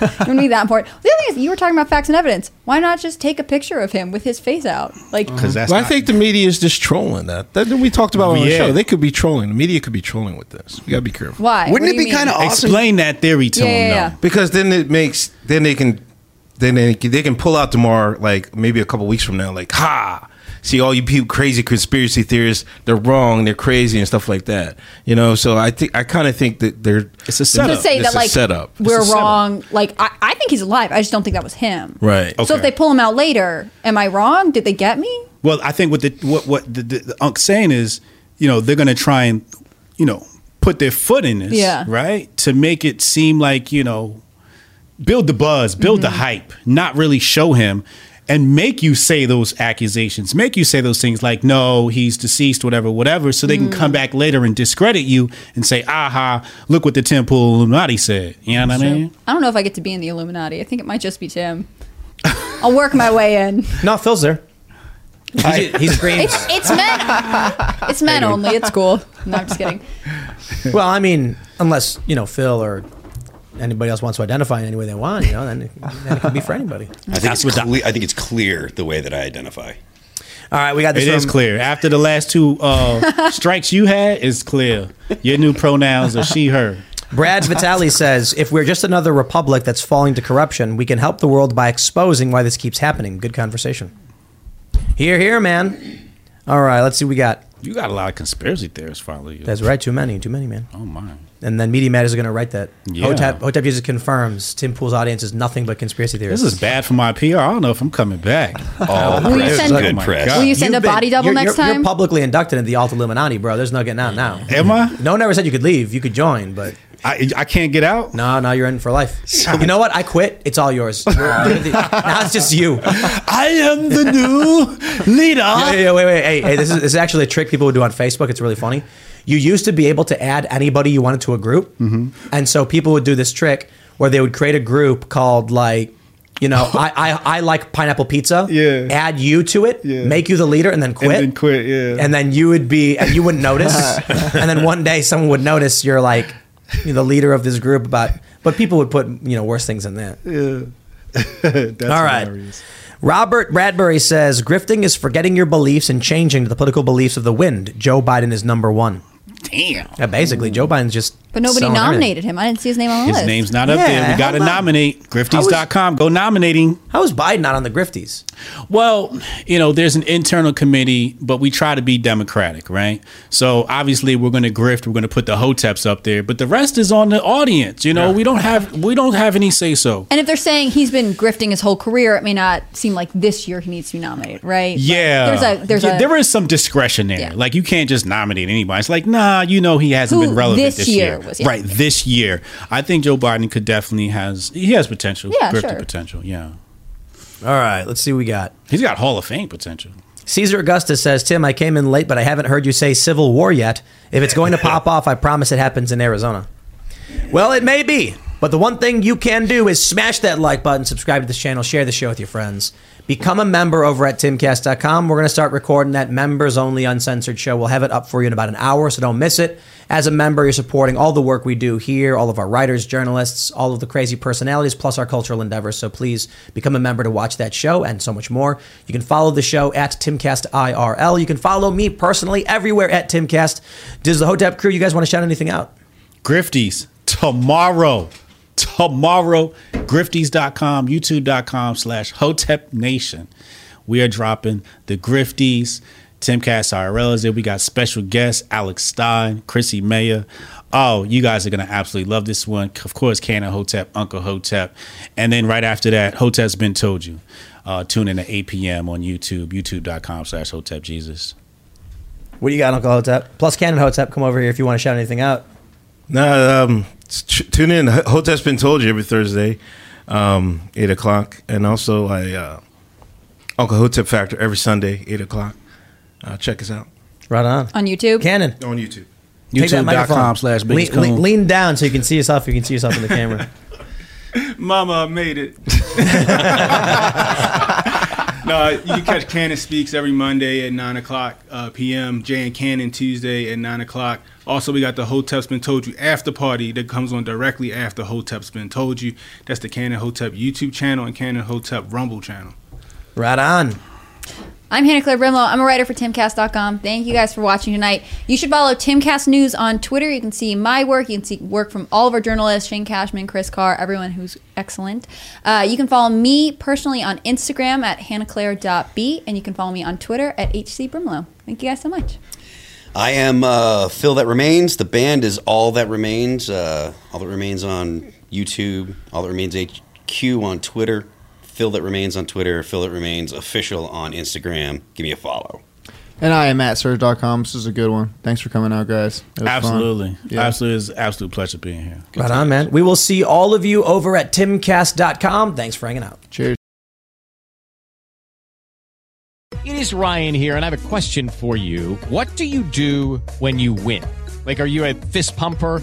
You don't need that important. The other thing is, you were talking about facts and evidence. Why not just take a picture of him with his face out? Like, mm-hmm. Because that's Well, I not- think the media is just trolling that. That we talked about on the Yeah. show. They could be trolling. The media could be trolling with this. We gotta be careful. why? What kind of mean? Explain that theory to Yeah, him. yeah, though. yeah. Because then it makes then they can then they can, they can pull out tomorrow like maybe a couple weeks from now like ha see all you people crazy conspiracy theorists they're wrong they're crazy and stuff like that you know so I think I kind of think that they're it's a to say it's that a like setup we're It's a setup. wrong. Like, I, I think he's alive. I just don't think that was him. right So if they pull him out later, am I wrong? Did they get me? Well, I think what the what what the, the, the Unc saying is, you know, they're gonna try and, you know, put their foot in this, Yeah. right, to make it seem like you know, build the buzz, build the mm-hmm. hype, not really show him, and make you say those accusations, make you say those things like, no, he's deceased, whatever, whatever, so they can come mm. back later and discredit you and say, aha, look what the Tim Pool Illuminati said. You know what I mean? I don't know if I get to be in the Illuminati. I think it might just be Tim. I'll work my way in. No, Phil's there. He's, he's green. It's it's men. It's men only. It's cool. No, I'm just kidding. well, I mean, unless you know Phil or anybody else wants to identify in any way they want, you know, then it, then it can be for anybody. (laughs) I think, it's cle- I think it's clear the way that I identify. All right, we got this. It is from- clear. After the last two uh, (laughs) strikes you had, it's clear. Your new pronouns are she, her. Brad Vitale says, if we're just another republic that's falling to corruption, we can help the world by exposing why this keeps happening. Good conversation. Here, here, man. All right, let's see what we got. You got a lot of conspiracy theorists follow you. That's right, too many, too many, man. Oh my. And then Media Matters is going to write that. Yeah. Hotep, Hotep Jesus confirms Tim Pool's audience is nothing but conspiracy theorists. This is bad for my PR. I don't know if I'm coming back. (laughs) Oh, Will you send- good my press. God. Will you send You've a body double you're, next you're, time? You're publicly inducted into the Alta Illuminati, bro. There's no getting out now. Am I? No one ever said you could leave. You could join, but I I can't get out. no, no, you're in for life. you know what? I quit. It's all yours. (laughs) You're- you're the- now it's just you. I am the new (laughs) leader. Yeah, yeah, wait, wait. Hey, hey, this is, this is actually a trick people would do on Facebook. It's really funny. You used to be able to add anybody you wanted to a group. Mm-hmm. And so people would do this trick where they would create a group called, like, you know, (laughs) I, I, I like pineapple pizza. Yeah. Add you to it, Yeah. make you the leader, and then quit. And then quit. Yeah. And then you would be, and you wouldn't notice. (laughs) and then one day someone would notice you're like you're the leader of this group about, but people would put, you know, worse things than that. yeah. (laughs) That's All right. hilarious. Robert Bradbury says grifting is forgetting your beliefs and changing to the political beliefs of the wind. Joe Biden is number one. Damn. Yeah, basically, Joe Biden's just. But nobody selling nominated him. I didn't see his name on the His list. name's not up Yeah, there. We got to hold on. nominate. Grifties.com. Go nominating. How is Biden not on the grifties? Well, you know, there's an internal committee, but we try to be democratic, right? So obviously, we're going to grift. We're going to put the hoteps up there, but the rest is on the audience. You know, we don't have we don't have any say so. And if they're saying he's been grifting his whole career, it may not seem like this year he needs to be nominated, right? But Yeah, there's a there's Yeah, a there is some discretion there. Yeah. Like you can't just nominate anybody. It's like, nah, you know, he hasn't Who been relevant this this, year year. Was, yeah. Right, this year. I think Joe Biden could definitely has he has potential. Yeah, grifting sure. potential. Yeah, All right, let's see what we got. he's got Hall of Fame potential. Caesar Augustus says, Tim, I came in late, but I haven't heard you say Civil War yet. If it's going to pop (laughs) off, I promise it happens in Arizona. Well, it may be, but the one thing you can do is smash that like button, subscribe to this channel, share the show with your friends. Become a member over at timcast.com. We're going to start recording that members only uncensored show. We'll have it up for you in about an hour, so don't miss it. As a member, you're supporting all the work we do here, all of our writers, journalists, all of the crazy personalities, plus our cultural endeavors. So please become a member to watch that show and so much more. You can follow the show at TimcastIRL. You can follow me personally everywhere at Timcast. Does the Hotep crew, you guys want to shout anything out? Grifties tomorrow. Tomorrow, grifties.com, youtube.com slash Hotep Nation. We are dropping the Grifties. Timcast IRL is there. We got special guests, Alex Stein, Chrissie Mayr. Oh, you guys are going to absolutely love this one. Of course, Canon Hotep, Uncle Hotep. And then right after that, Hotep's Been Told You. Uh, tune in at 8 p.m. on YouTube, youtube.com slash Hotep Jesus. What do you got, Uncle Hotep? Plus, Canon Hotep, come over here if you want to shout anything out. No, um, t- tune in. Hotep's been told you every Thursday, um, eight o'clock, and also I uh, Uncle Hotep Factor every Sunday, eight o'clock. Uh, check us out Right on. On YouTube? Cannon. on YouTube. Take that microphone. YouTube.com slash lean, lean, lean down so you can see yourself. You can see yourself in the camera. (laughs) Mama made it. (laughs) no, you can catch Cannon Speaks every Monday at 9 o'clock uh, p.m. Jay and Cannon Tuesday at 9 o'clock. Also, we got the Hotep's Been Told You after party that comes on directly after Hotep's Been Told You. That's the Cannon Hotep YouTube channel and Cannon Hotep Rumble channel. right on. I'm Hannah Claire Brimelow. I'm a writer for timcast.com. Thank you guys for watching tonight. You should follow Timcast News on Twitter. You can see my work. You can see work from all of our journalists, Shane Cashman, Chris Carr, everyone who's excellent. Uh, you can follow me personally on Instagram at hannahclaire.b, and you can follow me on Twitter at hcbrimelow. Thank you guys so much. I am uh, Phil That Remains. The band is All That Remains. Uh, all That Remains on YouTube. All That Remains HQ on Twitter. Phil That Remains on Twitter. Phil That Remains official on Instagram. Give me a follow. And I am at serge.com. This is a good one. Thanks for coming out, guys. It was. Absolutely. Yeah. Absolutely. It's an absolute pleasure being here. Good Right time. on, man. We will see all of you over at timcast.com. Thanks for hanging out. Cheers. It is Ryan here, and I have a question for you. What do you do when you win? Like, are you a fist pumper?